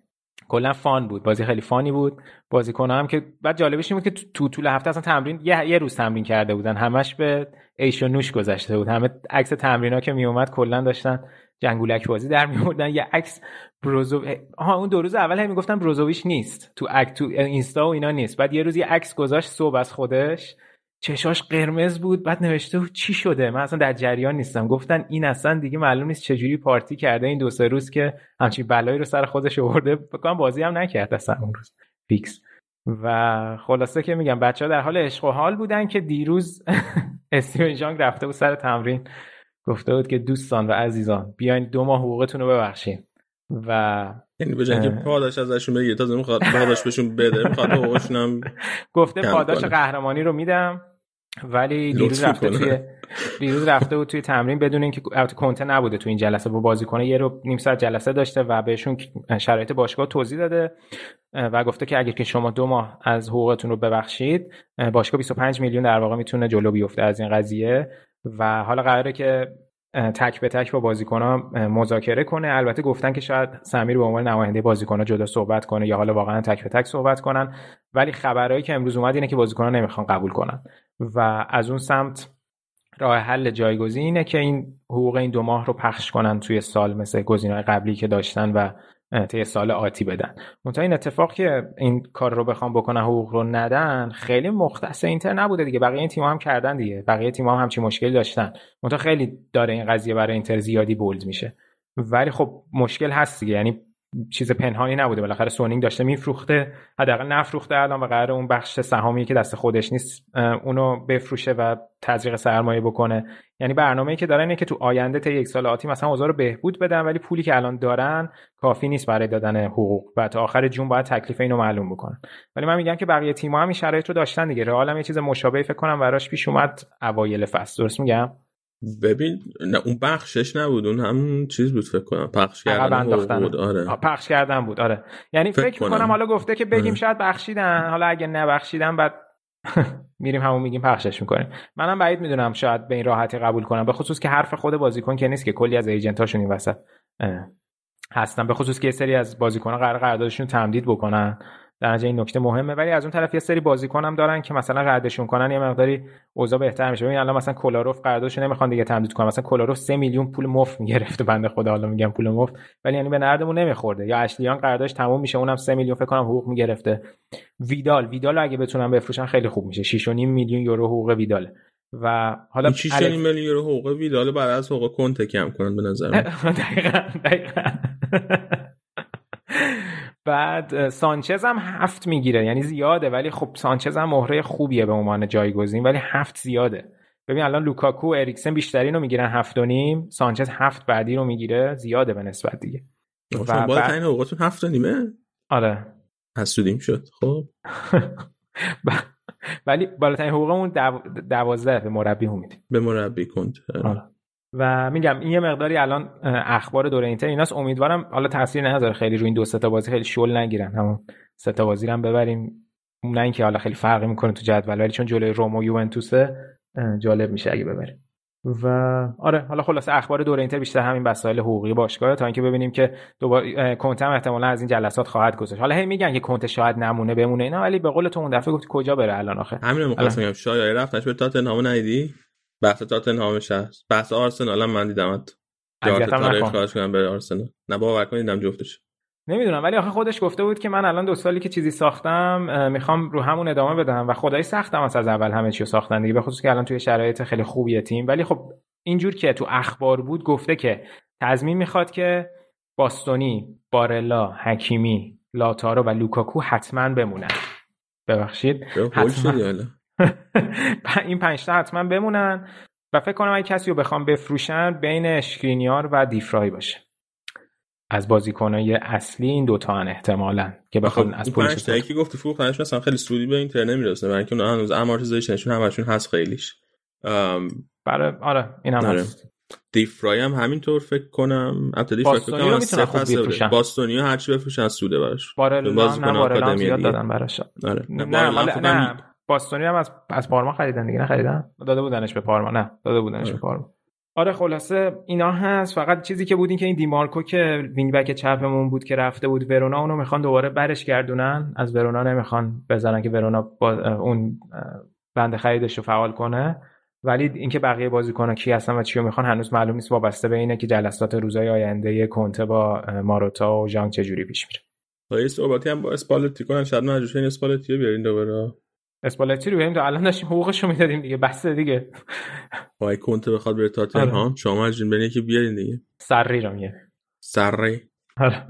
کلا فان بود بازی خیلی فانی بود. بازیکن هم که بعد جالبش این بود که تو طول هفته اصلا تمرین یه, یه روز تمرین کرده بودن. همش به ایش و نوش گذشته بود. همه عکس تمرینا که میومد کلا داشتن جنگولک بازی در میوردن یه عکس بروزو آها اون دو روز اول هم می‌گفتن بروزوویچ نیست. تو اک تو اینستا و اینا نیست. بعد یه روز یه عکس گذاشت صبح از خودش. چشاش قرمز بود. بعد نوشته بود چی شده؟ من اصلا در جریان نیستم. گفتن این اصلا دیگه معلوم نیست چجوری پارتی کرده این دو سه روز که همچین بلایی رو سر خودش آورده. بکنم بازی هم نکرد اصلا اون روز. فیکس. و خلاصه که میگم بچه ها در حال عشق و حال بودن که دیروز استیون جانگ رفته بود سر تمرین. گفته بود که دوستان و عزیزان بیاین دو ماه حقوقتون رو ببخشین و یعنی به اه. پاداش ازشون بگیره تازه می‌خواد پاداش بهشون بده می‌خواد حقوقشون هم گفته پاداش. قهرمانی رو میدم ولی دیروز رفته. توی دیروز رفته بود توی تمرین بدون اینکه البته کنته نبوده تو این جلسه با بازیکنه یه رو نیم ساعت جلسه داشته و بهشون شرایط باشگاه توضیح داده و گفته که اگر که شما دو ماه از حقوقتون رو ببخشید باشگاه 25 میلیون در واقع می‌تونه جلو بیفته از این قضیه و حالا قراره که تک به تک با بازیکن‌ها مذاکره کنه. البته گفتن که شاید سمیر به عنوان نماینده بازیکن‌ها جدا صحبت کنه یا حالا واقعا تک به تک صحبت کنن. ولی خبرهایی که امروز اومد اینه که بازیکن‌ها نمی‌خوان قبول کنن. و از اون سمت راه حل جایگزین اینه که این حقوق این دو ماه رو پخش کنن توی سال مثل گزینه‌های قبلی که داشتن و طی سال آتی بدن. منتها این اتفاق که این کار رو بخوام بکنن حقوق رو ندن خیلی مختص اینتر نبوده دیگه. بقیه این تیم‌ها هم کردن دیگه. بقیه تیم‌ها هم همچین مشکلی داشتن. منتها خیلی داره این قضیه برای اینتر زیادی بولد میشه. ولی خب مشکل هست دیگه. یعنی چیز پنهانی نبوده. بالاخره سونینگ داشته میفروخته حداقل نفروخته الان و قرار اون بخش سهامی که دست خودش نیست اونو بفروشه و تزریق سرمایه بکنه. یعنی برنامه‌ای که دارن اینه که تو آینده تا یک سال آتی مثلا اوضاع رو بهبود بدن ولی پولی که الان دارن کافی نیست برای دادن حقوق و تا آخر جون باید تکلیف اینو معلوم بکنن. ولی من میگم که بقیه تیم‌ها هم این شرایط رو داشتن دیگه. رئال هم یه چیز مشابهی فکر کنم براش پیش اومد اوایل فصل. درست میگم؟ ببین نه اون بخشش نبود اون همون چیز بود فکر کنم. پخش کردن بود آره. پخش کردن بود آره. یعنی فکر, فکر کنم. حالا گفته که بگیم آره. شاید بخشیدن. حالا اگه نبخشیدن بعد میریم همون میگیم پخشش می‌کنیم. منم بعید می‌دونم شاید به این راحتی قبول کنم. به خصوص که حرف خود بازیکن که نیست که کلی از ایجنتاشون این وسط هستن. به خصوص که یه سری از بازیکن‌ها قرار قراردادشون تمدید بکنن. در این نکته مهمه. ولی از اون طرف یه سری بازیکن هم دارن که مثلا ردشون کنن یه مقداری اوضاع بهتر میشه. ببین الان مثلا کولاروف قراردادش نمی‌خوان دیگه تمدید کنن. مثلا کولاروف 3 میلیون پول مفت می‌گرفته بنده خدا حالا میگم پول مفت. ولی یعنی به نردمون نمیخورده. یا اشلیان قراردادش تموم میشه اونم 3 میلیون فکر کنم حقوق می‌گرفته. ویدال ویدال اگه بتونن بفروشن خیلی خوب میشه. 6.5 میلیون یورو حقوق ویدال. و حالا 6 میلیون یورو حقوق ویدال بعد از حقوق کنته کم کنن به نظر من. دقیقاً دقیقاً. بعد سانچز هم هفت می‌گیره. یعنی زیاده ولی خب سانچز هم مهره خوبیه به عنوان جایگزین ولی هفت زیاده. ببین الان لوکاکو و اریکسن بیشترین رو می‌گیرن هفت و نیم سانچز هفت بعدی رو می‌گیره زیاده به نسبت دیگه. شما باید اوقاتون هفت و نیمه؟ آره. حسودیم شد. خب. ولی بالاترین حقوقمون دو... دوازده به مربی هم میدیم به مربی کند. آره. و میگم این یه مقداری الان اخبار دوره اینتر ایناست. امیدوارم حالا تاثیر نذاره. خیلی روی این دو تا بازی خیلی شل نگیرن. همون سه تا بازی هم ببریم. نه اینکه حالا خیلی فرقی می‌کنه تو جدول ولی چون جلوی روم و یوونتوسه جالب میشه اگه ببریم. و آره حالا خلاصه اخبار دوره اینتر بیشتر همین مسائل حقوقی باشگاه تا اینکه ببینیم که دوباره کنته هم احتمالا از این جلسات خواهد گذاشت حالا هی میگن که کنته شاید نمونه بمونه اینا ولی به قول تو اون دفعه گفت کجا بره الان آخه؟ همین مقصد میگم شاید رفتش به تاتنهام ندیدی؟ بحث تاتنهامش هست بحث آرسنال هم من جواب تاریخ خواهش کنم به آرسنال. نه باور کنید دیدم جفتش. نمی‌دونم ولی آخه خودش گفته بود که من الان دو سالی که چیزی ساختم می‌خوام رو همون ادامه بدم و خدای سختم از اول همه چی ساختن دیگه به خصوص که الان توی شرایط خیلی خوبیه تیم. ولی خب اینجور که تو اخبار بود گفته که تضمین می‌خواد که باستونی بارلا حکیمی لاتارو و لوکاکو حتما بمونن. ببخشید. حتما. این پنج تا حتما بمونن و فکر کنم اگه کسی رو بخوام بفروشن بین اشکرینیار و دیفرای باشه. از بازیکنای اصلی این دوتا هن احتمالا که بخوان از پولش تا یکی گفت فروختنش مثلا خیلی سودی به اینتر نمی‌رسه. برای اینکه هنوز امورتیزیشنشون همشون هست خیلیش. برای آره این هم آره. هست. دیفرای هم همینطور فکر کنم. البته دیفرای فکر کنم سه فصل باستونی هر چی بفروشن سوده براش. بارلا نه بارلا زیاد دادن براش. آره. نه نه, نه. باستونی هم از از پارما خریدن دیگه نه خریدن داده بودنش به پارما نه داده بودنش به پارما. آره خلاصه اینا هست. فقط چیزی که بود این که این دیمارکو که وینگ بک چپمون بود که رفته بود ورونا اونو می‌خوان دوباره برش گردونن. از ورونا نمی‌خوان بزنن که ورونا با اون بند خریدش رو فعال کنه. ولی اینکه بقیه بازیکن‌ها کی هستن و چی می‌خوان هنوز معلوم نیست. وابسته به اینه که جلسات روزهای آینده کنته با ماروتا و ژانگ چجوری پیش میره. خب صحبتی هم با اسپالتی کنن شاید مجبور اسپالتی رو بیارین دوباره. اسپالتی رو تا الان داشتیم حقوقش رو می‌دادیم دیگه. بس دیگه. وای کنته بخواد بره تاتنهام شما مجبورین برین که بیارین دیگه. سری رو میگه. سری. آره.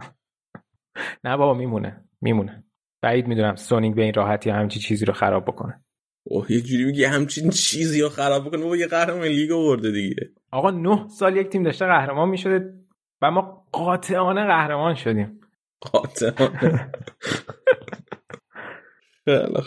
نه بابا میمونه. میمونه. بعید می‌دونم سونینگ به این راحتی همچین چیزی رو خراب بکنه. اوه یه جوری میگه همچین چیزی رو خراب بکنه. بابا یه قهرمان لیگ آورده دیگه. آقا نه سال یک تیم داشته قهرمان می‌شده و ما قاطعانه قهرمان شدیم. قاطعانه. خیلی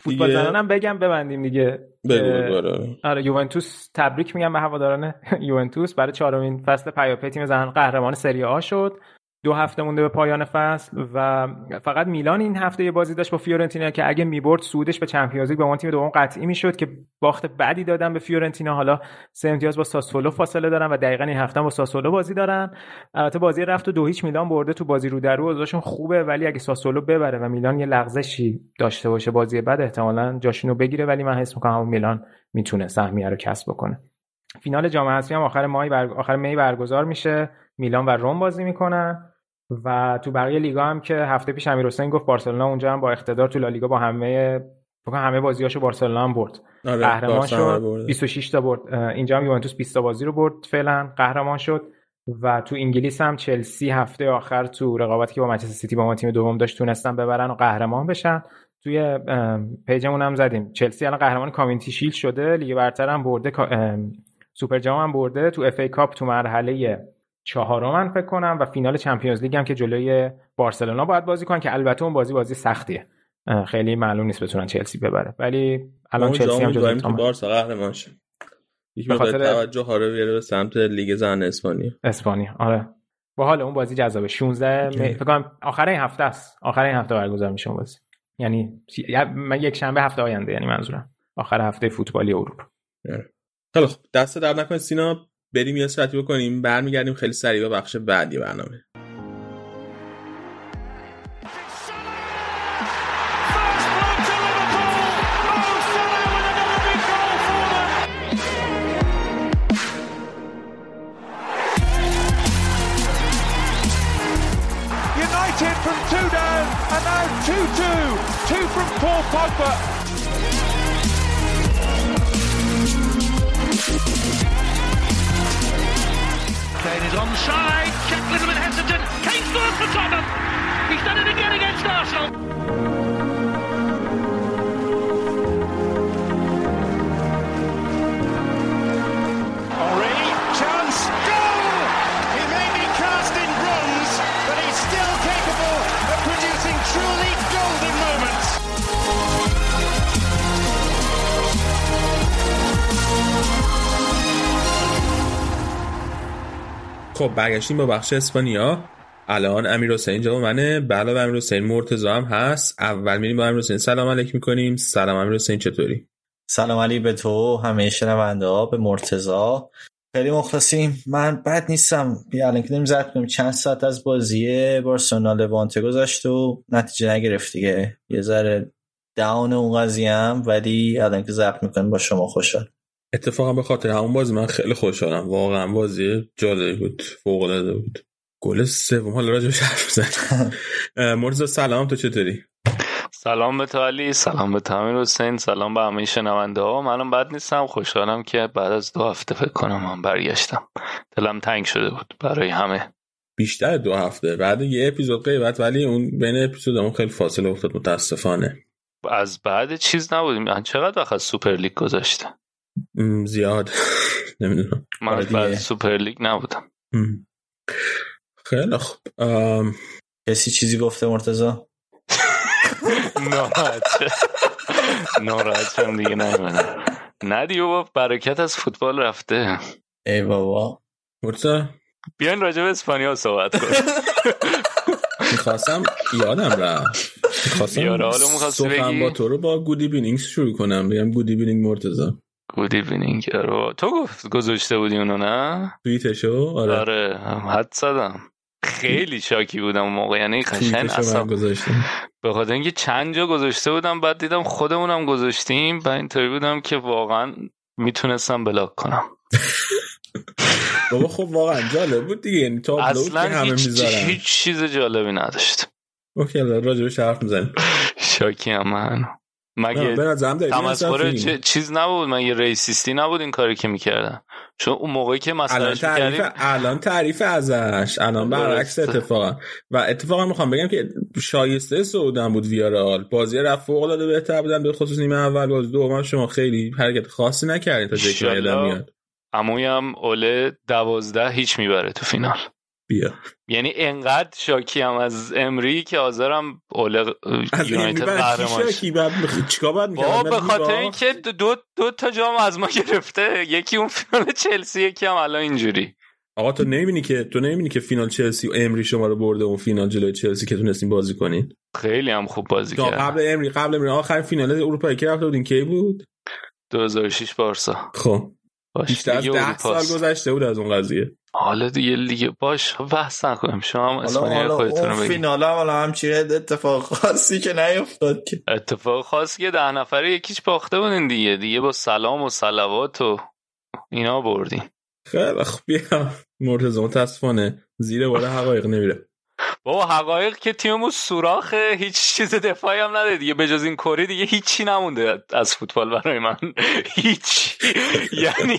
فوتبال زنان بگم ببندیم دیگه. بگو آره یوونتوس تبریک میگم به هواداران یوونتوس. برای چهارمین فصل پیاپی تیم زنان قهرمان سری آ شد. دو هفته مونده به پایان فصل و فقط میلان این هفته یه بازی داشت با فیورنتینا که اگه می‌برد صعودش به Champions League اون تیم دوم قطعی می‌شد که باخت بعدی دادن به فیورنتینا. حالا سه امتیاز با ساسولو فاصله دارن و دقیقا این هفته با ساسولو بازی دارن. البته بازی رفت و دو هیچ میلان برده تو بازی رو در ازشون خوبه ولی اگه ساسولو ببره و میلان یه لغزشی داشته باشه بازی بعد احتمالا جاشینو بگیره. ولی من حس می‌کنم میلان می‌تونه سهمیه رو کسب بکنه. فینال جام حذفی هم آخر ماه بر... آخر می برگزار میشه. میلان و روم بازی می‌کنن. و تو بقیه لیگا هم که هفته پیش امیر حسین گفت بارسلونا اونجا هم با اقتدار تو لالیگا با همه فکر همه بازیاشو بارسلونا هم برد. آره قهرمان شد 26 تا برد. اینجا هم یوونتوس 20 تا بازی رو برد فعلا قهرمان شد. و تو انگلیس هم چلسی هفته آخر تو رقابتی که با منچستر سیتی با ما تیم دوم داشت تونستن ببرن و قهرمان بشن. توی page مون هم زدیم. چلسی الان قهرمان Community Shield شده لیگ برتر هم برده سوپر جام هم برده. تو FA Cup تو مرحله چهارم من فکر کنم و فینال Champions League هم که جلوی بارسلونا باید بازی کنن که البته اون بازی بازی سختیه خیلی معلوم نیست بتونن چلسی ببره. ولی الان چلسی هم جزو تو بارسا قهرمان شد به خاطر توجه ها رو بیاره به سمت لیگ زن اسپانیا. اسپانیا. آره. با حال اون بازی جذابه. 16 می... فکر کنم آخر این هفته است. آخر این هفته برگزار میشه اون بازی. یعنی من یک شنبه هفته آینده یعنی منظورم. آخر هفته فوتبالی اروپا. خیلی خوب. دست در نکنه. سینا بریم یه ساعتی بکنیم برمیگردیم خیلی سریع به بخش بعدی برنامه from two down and now 2-2. Two from Paul Pogba. Kane is onside. Check a little bit hesitant. Kane scores for Tottenham. He's done it again against Arsenal. خب برگشتیم با بخش اسپانیا. الان امیر حسین جواب منه. و امیر حسین مرتضی هم هست. اول میریم با امیر حسین. سلام علیک می‌کنیم. سلام امیر حسین چطوری؟ سلام علی به تو همه شنونده ها به مرتزا خیلی مخلصیم. من بد نیستم. بیا الان که زد کنیم. چند ساعت از بازی بارسلونا لوانته گذشت و نتیجه نگرفت دیگه. یه ذره داون اون قضیه ولی الان که ضبط می‌کنیم با شما خوشحال. اتفاقا به خاطر همون بازی من خیلی خوشحالم. واقعا بازی جالبی بود فوق العاده بود. گل سوم حالا راجعش حرف بزنیم. مرتضی سلام تو چطوری؟ سلام به تو علی سلام به تامیر حسین سلام به همه شنونده ها منم بد نیستم خوشحالم که بعد از دو هفته فکر کنم من برگشتم. دلم تنگ شده بود برای همه. بیشتر دو هفته. بعد یه اپیزود غیبت ولی اون بین اپیزودمون خیلی فاصله افتاد متاسفانه. از بعد چیز نبودیم. چقدر وقت از Super League گذشته زیاد. نمی‌دونم. من آره بعد. Super League نبودم. خیلی خوب. کسی چیزی گفته مرتضی ناراحت. ناراحت شدم دیگه نیومدم. نه دیگه بابا برکت از فوتبال رفته. ای بابا. مرتضی؟ بیاین راجع به اسپانیا صحبت کنیم. می‌خواستم یادم رفت. می‌خواستم؟ با تو رو با good evening شروع کنم. بگم good evening مرتضی. good evening رو تو گفت گذاشته بودی اونو نه؟ توییتشو؟ آره, آره حدس زدم. خیلی شاکی بودم اون موقع یعنی قشنگ اصلا گذاشتم. به خاطر اینکه چند جا گذاشته بودم بعد دیدم خودمونم گذاشتیم و اینطوری بودم که واقعا می‌تونستم block کنم. بابا خب واقعا جالب بود دیگه. یعنی که اصلا همه هیچ, می‌ذارن. هیچ چیز جالبی نداشت. اوکی راجبش حرف می‌زنیم. شاکی هم من. مگه تمسخر چیز نبود؟ من یه ریسیستی نبود این کاری که می‌کردن؟ چون اون موقعی که الان مسئلهش تعریف می‌کردیم الان تعریف ازش. الان برعکس. اتفاقا. و اتفاقا می‌خوام بگم که شایسته سعودن بود ویارال. بازی رفت فوق العاده بهتر بودن به خصوص نیمه اول. باز دوم شما خیلی حرکت خاصی نکردین تا ایشالله. میاد. امویم اوله دوازده هیچ می‌بره تو فینال. بیا. یعنی انقدر شاکی هم از امری که از این یونایتد بعد قهرمان کی شه. شکی بعد چیکار باید می‌کرد؟ بعد به خاطر؟ اینکه دو, دو تا جام از ما گرفته یکی اون فینال چلسی یکی هم الان اینجوری. آقا تو نمی‌بینی که تو نمی‌بینی که فینال چلسی و امری شما رو برده اون فینال جلوی چلسی که تونستین بازی کنین؟ خیلی هم خوب بازی کرد قبل امری قبل امری آخر فینال اروپایی که رفته بودین؟ کی بود؟ 2006 بارسا. خب. بیشتر از ده سال. گذشته بود از اون قضیه. حالا دیگه لیگ باش بحث نکنیم. شما هم حالا اسپانیا حالا خودتون بگید. فینال هم حالا همچین اتفاق خاصی که نیفتاد که. اتفاق خاص که ده نفره یکیش باخته بودین دیگه. دیگه با سلام و صلوات و اینا بردین. خیلی خب بیا. مرتضی متاسفانه زیر بار حقایق نمیره. بابا حقایق که تیممون سوراخه هیچ چیز دفاعی هم نده دیگه. بجز این کره دیگه هیچی نمونده از فوتبال برای من. هیچ. یعنی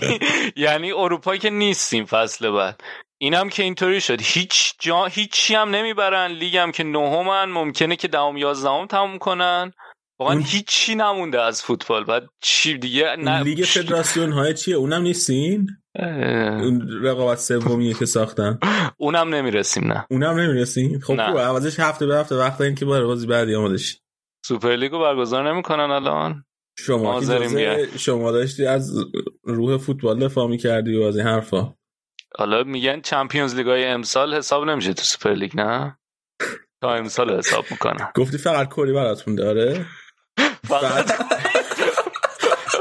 یعنی اروپا که نیستیم فصل بعد. اینم که اینطوری شد. هیچ جا هیچی هم نمی‌برن. لیگ هم که نهمن. ممکنه که دهم یازدهم تموم کنن. واقعا اون- هیچی نمونده از فوتبال. بعد چی دیگه؟ نه. لیگ فدراسیون های چیه؟ اونم نیستین؟ اون رقابت سومیه که ساختن. اونم نمی‌رسیم نه. اونم نمی‌رسین خب. خوبه. عوضش هفته به هفته وقت این که برای بازی بعدی آماده شی Super League و برگزار نمی‌کنن الان. شما شما داشتی از روح فوتبال دفاع می‌کردی و از این حرفا. حالا میگن Champions League های امسال حساب نمیشه تو Super League نه؟ تا امسال حساب می‌کنن. گفتی فقط کلی براتون داره. فقط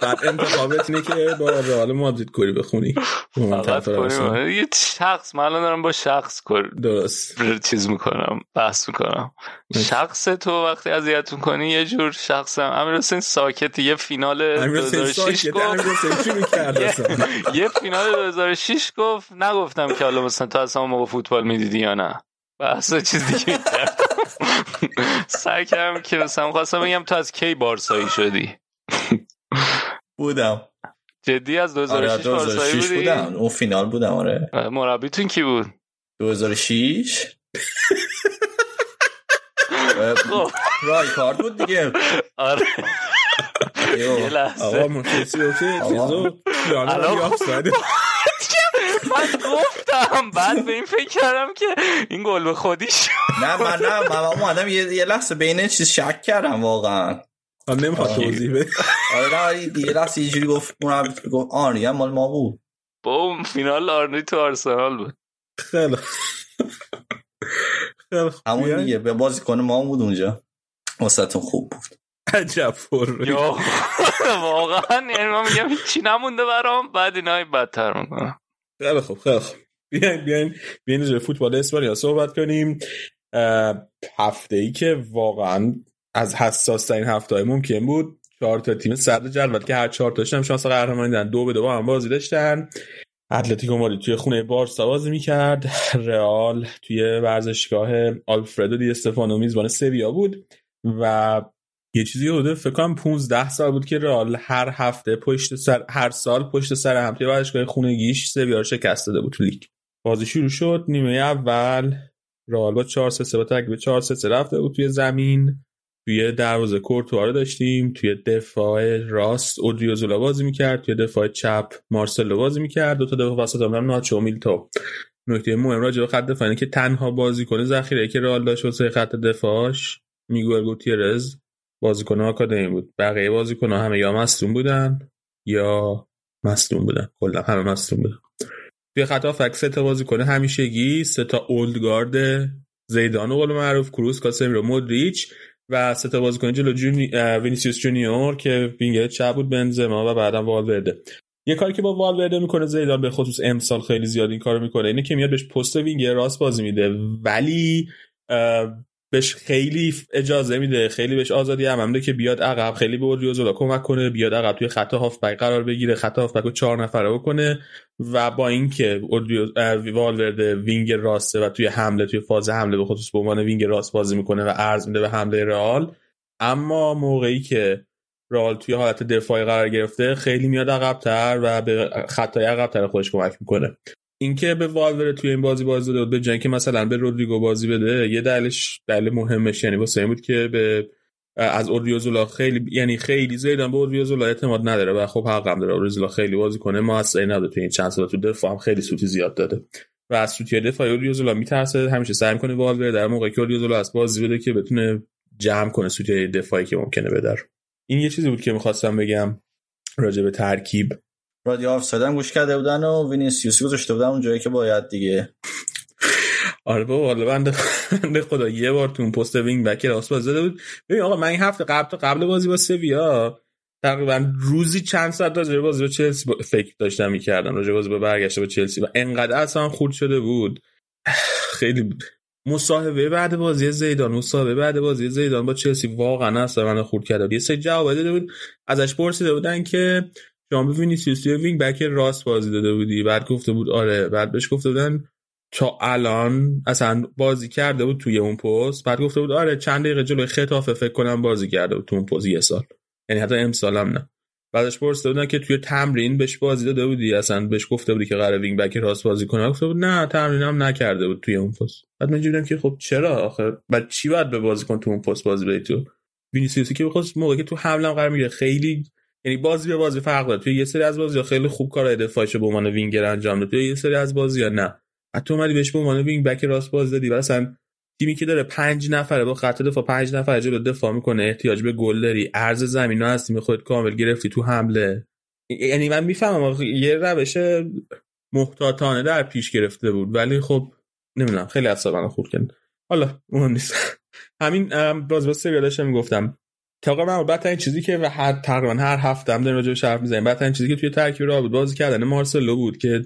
انتخابت اینه که با رئال مادرید کلی بخونی. یه شخص من الان دارم با شخص کر درست. چیز می‌کنم بحث می‌کنم. شخص تو وقتی اذیت می‌کنی یه جور شخصم امیر حسین ساکت یه فینال امیر حسین 2006 ساکت امیر گفت. یه فینال 2006 گفت. نگفتم که حالا مثلا تو اصلا موقع فوتبال می‌دیدی یا نه. بحث چیز دیگه سعی کردم که مثلا خواستم بگم تو از کی بارسایی شدی؟ بودم. جدی از آره 2006 بارسایی 2006 بودی؟ بودم. اون فینال بودم آره. مربیتون کی بود؟ 2006 خب. رای کارت بود دیگه. آره. یه لحظه. آقا من کسی اوکی چیزو پیانو الان- رو آفساید من گفتم بعد به این فکر کردم که این گل به خودیش نه من نه من اومدم یه, یه لحظه بین چیز شک کردم واقعا. من نمی‌خواد توضیح بده آره نه یه لحظه یه جوری گفت اون گفت آنری هم مال ما بود. بوم فینال آرنی تو آرسنال بود. خیلی خیلی. همون. دیگه به بازیکن ما بود اونجا. واسهتون خوب بود. عجب یا واقعا یعنی من میگم هیچی نمونده برام بعد اینا بدتر می‌کنم. خیلی خوب خیلی خوب. بیاین بیاین بیاین فوتبال اسپانیا صحبت کنیم. هفته ای که واقعا از حساس ترین هفته های ممکن بود. چهار تا تیم صدر جدول که هر چهار تاشون هم شانس قهرمانی دادن دو به دو با هم بازی داشتن. اتلتیکو مادرید توی خونه بارسا بازی می‌کرد. رئال توی ورزشگاه آلفردو دی استفانو میزبان سویا بود و یه چیزی حدود فکر کنم 15 سال بود که رئال هر هفته پشت سر هر سال پشت سر هم توی ورزشگاه خونگیش سویا رو شکست داده بود تو لیگ. بازی شروع شد. نیمه اول رئال با 4 3 با ترکیب 4 3 رفته بود توی زمین. توی دروازه کورتوا رو داشتیم توی دفاع راست اودریوزولا بازی می‌کرد توی دفاع چپ مارسلو بازی می‌کرد دو تا دفاع وسط هم ناچو میلتو. نکته مهم راجع به خط دفاع اینه که تنها بازیکن ذخیره که رئال داشت واسه خط دفاعش میگوئل گوتیرز بازیکن آکادمی بود. بقیه بازیکن همه یا مصدوم بودن یا مصدوم بودن. کلا همه مصدوم بودن. توی خط هافبک سه تا بازیکن همیشگی سه تا old guard زیدان و قول معروف کروس کاسمیرو مودریچ و سه تا بازیکن جلو جونی... وینیسیوس جونیور که وینگر چپ بود بنزما و بعدم والورده. یه کاری که با والورده می‌کنه زیدان به خصوص امسال خیلی زیاد این کارو می‌کنه اینه که میاد بهش پست وینگر راست بازی میده. ولی بهش خیلی اجازه میده خیلی بهش آزادی هم میده که بیاد عقب خیلی به اودریوزولا کمک کنه بیاد عقب توی خط هافبک قرار بگیره خط هافبک رو چهار نفره بکنه و با اینکه والورده wing راسته و توی حمله توی فاز حمله به خصوص به عنوان wing راست بازی می‌کنه و عرض میده به حمله رئال اما موقعی که رئال توی حالت دفاعی قرار گرفته خیلی میاد عقبتر و به خطای عقبتر خودش کمک می‌کنه. اینکه به والور توی این بازی بازی بود به اینکه مثلا به رودریگو بازی بده یه دلیلش دلیل مهمش یعنی واسه این بود که به از اودریوزولا خیلی یعنی خیلی زیدان به اودریوزولا اعتماد نداره و خب حق هم داره اودریوزولا خیلی بازی کنه. موثری نداره توی این چند سال تو دفاع هم خیلی سوتی زیاد داده. و از سوتی دفاعی اودریوزولا میترسه همیشه سعی می‌کنه والور در موقعی که اودریوزولا از بازی بده که بتونه جمع کنه سوتی دفاعی که ممکنه بدر این یه چیزی بود که می‌خواستم بگم راجع به ترکیب. رادیو آفساید هم گوش کرده بودن و وینیسیوس گذاشته بودن اون جایی که باید دیگه. آره بابا والا بنده خدا یه بار تو اون پست wing back راست بازی زده بود. ببین آقا من این هفته قبل تا قبل بازی با سویا تقریبا روزی چند ساعت راجع بازی با چلسی با- فکر داشتم می‌کردم راجع بازی با برگشته با چلسی و انقدر اصلا خورد شده بود. خیلی مصاحبه بعد بازی زیدان مصاحبه بعد بازی زیدان با چلسی واقعا اصلا من خورد کرده بود. یه سری جواب داده بود ازش پرسیده بودن که به وینیسیوس توی wing back راست بازی داده بودی. بعد گفته بود آره. بعد بهش گفته بودن تا الان اصلا بازی کرده بود توی اون پست. بعد گفته بود آره چند دقیقه جلوی ختافه فکر کنم بازی کرده بود تو اون پست یه سال. یعنی حتی امسال هم نه. بعدش پرسیده بودن که توی تمرین بهش بازی داده بودی؟ اصلا بهش گفته بودی که قرار wing back راست بازی کنه؟ گفته بود نه تمرین هم نکرده بود توی اون پست. بعد من دیدم که خب چرا آخه؟ بعد چی باید به بازیکن تو اون پست بازی بدی تو؟ وینیسیوسی که بخواست موقعی که تو حمله قرار می‌گیره خیلی یعنی بازی به بازی فرق داره. توی یه سری از بازی خیلی خوب کارهای دفاعیشو به عنوان وینگر انجام داد. توی یه سری از بازی نه. حتی اومدی بهش به عنوان wing back راست باز دادی اصلا تیمی که داره پنج نفره با خط دفاع پنج نفر جلو دفاع می‌کنه احتیاج به گل داری عرض زمین از تیم خودت کامل گرفتی تو حمله. یعنی من می‌فهمم یه روش محتاطانه در پیش گرفته بود. ولی خب نمی‌دونم خیلی اصلا خورد. کرد حالا مهم نیست. همین باز با سریال داشتم می‌گفتم تقریبا من بدترین چیزی که هر تقریبا هر هفته هم داریم راجع بهش حرف می‌زنیم بدترین چیزی که توی ترکیب را بود بازی کردن مارسلو بود که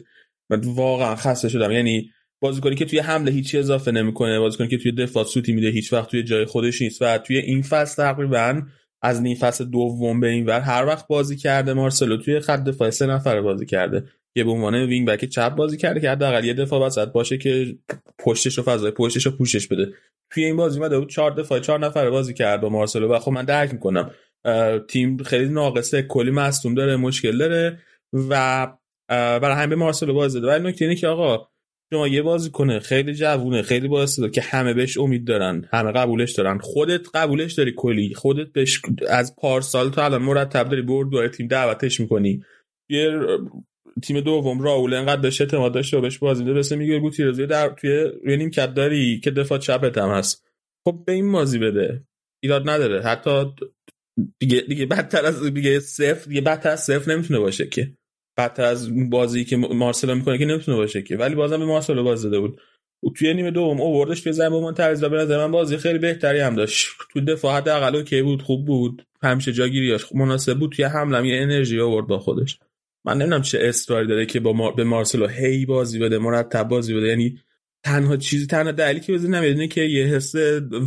من واقعا خسته شدم. یعنی بازیکنی که توی حمله هیچی اضافه نمی‌کنه بازیکنی که توی دفاع سوتی میده هیچ وقت توی جای خودش نیست و توی این فصل تقریبا از نیم فصل دوم به این ور هر وقت بازی کرده مارسلو توی خط دفاع سه نفره بازی کرده. یه به عنوان وینگ بک چپ بازی کرده که حداقل یه دفاع وسط باشه که پشتش و فضای پشتش رو پوشش بده. توی این بازی اومده بود چهار دفاع چهار نفره بازی کرد با مارسلو و خب من درک می‌کنم. تیم خیلی ناقصه کلی مصدوم داره مشکل داره و برای همین به مارسلو بازی داده. ولی نکته اینه که آقا شما یه بازی کنه خیلی جوونه خیلی باعث که همه بهش امید دارن همه قبولش دارن. خودت قبولش داری کلی. خودت بهش از پارسال تا الان مرتب داری برد دوره تیم دعوتش می‌کنی. یه تیم دوم راول انقدر بهش اعتماد داشته و بهش بازی میده مثل میگه گوتیرز در توی روی نیمکت داری که دفاع چپت هم هست. خب به این بازی بده. ایراد نداره. حتی دیگه دیگه بدتر از دیگه صفر دیگه بدتر از صفر نمی‌تونه باشه که. بدتر از بازی که مارسلو می‌کنه که نمی‌تونه باشه که. ولی بازم به مارسلو باز داده بود. و توی نیمه دوم اووردش توی زمین من تعویض به نظر من بازی خیلی بهتری هم داشت. تو دفاع حداقل اوکی بود خوب بود. همیشه جاگیریاش مناسب بود. توی حمله یه انرژی آورد با خودش. من نمی‌دونم چه اصراری داره که با ما... به مارسلو هی بازی بده مرتب بازی بده. یعنی تنها چیزی تنها دلیلی که بزنی نمی‌دونه که یه حس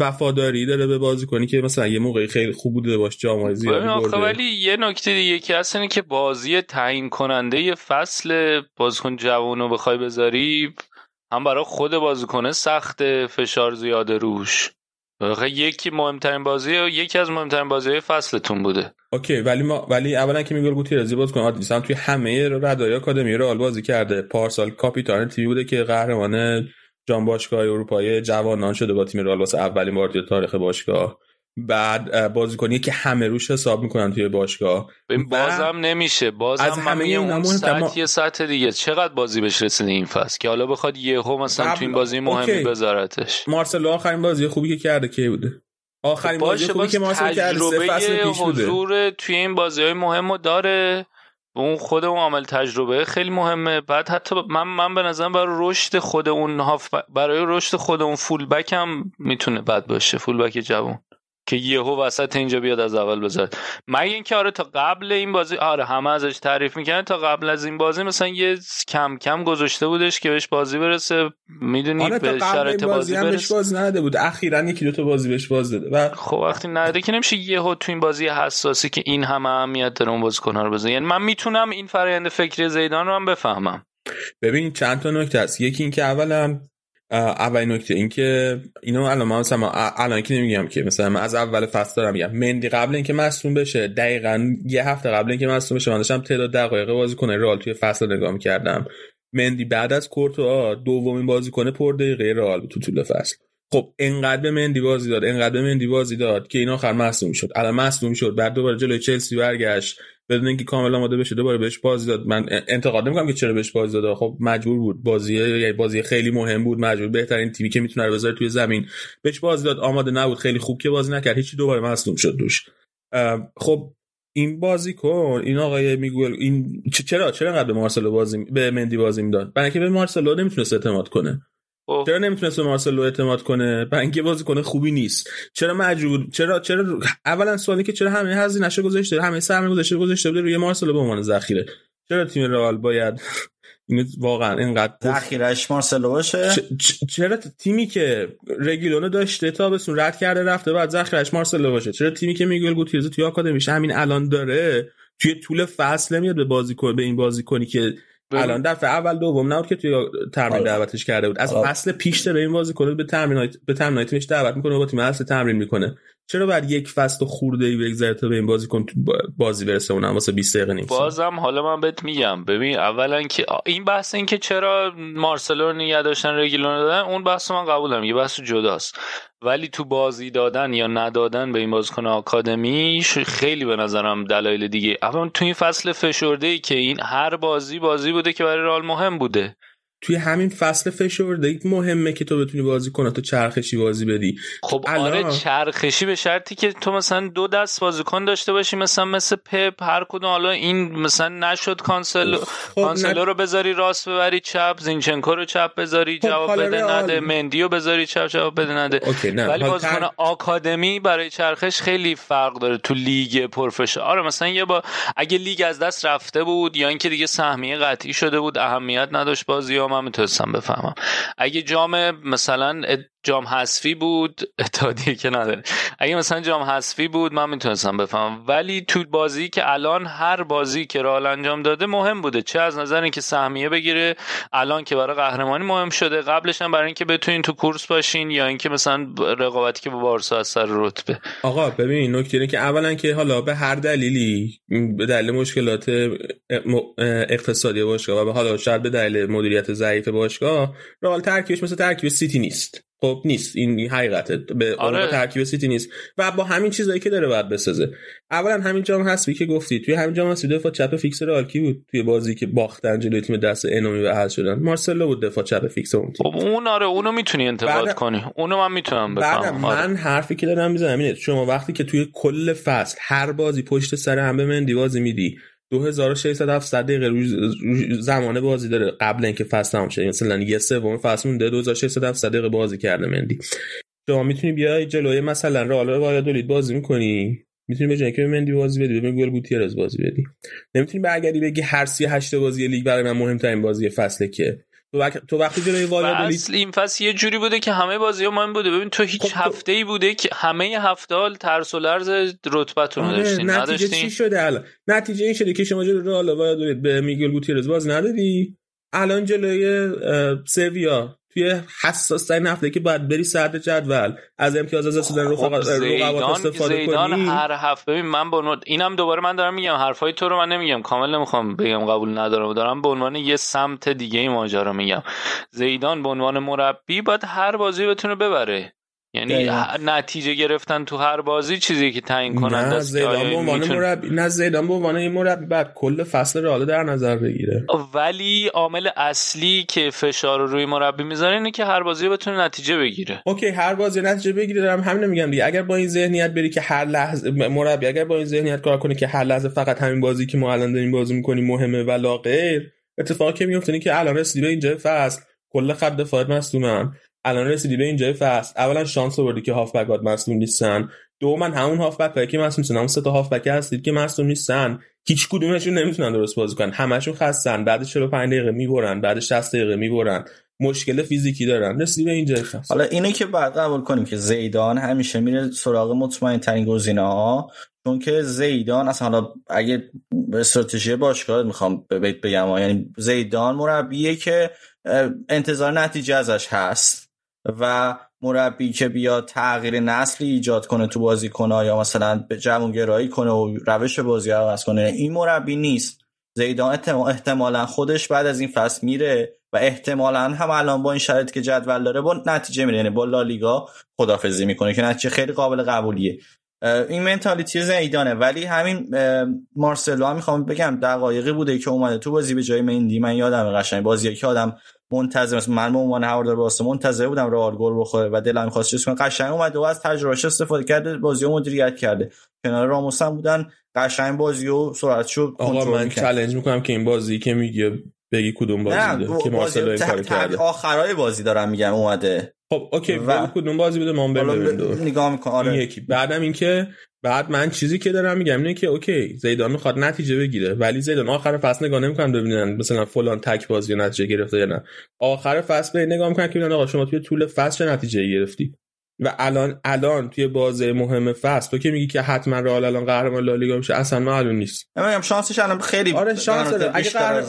وفاداری داره به بازی کنی که مثلا یه موقعی خیلی خوب بوده باش جام زیادی برده. ولی یه نکته دیگه که هست اینه که بازی تعیین کننده یه فصل بازیکن جوانو بخوای بذاری هم برای خود بازیکنه سخت فشار زیاده روش. یکی مهمترین بازی یکی از مهمترین بازی فصلتون بوده. اوکی ولی ما ولی اولا که میگل گوتی رزی باز کنه. توی همه ردای آکادمی رئال بازی کرده. پارسال کاپیتان تیمی بوده که قهرمان جام باشگاه اروپایی جوانان شده با تیم رئال واسه اولین بار تاریخ باشگاه. بعد بازیکنی که همه روش حساب می‌کنن توی باشگاه. بازم نمیشه. بازم از همه اون سطح سطح دیگه. چقدر بازی بهش رسیده این فصل؟ که حالا بخواد یهو مثلا تو این بازی مهمی بذارتش. مارسلو آخرین بازی خوبی که کرده کی بوده؟ آخرین بازی خوبی که مارسلو کرده سه فصل پیش بوده. حضور توی این بازی های مهم داره. اون خود اون عمل تجربه خیلی مهمه. بعد حتی من من به نظرم برای رشد خود اون هاف برای رشد خود اون فول بک هم می‌تونه بد باشه. فول بک جوان. که یهو وسط اینجا بیاد از اول بذاره مگه اینکه آره تا قبل این بازی آره همه ازش تعریف می‌کنن تا قبل از این بازی مثلا یه کم کم گذاشته بودش که بهش بازی برسه. می‌دونی آره به شرایط بازی هم بهش بازی نده بود. اخیرا یکی دو تا بازی بهش باز داده. و خب وقتی نده که نمیشه یهو تو این بازی حساسی که این همه اهمیت داره اون بازیکن رو بزنه. یعنی من می‌تونم این فرآیند فکری زیدان رو هم بفهمم. ببین چند تا نکته است یکی اینکه اولا اول نکته این که اینو الان من مثلا الان که نمیگم که مثلا من از اول فصل دارم میگم. مندی قبل اینکه مصدوم بشه دقیقا یه هفته قبل اینکه مصدوم بشه من داشتم تعداد دقایق بازی کنه رئال توی فصل نگاه می‌کردم. مندی بعد از کورتوا دومین بازی کنه پر دقیقه رئال تو طول فصل. خب انقدر به مندی بازی داد انقدر به مندی بازی داد که این آخر مصدوم شد. الان مصدوم شد بعد دوباره جلوی چلسی برگشت. بدون اینکه کامل آماده بشه دوباره بهش بازی داد. من انتقاد نمی‌کنم که چرا بهش بازی داد. خب مجبور بود. بازی یعنی بازی خیلی مهم بود. مجبور بهترین تیمی که می‌تونه رو بذاره توی زمین. بهش بازی داد. آماده نبود. خیلی خوب که بازی نکرد. هیچی دوباره مصدوم شد دوش خب این بازی کن. این آقای میگوئل این چرا؟ چرا انقدر به مارسلو بازی به مندی بازی می‌داد؟ برای اینکه به مارسلو نمی‌تونست اعتماد کنه. خب. چرا نمی‌تونست به مارسلو اعتماد کنه؟ برای اینکه بازیکن خوبی نیست. چرا مجبور چرا چرا اولا سوالی که چرا همه هزینه‌شو گذاشته؟ همه سرمایه گذاشته گذاشته بوده روی مارسلو به عنوان ذخیره. چرا تیم رئال باید این واقعا اینقدر ذخیرش مارسلو باشه؟ چرا تیمی که رگیلونو داشته تا بسون رد کرده رفته بعد ذخیرش مارسلو باشه؟ چرا تیمی که میگل گوتیرز توی آکادمیش همین الان داره توی طول فصل میاد به بازیکن به این بازیکنی که الان دفعه اول دوم نبود که توی تمرین دعوتش کرده بود. از فصل پیش به این بازیکن به تمرین به تمرین تیمش دعوت می‌کنه با تیم اصل تمرین می‌کنه. چرا بعد یک فصل خورده ای بگذره تا به این بازیکن بازی برسه؟ اونم واسه 20 دقیقه نیم بازم حالا من بهت میگم. ببین اولا که این بحث این که چرا مارسلو نگه داشتن رگیلون دادن اون بحث من قبولم. یه بحث جداست. ولی تو بازی دادن یا ندادن به این بازیکن آکادمی خیلی به نظرم دلایل دیگه. اما تو این فصل فشرده ای که این هر بازی بازی بوده که برای رئال مهم بوده. توی همین فصل فشرده مهمه که تو بتونی بازی کنه تو چرخشی بازی بدی. خب آره چرخشی به شرطی که تو مثلا دو دست بازیکن داشته باشی مثلا مثل پپ هر کدوم. حالا این مثلا نشد کانسل خب کانسلو رو بذاری راست ببری چپ زینچنکو رو چپ بذاری خب جواب بده نده مندی رو بذاری چپ جواب بده نده. ولی بازیکن تر... آکادمی برای چرخش خیلی فرق داره تو لیگ professional آره مثلا یه با اگه لیگ از دست رفته بود یا اینکه دیگه سهمیه قطعی شده بود اهمیت نداشت بازی من می‌تونستم بفهمم. اگه جام مثلا جام حذفی بود اتحادیه که نداره. اگه مثلا جام حذفی بود من می‌تونستم بفهمم. ولی تو بازی که الان هر بازی که رال انجام داده مهم بوده. چه از نظر اینکه سهمیه بگیره الان که برای قهرمانی مهم شده. قبلش هم برای اینکه بتونین تو کورس باشین یا اینکه مثلا رقابتی که با بارسا از سر رتبه. آقا ببین نکته اینه که اولا که حالا به هر دلیلی به دلیل مشکلات اقتصادی باشه و به حالا شاید به دلیل مدیریت ضعیف باشگاه رئال ترکیبش مثل ترکیب سیتی نیست. خب نیست. این حقیقته. به آره. ترکیب سیتی نیست. و با همین چیزایی که داره باید بسازه. اولا همین جام حسبی که گفتی. توی همین جام حسبی دفاع چپ فیکس رئال کی بود؟ توی بازی که باختن جلوی تیم دسته سومی و حذف شدن. مارسلو بود دفاع چپ فیکس اون تیم. خب اون آره اونو می‌تونی انتقاد بعد... کنی. اونو من می‌تونم بگم آره. من حرفی که دارم می‌زنم اینه شما وقتی که توی کل فصل هر بازی پشت سر هم به مندی بازی میدی 2600 دقیقه روز زمان بازی داره قبل اینکه فصل تموم شه. مثلا یه سوم فصل مونده 2600 دقیقه بازی کرده مندی. شما می‌تونی بیای جلوی مثلا رئال وایادولید بازی می‌کنی؟ می‌تونی به جای که مندی بازی بدی به گل گوتیرز بازی بدی. نمی‌تونی برگردی بگی هر سی هشت بازی لیگ برای من مهمترین بازی فصله که تو, وقت تو وقتی جلوی والادولید اصل این فصل یه جوری بوده که همه بازی ها مهم بوده. ببین تو هیچ خب هفته ای بوده که همه هفته ها ترس و لرز رتبتون آره داشتین. نتیجه نداشتین؟ چی شده الان؟ نتیجه این شده که شما جلوی رئال والادولید به میگل گوتیرز باز ندادی؟ الان جلوی سویا. توی حساس ترین هفته که باید بری سرد جدول. از امتیاز از رسیدن خب رقبات استفاده زیدان کنی. هر هفته ببین من به اینم دوباره من دارم میگم حرفای تو رو من نمیگم. کامل نمی‌خوام بگم قبول ندارم. دارم به عنوان یه سمت دیگه ای ماجرا میگم. زیدان به عنوان مربی باید هر بازی بتونه ببره. یعنی نتیجه گرفتن تو هر بازی چیزی که تعیین کننده است زیدان به عنوان میتون... مربی نه زیدان به عنوان این مربی بعد کل فصل رئال در نظر بگیره. ولی عامل اصلی که فشار رو روی مربی می‌ذاره اینه که هر بازی بتونه نتیجه بگیره. اوکی هر بازی نتیجه بگیره دارم همین میگم دیگه. اگر با این ذهنیت بری که هر لحظه مربی اگر با این ذهنیت کار کنه که هر لحظه فقط همین بازی که ما الان داریم بازی می‌کنیم مهمه و لا غیر اتفاقی که میفته که الان رسیدی به اینجا فصل. کل خط دفاع مصدومن. الان رسیدی به اینجای فصل. اولا شانس آوردی که هافبکات مصدوم نیستن. دو من همون هافبک هایی که مصدوم نیستن. همون سه تا هافبک هستید که مصدوم نیستن. هیچ کدومشون نمی‌تونن درست بازی کنن. همشون خستن. بعد 45 دقیقه می‌برن. بعد 60 دقیقه می‌برن. مشکل فیزیکی دارن. رسیدی به اینجای فصل. حالا اینه که بعد قبول کنیم که زیدان همیشه میره سراغ مطمئن ترین گزینه ها چون که زیدان اصلا حالا اگه استراتژی باشگاه می‌خوام بگم یعنی زیدان مربیه که انتظار نتیجه ازش هست. و مربی که بیا تغییر نسلی ایجاد کنه تو کنه یا مثلا به جوانگرایی کنه و روش بازی عوض کنه این مربی نیست. زیدان احتمالا خودش بعد از این فصل میره و احتمالا هم الان با این شرایط که جدول داره با نتیجه میره یعنی با لالیگا خدافزی می‌کنه که نتیجه خیلی قابل قبولیه. این منتالیتی زیدانه. ولی همین مارسلو هم می‌خوام بگم دقایقی بوده که اومده تو بازی به جای مندی. من یادم قشنگ بازی که آدم منتظر مثلا من به عنوان هوادار بارسا منتظر بودم رئال گل بخوره و دلم خواست چیز کنه. قشنگ اومد و از تجربهش استفاده کرده بازی رو مدیریت کرده. کنار راموس هم بودن. قشنگ بازی رو سرعتشو آقا من چالش می‌کنم که این بازی که میگه بگی کدوم بازی ده که مارسلو این کارو کرده. آخرای بازی دارم میگم اومده. خب اوکی و کدوم بازی بوده؟ ما بریم. نگاه می‌کنم. آره. یکی. بعدم اینکه بعد من چیزی که دارم میگم اینه که OK زیدان می‌خواد نتیجه بگیره. ولی زیدان آخر فصل نگاه نمی‌کنن ببینن مثلا فلان تک بازی نتیجه گرفته یا نه. آخر فصل به نگاه می‌کنن که ببینن آقا شما توی طول فصل چه نتیجه گرفتی؟ و الان الان توی بازی مهم فصل تو که میگی که حتما رئال الان قهرمان لالیگا میشه اصلا معلوم نیست. من میگم شانسش الان خیلی آره شانس داره. اگه قهر...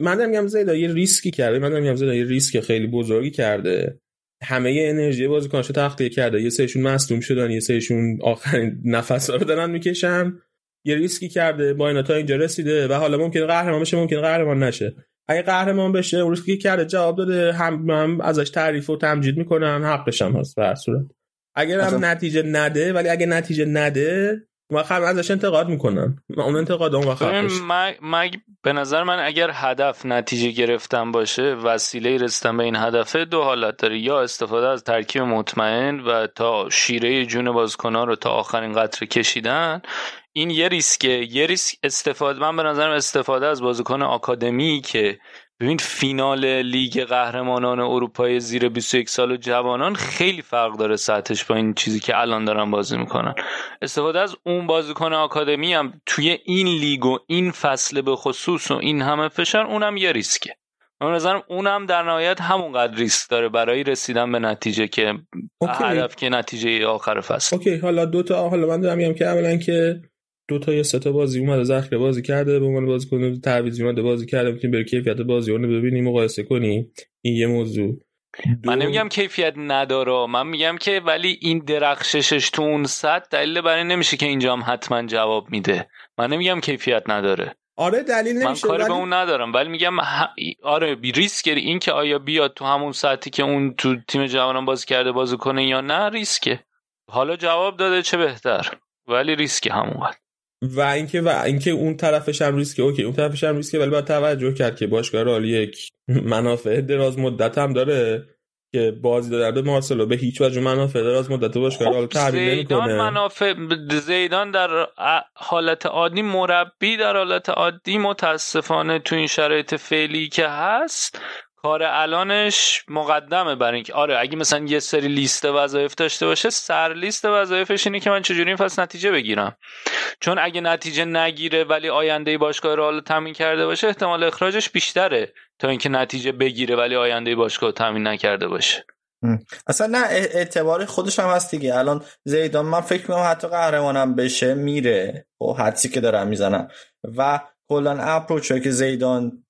من میگم زیدان یه ریسکی کرده. من میگم زیدان یه ریسک خیلی بزرگی کرده. همه انرژی بازیکناش تخلیه کرده. یه سهشون مصدوم شدن یه سهشون آخرین نفس رو دارن می‌کشن. یه ریسکی کرده. با اینا تا اینجا رسیده و حالا ممکنه قهرمان بشه ممکنه قهرمان نشه. اگه قهرمان بشه اون ریسکی کرده جواب داده. هم, هم ازش تعریف و تمجید می‌کنن حقش هم هست به صورت. اگر هم نتیجه نده ولی اگه نتیجه نده و خب ازش انتقاد می‌کنن. اون انتقاد اون وقت من به نظر من اگر هدف نتیجه گرفتن باشه وسیله رسیدن به این هدفه دو حالت داره. یا استفاده از ترکیب مطمئن و تا شیره جون بازیکنان رو تا آخرین قطره کشیدن این یه ریسکه. یه ریسک استفاده من به نظرم استفاده از بازیکن آکادمی که ببین فینال لیگ قهرمانان اروپای زیر 21 سال و جوانان خیلی فرق داره سطحش با این چیزی که الان دارن بازی می‌کنن. استفاده از اون بازیکن آکادمی هم توی این لیگ و این فصل به خصوص و این همه فشار اونم یه ریسکه. من نظرم اونم در نهایت همونقدر ریسک داره برای رسیدن به نتیجه که هدف که نتیجه آخر فصل. اوکی حالا دو تا حالا من دارم میگم که اولا که دو تا یا سه تا بازی اومده ذخیره بازی کرده به عنوان بازیکن تعویض اومده بازی کرده. می‌تونیم بر کیفیت بازی رو ببینیم مقایسه کنیم. این یه موضوع. من نمیگم کیفیت نداره. من میگم که ولی این درخششش تو اون صد دلیل برای نمیشه که اینجا هم حتما جواب میده. من نمیگم کیفیت نداره. آره دلیل من نمیشه کاری ولی به اون ندارم. ولی میگم ه- آره بی ریسک این که آیا بیاد تو همون ساعتی که اون تو تیم جوانان بازی کرده بازی کنه یا نه ریسکه. حالا جواب داده چه بهتر. ولی ریسک همون وقت و اینکه و اینکه اون طرفش هم ریسکه. اوکی اون طرفش هم ریسکه ولی باید توجه کرد که باشگاه رئال یک منافع دراز مدت هم داره که بازی دادن به مارسلو به هیچ وجه منافع دراز مدت باشگاه رئال خب تحمیل زیدان نمی‌کنه. منافع زیدان در حالت عادی مربی در حالت عادی متاسفانه تو این شرایط فعلی که هست کار الانش مقدمه برای اینکه آره اگه مثلا یه سری لیست وظایف داشته باشه سر لیست وظایفش اینه که من چجوری این فصل نتیجه بگیرم. چون اگه نتیجه نگیره ولی آینده باشگاه رو تامین کرده باشه احتمال اخراجش بیشتره تا اینکه نتیجه بگیره ولی آینده باشگاه رو تامین نکرده باشه. اصلا نه اعتبار خودش هم هست دیگه. الان زیدان من فکر می‌کنم حتی قهرمانم بشه میره. و حدسی که دارم می‌زنم. و کلا اپروچ که زیدان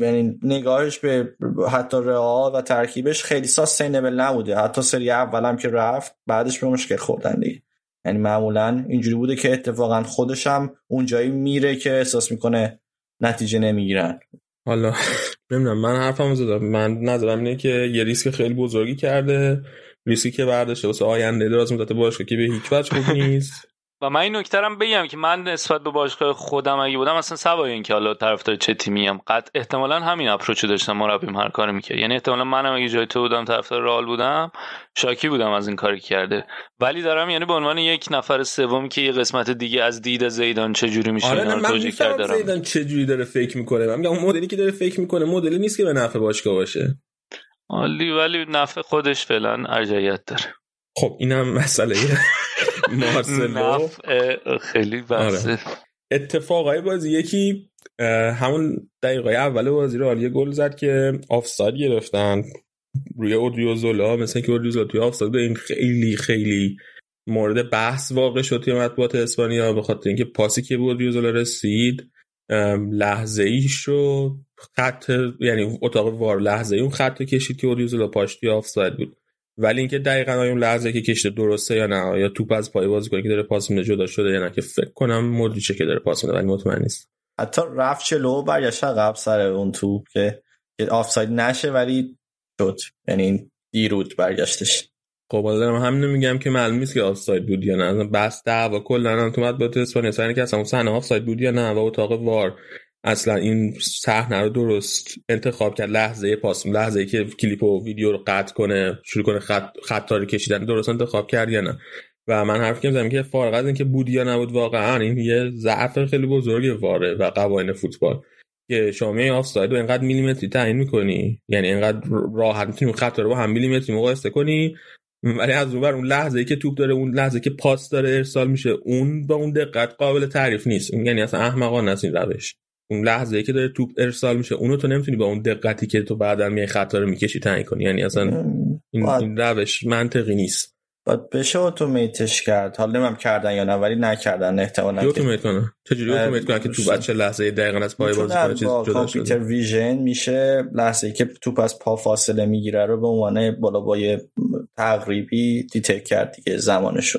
یعنی نگاهش به حتی رئال و ترکیبش خیلی ساستینبل نبوده. حتی سری اولم که رفت بعدش به مشکل خوردن دیگه. یعنی معمولا اینجوری بوده که اتفاقا خودش هم اون جایی میره که احساس می‌کنه نتیجه نمی‌گیرن. حالا نمی‌دونم من حرفم زدم. من نظرم اینه که یه ریسک خیلی بزرگی کرده. ریسکی که برداشته واسه آینده دراز مدت باشگاه که به هیچ وجه خوب نیست. و من این نکته رو بگم که من نسبت به باشگاه خودم اگه بودم اصلا سوای این که حالا طرفدار چه تیمی ام. قط احتمالا همین اپروچو داشتم مربیم هر کاری می‌کرد. یعنی احتمالا منم اگه جای تو بودم طرفدار رئال بودم شاکی بودم از این کاری کرده. ولی دارم یعنی به عنوان یک نفر سومی که یه قسمت دیگه از دید زیدان چه جوری میشه آره من توجیه می‌فهمم کرد دارم زیدان چه جوری داره فکر می‌کنه. من میگم مدلی که داره فکر می‌کنه مدلی نیست که به نفع باشگاه باشه. عالی ولی نفع خودش فعلا ارجحیت داره. خب اینم مسئله. مارسلو. خیلی بحثه اتفاقای بازی یکی همون دقیقه اول بازی رو یه گل زد که آفساید گرفتن. روی اودریوزولا مثل که اودریوزولا توی آفساید این خیلی خیلی مورد بحث واقع شد توی مطبوعات اسپانیا. به خاطر اینکه پاسی که به اودریوزولا رسید لحظه ای شد خط یعنی اتاق وار لحظه ای اون خط رو کشید که اودریوزولا پاش توی آفساید بود. ولی اینکه دقیقا آیا اون لحظه که کشته درسته یا نه یا توپ از پای بازیکن که داره پاس میده جدا شده یا نه که فکر کنم مودریچه که داره پاس میده ولی مطمئن نیست. حتی رفت چلو برگشت عقب سر اون توپ که که آفساید نشه ولی شد. یعنی دیرود برگشتش. خب حالا دارم همین میگم که معلوم نیست که آفساید بود یا نه. بس دعوا کلا هم تو مطبوعات اسپانیا سر که اصلا اون صحنه آفساید بود یا نه و اتاق وار. اصلا این صحنه رو درست انتخاب کرد. لحظه پاس لحظه که کلیپ و ویدیو رو قطع کنه شروع کنه خط خطا رو کشیدن درست انتخاب کرد یا نه؟ و من حرف که می‌زنم که فارغ از اینکه بود یا نبود واقعا این یه ضعف خیلی بزرگ واره و قوانین فوتبال. که شما آفساید رو اینقدر میلیمتری تعیین می‌کنی یعنی اینقدر راحت می‌تونی خط رو با هم میلیمتری مقایسه کنی ولی از اون اون لحظه ای که توپ داره اون لحظه که پاس داره ارسال میشه اون با اون دقت قابل تعریف نیست. یعنی اصلا احمقانه است این روش. اون لحظه ای که داره توپ ارسال میشه اونو تو نمی‌تونی با اون دقتی که تو بعدا میای خطا رو می‌کشی تعیین کنی. یعنی اصلا این, باید, این روش منطقی نیست. باید بشه اتومیتش کرد. حالا نمیم کردن یا نه ولی نکردن احتمالا اتومات کنه چجوری اتومات کنه که تو بچه لحظه دقیقا از پای بازی کنه می‌تونن چیز جدا کامپیوتر شده؟ ویژن میشه لحظه ای که توپ از پا فاصله می‌گیره رو به عنوان بالا با تقریبی detect کرد دیگه زمانشو.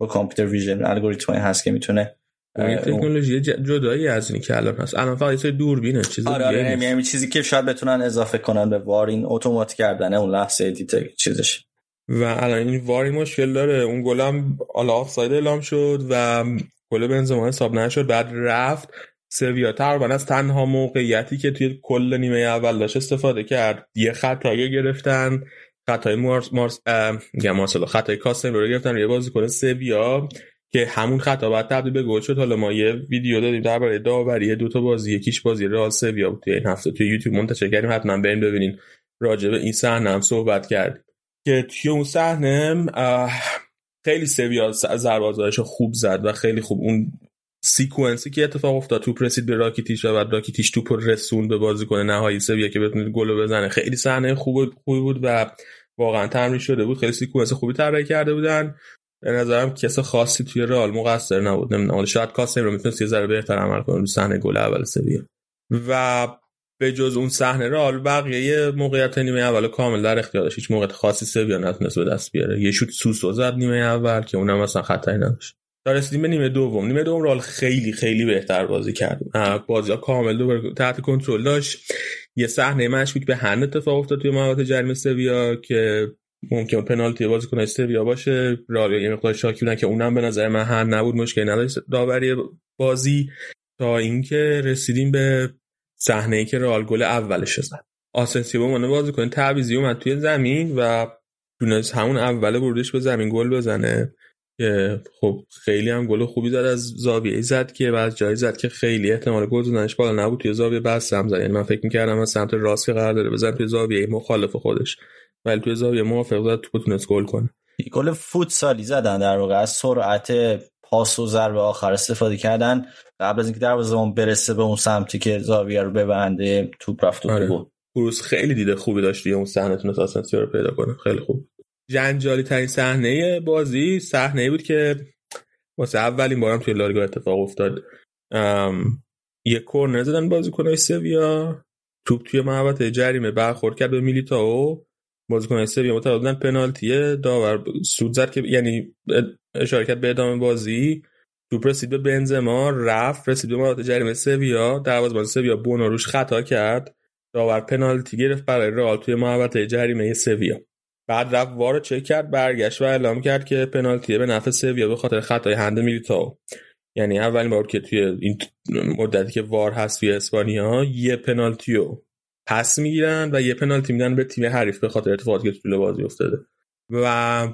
با computer vision algorithm هست که می‌تونه این تکنولوژی ج- جدایی از اینی که الان هست. الان فقط یه دوربینه چیز آره آره نیست. یعنی چیزی که شاید بتونن اضافه کنن به VAR این اتومات کردن اون لحظه detect چیزش. و الان این VAR ی مشکل داره. اون گلم حالا آفساید اعلام شد و گل بنزما حساب نشد. بعد رفت. سویا تقریبا از تنها موقعیتی که توی کل نیمه اول داشت استفاده کرد. یه خطایی گرفتن. خطای مارس مارس میگم مارسلو. خطای کاستن رو گرفتن. روی بازیکن سویا. که همون خطا بعد تبدیل به گل شد. حالا ما یه ویدیو دادیم درباره داوری. دو تا بازی یکیش بازی رئال سویا بود توی این هفته توی یوتیوب منتشر کردیم. حتما بریم ببینین راجع به این صحنه هم صحبت کردیم. که توی اون صحنه خیلی سویا ضربازش خوب زد و خیلی خوب. اون sequence ی که اتفاق افتاد توپ رسید به راکیتیچ و بعد راکیتیچ توپ رسون به بازیکن نهایی سویا که بتونه گل بزنه. خیلی صحنه خوب خوبی بود و واقعا تمرین شده بود. خیلی سیکونس خوبی طراحی کرده بودن. به نظرم کس خاصی توی رئال مقصر نبود. نمی‌دونم شاید کاسم رو می‌تونست یه ذره بهتر عمل کنه رو صحنه گل اول سویا و به جز اون صحنه رئال بقیه موقعیت نیمه اول کامل در اختیارش هیچ موقعیت خاصی سویا نتونست به دست بیاره. یه شوت سوسو زد نیمه اول که اونم اصلا خطری نداشت. تا رسیدیم نیمه دوم. نیمه دوم رال خیلی خیلی بهتر بازی کرد. بازی ها کامل دوباره تحت کنترل داشت. یه صحنه مشکوک به هن اتفاق افتاد توی محوطه جریمه سویا که ممکن پنالتی بازی کنه استویا باشه. رال یه مقدار شاکی بودن که اونم به نظر من هن نبود مشکلی نداشت. داوری بازی تا اینکه رسیدیم به صحنه ای که رال گل اولش زد. آسنسیو عنوان بازیکن تعویضی اومد توی زمین و تونست همون اول ورودش به زمین گل بزنه که خب خیلی هم گل خوبی زد از زاویه زد که بعد جایی زد که خیلی احتمال گل زدنش بالا نبود. توی زاویه بس هم زد. یعنی من فکر می‌کردم از سمت راست که قرار داره بزن توی زاویه مخالف خودش. ولی توی زاویه موافق زد تو تونست گل کنه. گل فوتسالی زدن در واقع. از سرعت پاس و ضربه آخر استفاده کردن. قبل از اینکه دروازه‌بان برسه به اون سمتی که زاویه رو ببنده توپ رفت و آره. گل. کروس خیلی دیده خوبی داشت توی اون صحنه تونست آسنسیو رو پیدا کنه. خیلی خوب. جنجالی ترین صحنه بازی صحنه بود که واسه اولین بارم توی لالیگا اتفاق افتاد. ام، یه کورنر زدن بازیکنای سویا. توپ توی محوطه جریمه برخورد کرد به میلیتائو. بازیکنای سویا بودن پنالتیه. داور سود زد که یعنی اشاره کرد به ادامه بازی. توپ رسید به بنزما رفت رسید به محوطه جریمه سویا. دروازه‌بان سویا بونو روش خطا کرد. داور پنالتی گرفت برای رئال توی محوطه جریمه سویا. بعد رفت وار چک کرد برگشت و اعلام کرد که پنالتی به نفع سویا به خاطر خطای هند میلیتائو یعنی اولین بار که توی این مدتی که وار هست توی اسپانیا یه پنالتیو پس می‌گیرن و یه پنالتی میدن به تیم حریف به خاطر اتفاقاتی که طول بازی افتاده. و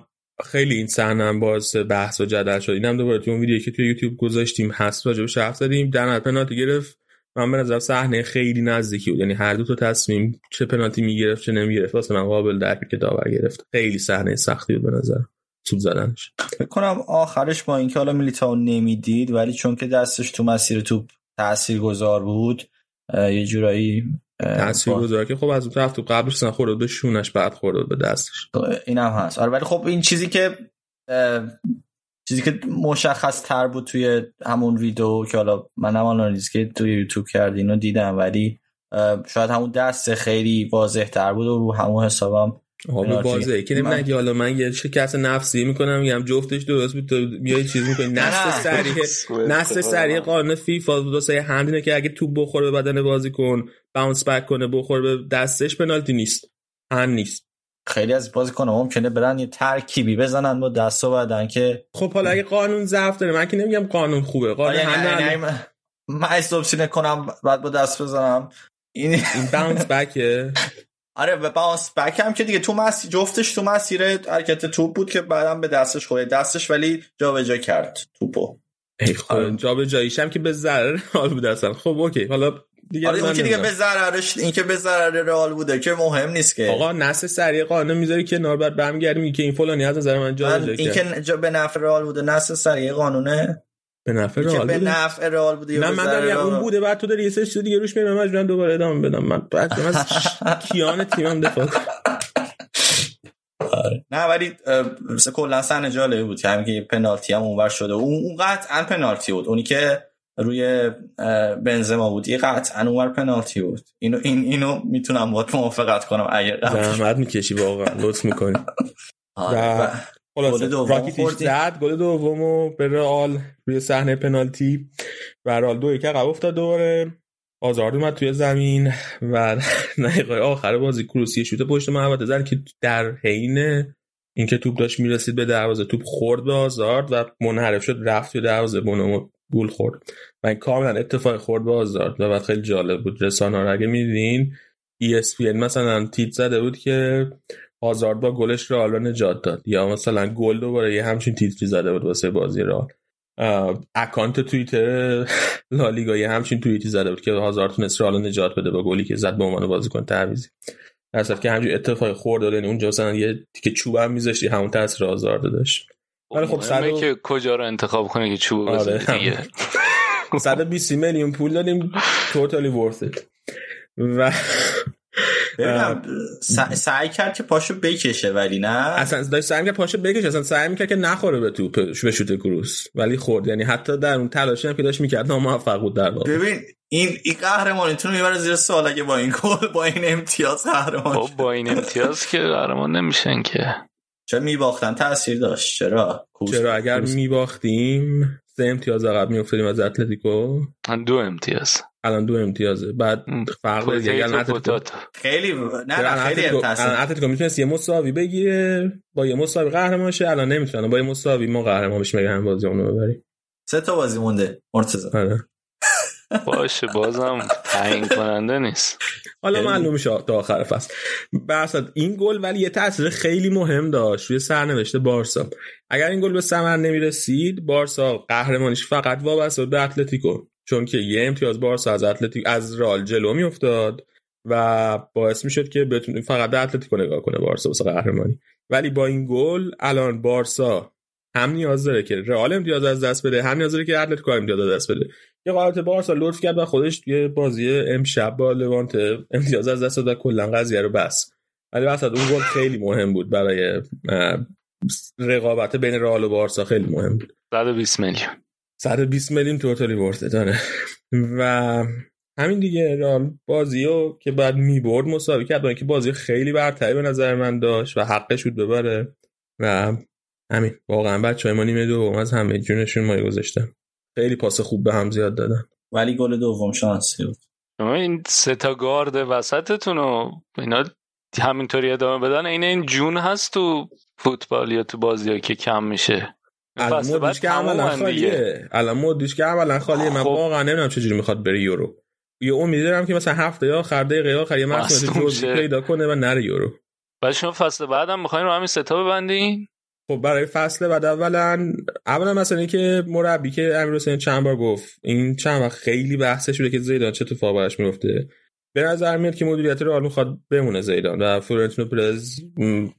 خیلی این صحنه هم باعث بحث و جدل شد. اینم دوباره توی اون ویدیویی که توی یوتیوب گذاشتیم هست راجبش حرف زدیم. در پنالتی گرفت. من به نظر صحنه خیلی نزدیکی بود. یعنی هر دو تا تصمیم چه پنالتی می‌گرفت چه نمی‌گرفت واسه من قابل درک که داور گرفت. خیلی صحنه سختی بود به نظر توپ زدنش. کنم آخرش با اینکه حالا میلیتائو نمی‌دید ولی چون که دستش تو مسیر توپ تاثیرگذار بود یه جورایی تاثیر گذاره که خب از اون طرف تو قبلش اصلا خورد به شونش بعد خورد به دستش. با- این هم هست. آره ولی خب این چیزی که چیزی که مشخص تر بود توی همون ویدیو که حالا من هم آنالیز که توی یوتیوب کردین و دیدم ولی شاید همون دست خیلی واضح تر بود و رو همون حسابم آب. بازه. که نمی‌دونم من- اگه حالا من یه شکست نفسی می‌کنم میگم جفتش درست بود. تو میای چیز می‌کنی. نصف نه. سریع نصف سریع قانون فیفا واسه هند اینه که اگه توپ بخوره به بدن بازیکن باونس بک کنه بخوره به دستش پنالتی نیست. هند نیست. خیلی از بازیکن‌ها ممکنه برن یه ترکیبی بزنن با دست و بدن که خب حالا اگه قانون ضعف داره من که نمیگم قانون خوبه. قانون من- استوپشینه کنم بعد با دست بزنم. این این باونس بکه آره و باس. بک هم که دیگه تو مسیر جفتش تو مسیر حرکت توپ بود که بعدم به دستش خورد. دستش ولی جابجا کرد توپو. ای خدا. جا به جاییشم که به ضرر حال بود اصلا. خب اوکی. حالا دیگه آره اون که دیگه. به ضررش این که به ضرر رئال بوده که مهم نیست که. آقا نصف سریع قانون می‌ذاری که نار بعد برمیگردی میگی که این فلانی از نظر من جا به این جا کرد. که جا به نفع رئال بوده نسل سریع قانونه. به نفع رئال. به. نفع رئال بوده نه من دارم؟ اون بوده بعد تو داری یه سری چیز دیگه روش میرم مجبورم دوباره ادامه بدم. من بعد من از کیان تیمم دفاع کنم. نه ولی مثلا کلا صحنه جالبی بود که همین که پنالتی هم اونور شده. اون اون قطعا پنالتی بود. اونی که روی بنزما بود یه قطعا اونور پنالتی بود. اینو این اینو می‌تونم باهات موافقت کنم اگه قبلش- زحمت می‌کشی واقعا. لطف می‌کنی. آره، و- خلاصه گل خوردیم. زد گل دومو به رئال روی صحنه پنالتی و رئال دو یک عقب افتاد دوباره. آزارد اومد توی زمین و دقیقه آخر بازی کروسی شوت پشت محوطه زد که در حین اینکه توپ داشت می‌رسید به دروازه توپ خورد به آزارد و منحرف شد رفت توی دروازه بونو گول خورد. و این کاملا اتفاق خورد به آزارد و بعد خیلی جالب بود. رسانه رو اگه میدین ESPN مثلا تیت زده بود که آزارد با گلش رئال رو نجات داد. یا مثلا گل دوباره یه همچین تیتری زده بود واسه بازی رئال. اکانت توییتر لالیگا یه همچین توییتی زده بود که هازارد تونست رئال رو نجات بده با گلی که زد به عنوان بازیکن تعویضی. در که همجور اتفاقی خورد داد یعنی اونجا مثلا یه تیکه چوب هم میذاشتی همون تاثیر آزارد داشت. ولی خب و- که کجا رو انتخاب کنه که چوب آره. بزنه دیگه. 120 میلیون پول دادیم. توتالی it. و ببینم سعی کرد که پاشو بکشه ولی نه؟ اصلا داشت سعی می‌کرد پاشه بکش اصلا سعی می‌کرد که نخوره به توپ به شوت کروس. ولی خورد یعنی حتی در اون تلاشی هم که داشت می‌کرد ناموفق بود در واقع. ببین این این قهرمانیتون می‌بره زیر سوال اگه با این گل با این امتیاز قهرمان خب با این امتیاز که قهرمان نمیشن که. چرا میباختن؟ تاثیر داشت. چرا؟ چرا؟ اگر میباختیم سه امتیاز عقب میافتادیم از اتلتیکو. دو امتیاز. الان دو امتیازه. بعد فرق داره دیگه. خیلی نه خیلی الان اتلتیکو می‌تونست یه مساوی بگیره با یه مساوی قهرمان شه. الان نمی‌تونن با یه مساوی ما قهرمان بشیم اگه هم بازی اونو ببریم. سه تا بازی مونده مرتضی. آره. باشه بازم تعیین کننده نیست. حالا خیلی. معلوم میشه تا آخر فصل. برصد این گل ولی یه تاثیر خیلی مهم داشت روی سرنوشت بارسا. اگر این گل به ثمر نمی‌رسید بارسا قهرمانیش فقط وابسته به اتلتیکو. چون که یه امتیاز بارسا از اتلتیک از رال جلو میافتاد و باعث می‌شد که بتونه فقط به اتلتیکو نگاه کنه بارسا واسه قهرمانی. ولی با این گل الان بارسا هم نیاز داره که رئال امتیاز از دست بده هم نیاز داره که اتلتیکو امتیاز از دست بده. یه قرارت بارسا لطف کرد و خودش یه بازی امشب با لوانت امتیاز از دست داد و کلا قضیه رو بس ولی وسط اون گل خیلی مهم بود برای رقابت بین رئال و بارسا خیلی مهم بود. 120 میلیون. 120 میلیون توتالی ورته داره. و همین دیگه رئال بازی رو که بعد می‌برد مساوی کرد با اینکه بازی خیلی برتری به نظر من داشت و حقش بود ببره. و همین واقعا بچه های ما نیمه دوم از همه جونشون مایه گذاشتن خیلی پاس خوب به هم زیاد دادن. ولی گل دوم شانسی بود. شما این سه تا گارد وسطتون رو اینا همینطوری ادامه بدن؟ این این جون هست تو فوتبال یا تو بازی که کم میشه؟ الان مودریچ که عملا دیگه. خالیه. الان مودریچ که عملا خالیه. من خب. واقعا نمی‌دونم چجوری می‌خواد بره یورو. یه امیدی دارم که مثلا هفته یا مسئولیت مصدوم جزئی شه. پیدا کنه و نره یورو. بعد شما فصل بعدم می‌خواین رو همین ستا ببندین؟ خب برای فصل بعد اولا اولا مثلا اینکه مربی که امیر حسین چند بار گفت این چند وقت خیلی بحثش بوده که زیدان چه اتفاقی براش میفته به نظر میاد که مدیریت رئال می‌خواد بمونه زیدان و فلورنتینو پرز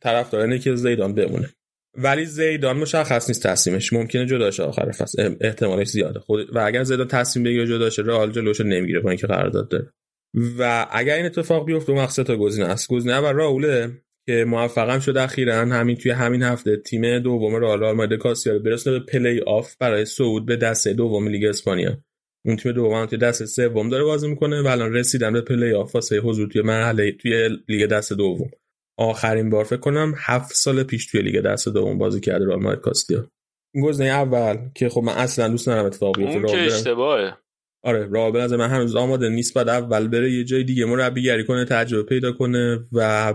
طرفدار اینه که زیدان بمونه. ولی زیدان مشخص نیست تصمیمش. ممکنه جدا شه آخر فصل. احتمالش زیاده. خود و اگر زیدان تصمیم بگیره جدا شه رئال جلوشو نمی‌گیره با اینکه قرارداد داره. و اگر این اتفاق بیفته اون سه تا گزینه است. گزینه اول راوله که موفقم شد اخیرا. همین توی همین هفته تیم دوم رئال مادرید کاستیا رو برسونه به پلی آف برای صعود به دسته دوم لیگ اسپانیا. اون تیم دوم توی دسته سوم داره بازی می‌کنه و الان رسیدن به پلی آف واسه حضور توی مرحله توی لیگ دسته دوم. آخرین بار فکر کنم هفت سال پیش توی لیگ دسته دوم بازی کرده رئال مادرید کاستیا. این گزینه اول که خب من اصلا دوست ندارم اتفاق بیفته اون که اشتباهه. آره به نظر من هنوز آماده نیست بعد اول بره یه جای دیگه مربیگری کنه تجربه پیدا کنه و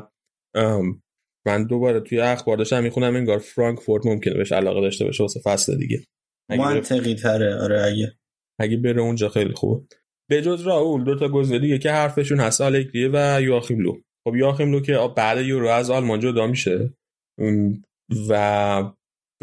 من دوباره توی اخبار داشتم می‌خونم انگار فرانکفورت ممکنه بهش علاقه داشته باشه واسه فصل دیگه. منطقی تره آره اگه اگه بره اونجا خیلی خوبه. به جز راول دو تا گزینه دیگه که حرفشون هست آلگریه و یواخیم لو. خب یواخیم لو که بعد یورو از آلمان جدا میشه. و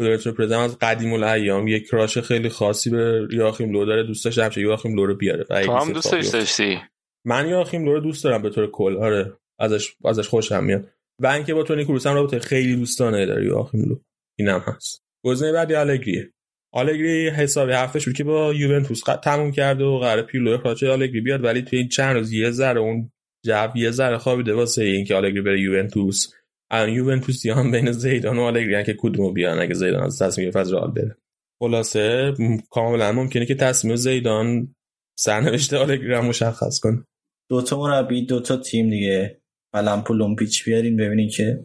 فلورنتینو پرز هم از قدیم الایام یک crush خیلی خاصی به یواخیم لو داره. دوست داشته همیشه یواخیم لو رو بیاره. تو هم بیفته- داشتی؟ من یواخیم لو رو دوست دارم به طور کل. آره ازش ازش خوشم میاد. و اینکه با تونی کروس هم رابطه خیلی دوستانه داره یواخیم لو. اینم هست. گزینه بعدی آلگریه. آلگری حسابی حرفش بود که با یوونتوس تموم کرده و قرار پیرلو اخراج آلگری بیاد ولی توی این چند روز یه ذره اون جو یه ذره خوابیده واسه اینکه آلگری بره یوونتوس. الان یوونتوسیان بین زیدان و آلگری هن که کدومو بیان اگه زیدان از تصمیم گرفت از رئال بره. خلاصه کاملا ممکنه که تصمیم زیدان سرنوشت آلگری هم مشخص کنه. دوتا مربی دوتا تیم دیگه. لمپو پیچ بیارین ببینین که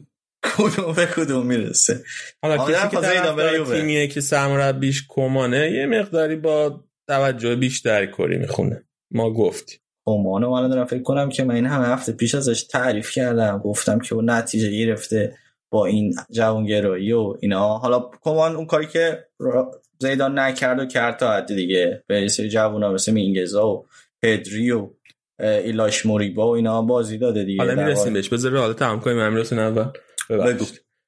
کدوم به کدوم می‌رسه. حالا کسی که طرفدار یووه. تیمیه که سرمربیش کمانه یه مقداری با توجه بیشتری کری می‌خونه. ما گفتیم. کمانو من دارم فکر کنم که من این همه هفته پیش ازش تعریف کردم. گفتم که اون نتیجه گرفته با این جوانگرایی و اینا. حالا کمان اون کاری که زیدان نکرد و کرد تا حدی دیگه. به سری جوونا مثل مینگزا و پدری و ایلاش موریبا و اینا بازی داده دیگه حالا می‌رسیم. بهش. بذار حالا تمام کنیم حسین اول. بگو.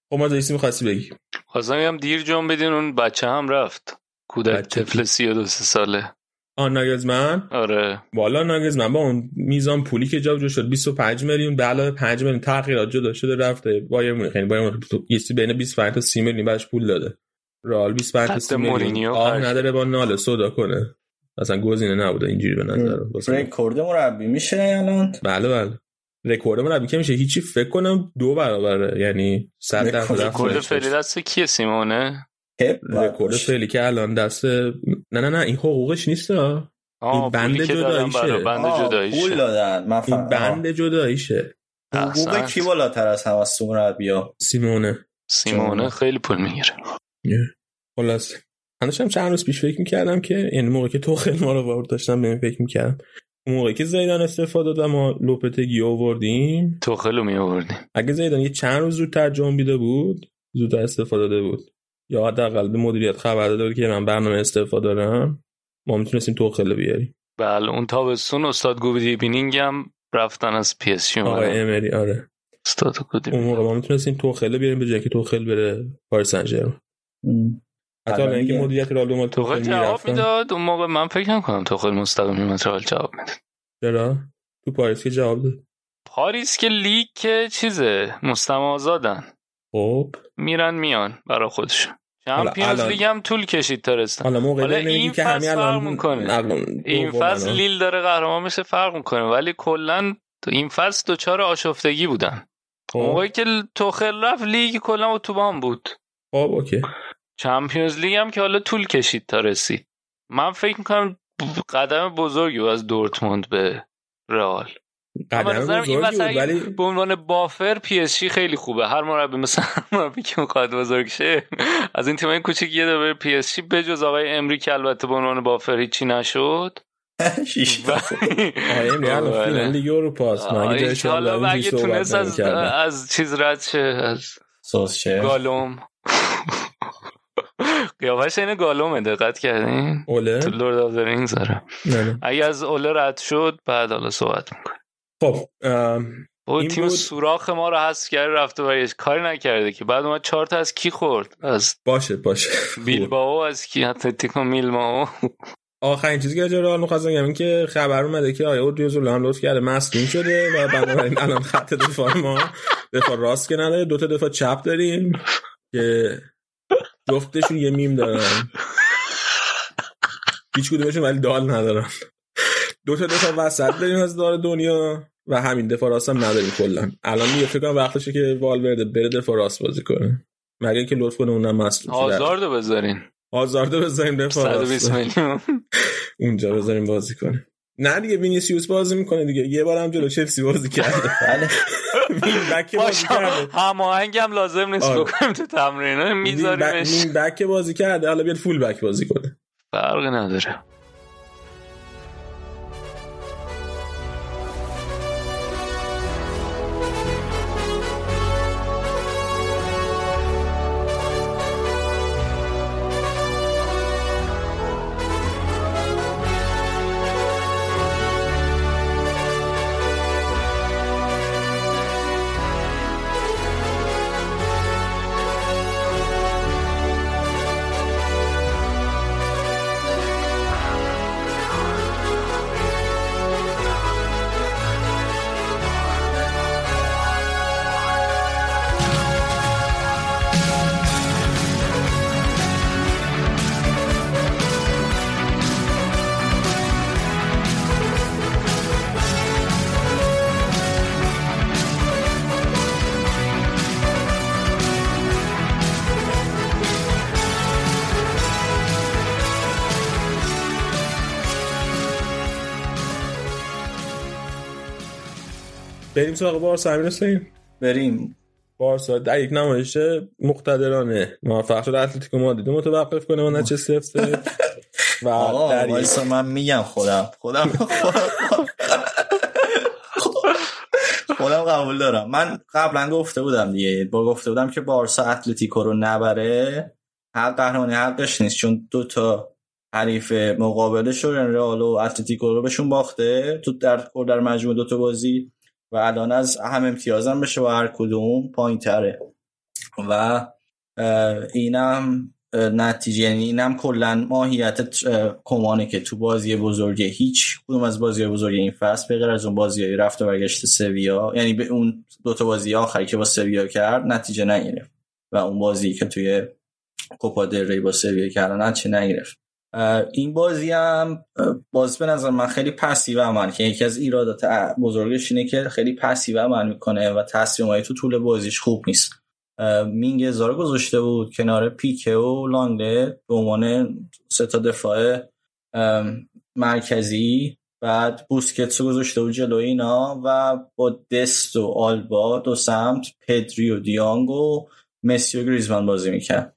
خب ما دایسی می‌خواستی بگی. خواستم بگم دیر جنبیدین اون بچه هم رفت. کودک طفل سی و دو سه ساله. آن ناگلزمن؟ آره. بالا ناگلزمن. با اون میزان پولی که جابجا شد 25 میلیون به علاوه 5 میلیون تغییرات جدا شده رفته بایرن مونیخ یعنی بایرن مونیخ یه بین 25 تا 30 میلیون بعدش پول داده. رئال 25 تا حد 30 میلیون. آه نداره با ناله سودا کنه. اصلا گزینه نبوده اینجوری به نظر. رکورد مربی میشه الان؟ بله بله. رکورد مربی که میشه؟ هیچی فکر کنم دو برابره. یعنی 100 درصد رکورد فعلی. دست کیه سیمونه؟ رکورد. فعلی که الان دست نه نه نه این حقوقش نیست ها. این بند جداییشه. بند جداییشه دادن من این بند جداییشه. حقوق. کی بالاتر از همه از تو ها سیمونه سیمونه خیلی پول می‌گیره خلاص من داشتم چند روز پیش فکر می‌کردم که یعنی موقع که توخل ما رو وارد داشتم به این فکر می‌کردم موقعی که زیدان استفاده داد و ما لوپتگی آوردیم توخلو می آوردیم اگه زیدان یه چند روز زودتر جنبیده بود زودتر استعفا داده بود یا حداقل به مدیریت خبر داده که من برنامه استعفا دارم ما می‌تونستیم توخل بیاریم. بله اون تابستون استاد good evening هم رفتن از PS آقای امری آره. استاد گوبی اون موقع ما می‌تونستیم توخل بیاریم به جای که توخل بره پاریس سن ژرمن. حتی الان اینکه مدیریت رئال ما توخل توخل جواب می‌داد اون موقع من فکر نکنم توخل مستقیم میومد رئال جواب می‌داد. چرا؟ تو پاریس که جواب داد. پاریس که لیگ که چیزه مستمع آزادن. خب. میرن میان برا خودشون Champions League هم طول کشید تا رسن حالا موقع حالا این که فصل همین فرق الان می‌کنه. این فصل. لیل داره قهرمان میشه فرق می‌کنه. ولی کلا تو این فصل دوچار آشفتگی بودن. خب. موقعی که توخل رفت لیگ کلا اتوبان بود. خب اوکی. Champions League هم که حالا طول کشید تا رسید. من فکر می‌کنم قدم بزرگی بود از دورتموند به رئال. قدم این بزرگی وسط بود ولی به عنوان buffer PSG خیلی خوبه. هر مربی مثلا مربی که می‌خواد بزرگ شه از این تیمای کوچیک یه دور PSG بجز آقای امری که البته به عنوان buffer هیچی نشد. شیش اگه جای شما حالا اگه تونست از. از چیز رد شه از سولسشر گالوم. قیافش این گالومه دقت کردین؟ اوله؟ تو Lord of Rings آره. نه اگه از اوله رد شد بعد حالا صحبت می‌کنه خب او تیم بود. سوراخ ما رو حذف کرده رفته و هیچ کاری نکرده که. بعد اومد چهار تا از کی خورد؟ از باشه باشه. بیلباو از کی؟ اتلتیکو بیلباو آخرین چیزی که راجع رئال می‌خواستم بگم این که خبر اومده که آیا اودریوزولا هم لطف کرده مصدوم شده و بنابراین الان خط دفاع ما دفاع راست که نداره. دو تا دفاع چپ داریم که جفتشون یه میم دارن. هیچ کدومشون ولی دال ندارن. دو تا دفاع وسط داریم از دار دنیا و همین دفاع راست هم نداریم کلا. الان دیگه فکر کنم وقتشه که والورده بره دفاع راست بازی کنه. مگه اینکه لطف کنه اونم مصدوم شده. آزاردو بذارین. آزارده بزنیم دفاع 120 راست میلیون. اونجا بذاریم بازی کنه. نه دیگه وینیسیوس بازی می‌کنه دیگه. یه بار هم جلو چلسی بازی کرده. بله. وین بک بازی کرده. هماهنگ هم لازم نیست آره. بکنیم تو تمرین. میذاریمش. وین بک بازی کرده. حالا بیاد فول بک بازی کنه. فرقی نداره. بریم سراغ بارسا امیر حسین. بریم. بارسا در یک نمایش مقتدرانه. موفق شد اتلتیکو مادرید رو متوقف کنه و نچه سفته و در وایسا من میگم خودم. خودم خودم قبول دارم. من قبلا گفته بودم دیگه. با گفته بودم که بارسا اتلتیکو رو نبره حق قهرمانی حقش نیست. چون دو تا حریف مقابلش رو یعنی رئال و اتلتیکو رو بهشون باخته. تو در در مجموع دو تا بازی و الان از هم امتیازم بشه و هر کدوم پایین تره و اینم نتیجه یعنی اینم کلا ماهیت اه، کمانه که تو بازی بزرگ هیچ کدوم از بازی بزرگ این فصل به غیر از اون بازی رفت و برگشت سویا یعنی به اون دو تا بازی آخری که با سویا کرد نتیجه نگرفت. و اون بازی که توی کوپا ری با سویا کردن نتیجه نگرفت. این بازی هم باز به نظر من خیلی passive عمل که یکی از ایرادات بزرگش اینه که خیلی passive عمل می‌کنه و تصمیمایی تو طول بازیش خوب نیست. اه، مینگز رو گذاشته بود کنار پیکه و لانگله به عنوان سه تا دفاع مرکزی. بعد بوسکتس گذاشته بود جلو اینا و با دست و آلبا دو سمت پدری و دیانگ و مسی و گریزمان بازی می‌کرد.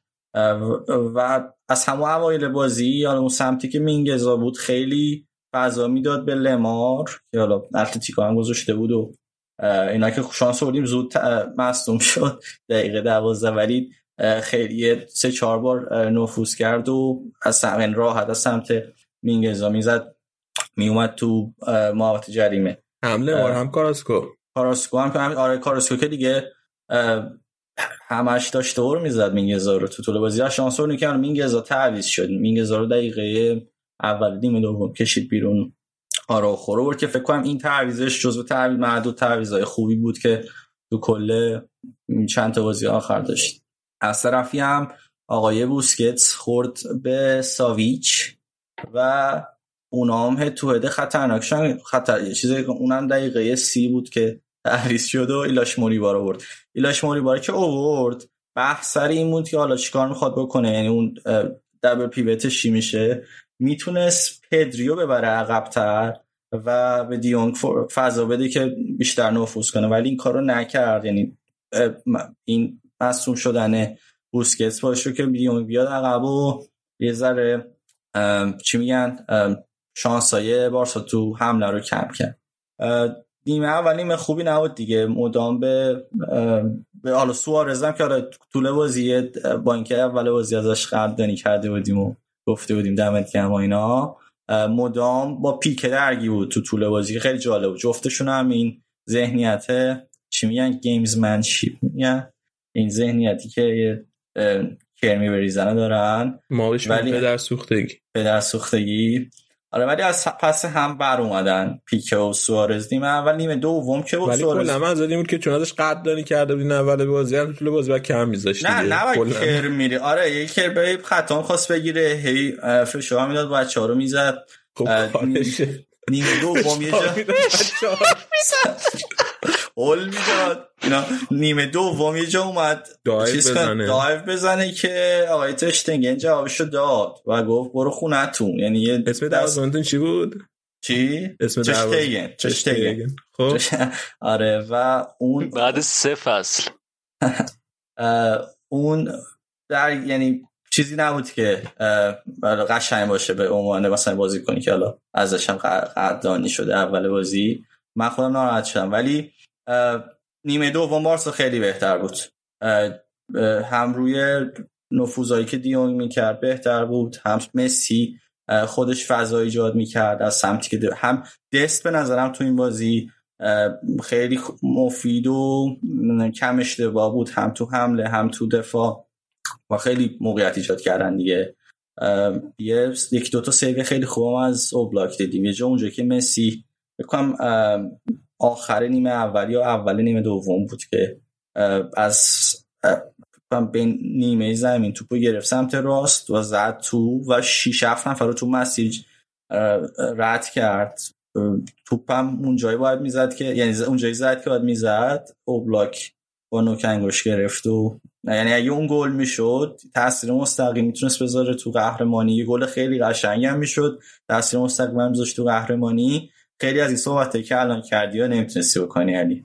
و از همون اوایل بازی حالا اون سمتی که مینگزا بود خیلی فضا می‌داد به لمار که حالا اتلتیکو هم گذاشته بود و اینا که شانس آوردیم زود مصدوم شد دقیقه دوازده. ولی خیلی سه چهار بار نفوذ کرد و از سمت راحت از سمت مینگزا می‌زد. میومد تو محوطه جریمه. حمله هم کاراسکو. کاراسکو هم که آره کاراسکو که دیگه همش داشته رو می‌زد مینگزا رو تو طول بازی. شانس رو نکرد. مینگزا تعویض شد. مینگزا رو دقیقه اول دیم دوم کشید بیرون. آره خورو بود که فکر کنم این تعویزش جزو تعویض معدود تعویضای خوبی بود که تو کل چند تا بازی آخر داشت. از طرفی هم آقای بوسکتس خورد به ساویچ و اونا هم تو هده خطرناک. خطر چیزی که اونم دقیقه سی بود که تعویض شد و ایلاش موری بار آورد ایلاش موری بار که اوورد بحث سر این بود که حالا چیکار می‌خواد بکنه؟ یعنی اون دبل پیوتش چی میشه؟ می‌تونست پدریو ببره عقبتر و به دیونگ فضا بده که بیشتر نفوذ کنه. ولی این کارو نکرد. یعنی این مصوم شدن بوسکتس باش رو که دیونگ بیاد عقب و یه ذره چی میگن؟ شانسای بارسا تو حمله رو کم کرد. نیمه اول نیمه خوبی نبود دیگه. مدام به به حالا سوارز هم که حالا طول بازی با اینکه اول بازی ازش قدردانی کرده بودیم و گفته بودیم دمت گرم اینا مدام با پیک درگی بود تو طول بازی خیلی جالب بود. جفتشون هم این ذهنیت چی میگن؟ گیمز منشیپ میگن؟ این ذهنیتی که کرمی بریزنه دارن. ما ولی پدر سوختگی. پدر سوختگی. آره ولی از پس هم بر اومدن پیکه و سوارز نیمه اول نیمه دوم که بود ولی سوارز. کلا از بود که چون ازش قدردانی کرده بودین اول بازی هم طول بازی بعد کم میذاشت نه نه کر میری. آره یه کر به خطا خواست بگیره هی فشار می‌داد بچه ها رو می‌زد. خب نیمه دوم یه جا اول می‌داد. اینا نیمه دوم یه جا اومد. دایو چیز بزنه. دایو بزنه که آقای تشتنگن جوابشو داد و گفت برو خونتون. یعنی یه اسم دست- دروازه‌بانتون چی بود؟ چی؟ اسم تشتگن تشتگن خب. آره و اون بعد سه فصل. اون در یعنی چیزی نبود که قشنگ باشه به عنوان مثلا بازی کنی که حالا ازش هم قدردانی شده اول بازی. من خودم ناراحت شدم. ولی نیمه دوم بارسا خیلی بهتر بود. هم روی نفوذایی که دیونگ می‌کرد بهتر بود هم مسی خودش فضا ایجاد می‌کرد از سمتی که هم دست به نظرم تو این بازی خیلی مفید و کم اشتباه بود. هم تو حمله هم تو دفاع. و خیلی موقعیت ایجاد کردن دیگه. یه یک دوتا سیو خیلی خوب از اوبلاک دیدیم. یه جا اونجا که مسی بکنم آخر نیمه اول یا اول نیمه دوم بود که از بین نیمه زمین توپو گرفت سمت راست و زد تو و شیش هفت نفر رو تو مسیج رد کرد. توپم اونجایی باید می‌زد که یعنی اونجایی زد که باید می‌زد اوبلاک با نوک انگوش گرفت و یعنی اگه اون گل می‌شد تاثیر مستقیم می‌تونست بذاره تو قهرمانی. یه گل خیلی قشنگ هم می‌شد تاثیر مستقیم هم تو قهرمانی. خیلی از این صحبت که الان کردی و نمی‌تونستی بکنی علی.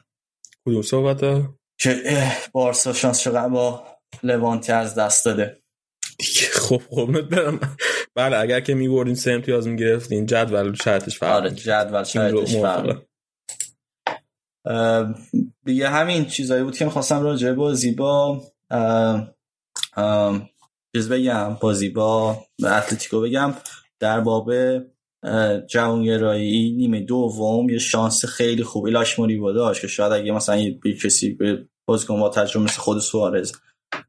کدوم صحبت ها که بارسا شانس چقدر با لوانتی از دست داده. دیگه خب قربونت برم. بله اگر که میبردین سه امتیاز می‌گرفتین جدول شرطش فرق آره. جدول شرطش فرق. دیگه همین چیزایی بود که می‌خواستم راجع به بازی با چیز بگم بازی با اتلتیکو بگم. در باب اه، جوانگرایی نیمه دوم یه شانس خیلی خوبی لاش موریبا داشت که شاید اگه مثلا یه کسی به بازیکن با تجربه مثل خود سوارز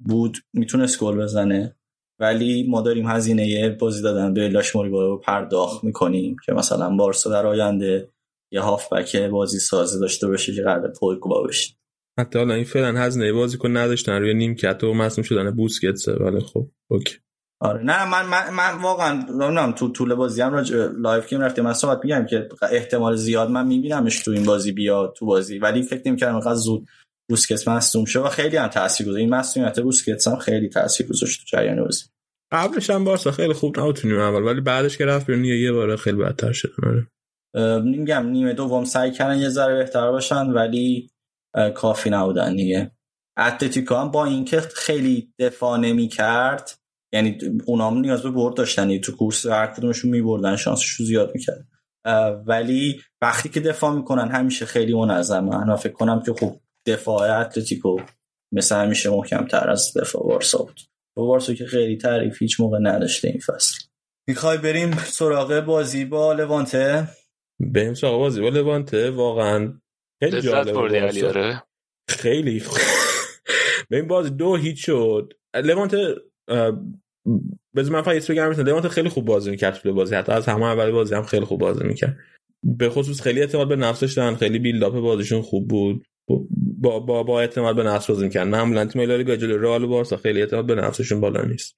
بود می‌تونست گل بزنه. ولی ما داریم هزینه بازی دادن به لاش موریبا رو پرداخت می‌کنیم که مثلا بارسا در آینده یه هافبک بازی سازه داشته باشه که قرار پوگبا بشه. حتی حالا این فعلا هزینه بازیکن نداشتن روی نیمکت و مصوم شدن بوسکتسه ولی خب اوکی. آره. نه من من, من واقعا نمی‌دونم تو طول بازی هم راج... live که رفتیم. من صحبت میگم که احتمال زیاد من میبینمش تو این بازی بیاد تو بازی. ولی فکر نمی‌کردم انقدر زود بوسکتس مصدوم شد و خیلی هم تاثیر گذاشت. این مصدومیت بوسکتس هم خیلی تاثیر گذاشت تو جریان بازی. قبلش هم بارسا خیلی خوب نبود اول ولی بعدش که رفت بیرون یه باره خیلی بدتر شد. آره. میگم نیمه دوم سعی کردن یه ذره بهتر باشن ولی کافی نبودن دیگه. اتلتیکو هم با اینکه خیلی دفاع نمی کرد یعنی اونا هم نیاز به برد داشتن. یعنی تو کورس هر کدومشون میبردن شانسش رو زیاد می‌کرد ولی وقتی که دفاع می‌کنن همیشه خیلی منظم. من فکر کنم که خب دفاع اتلتیکو مثل همیشه محکم تر از دفاع بارسا بود. بارسا که خیلی تعریف هیچ موقع نداشته این فصل. می‌خوای بریم سراغ بازی با لوانته؟ بریم سراغ بازی با لوانته. واقعا خیلی جالب آره. خیلی. ببین بازی. دو هیچ شد. لوانته بذار من فقط بگم مثلا خیلی خوب بازی می‌کرد تو بازی. حتی از همه اول بازی هم خیلی خوب بازی می‌کرد. به خصوص خیلی اعتماد به نفسش دارن خیلی بیلداپ بازیشون خوب بود. با با با اعتماد به نفس بازی می‌کنن معمولا تیم لالیگا جلوی رئال و بارسا خیلی اعتماد به نفسشون بالا نیست.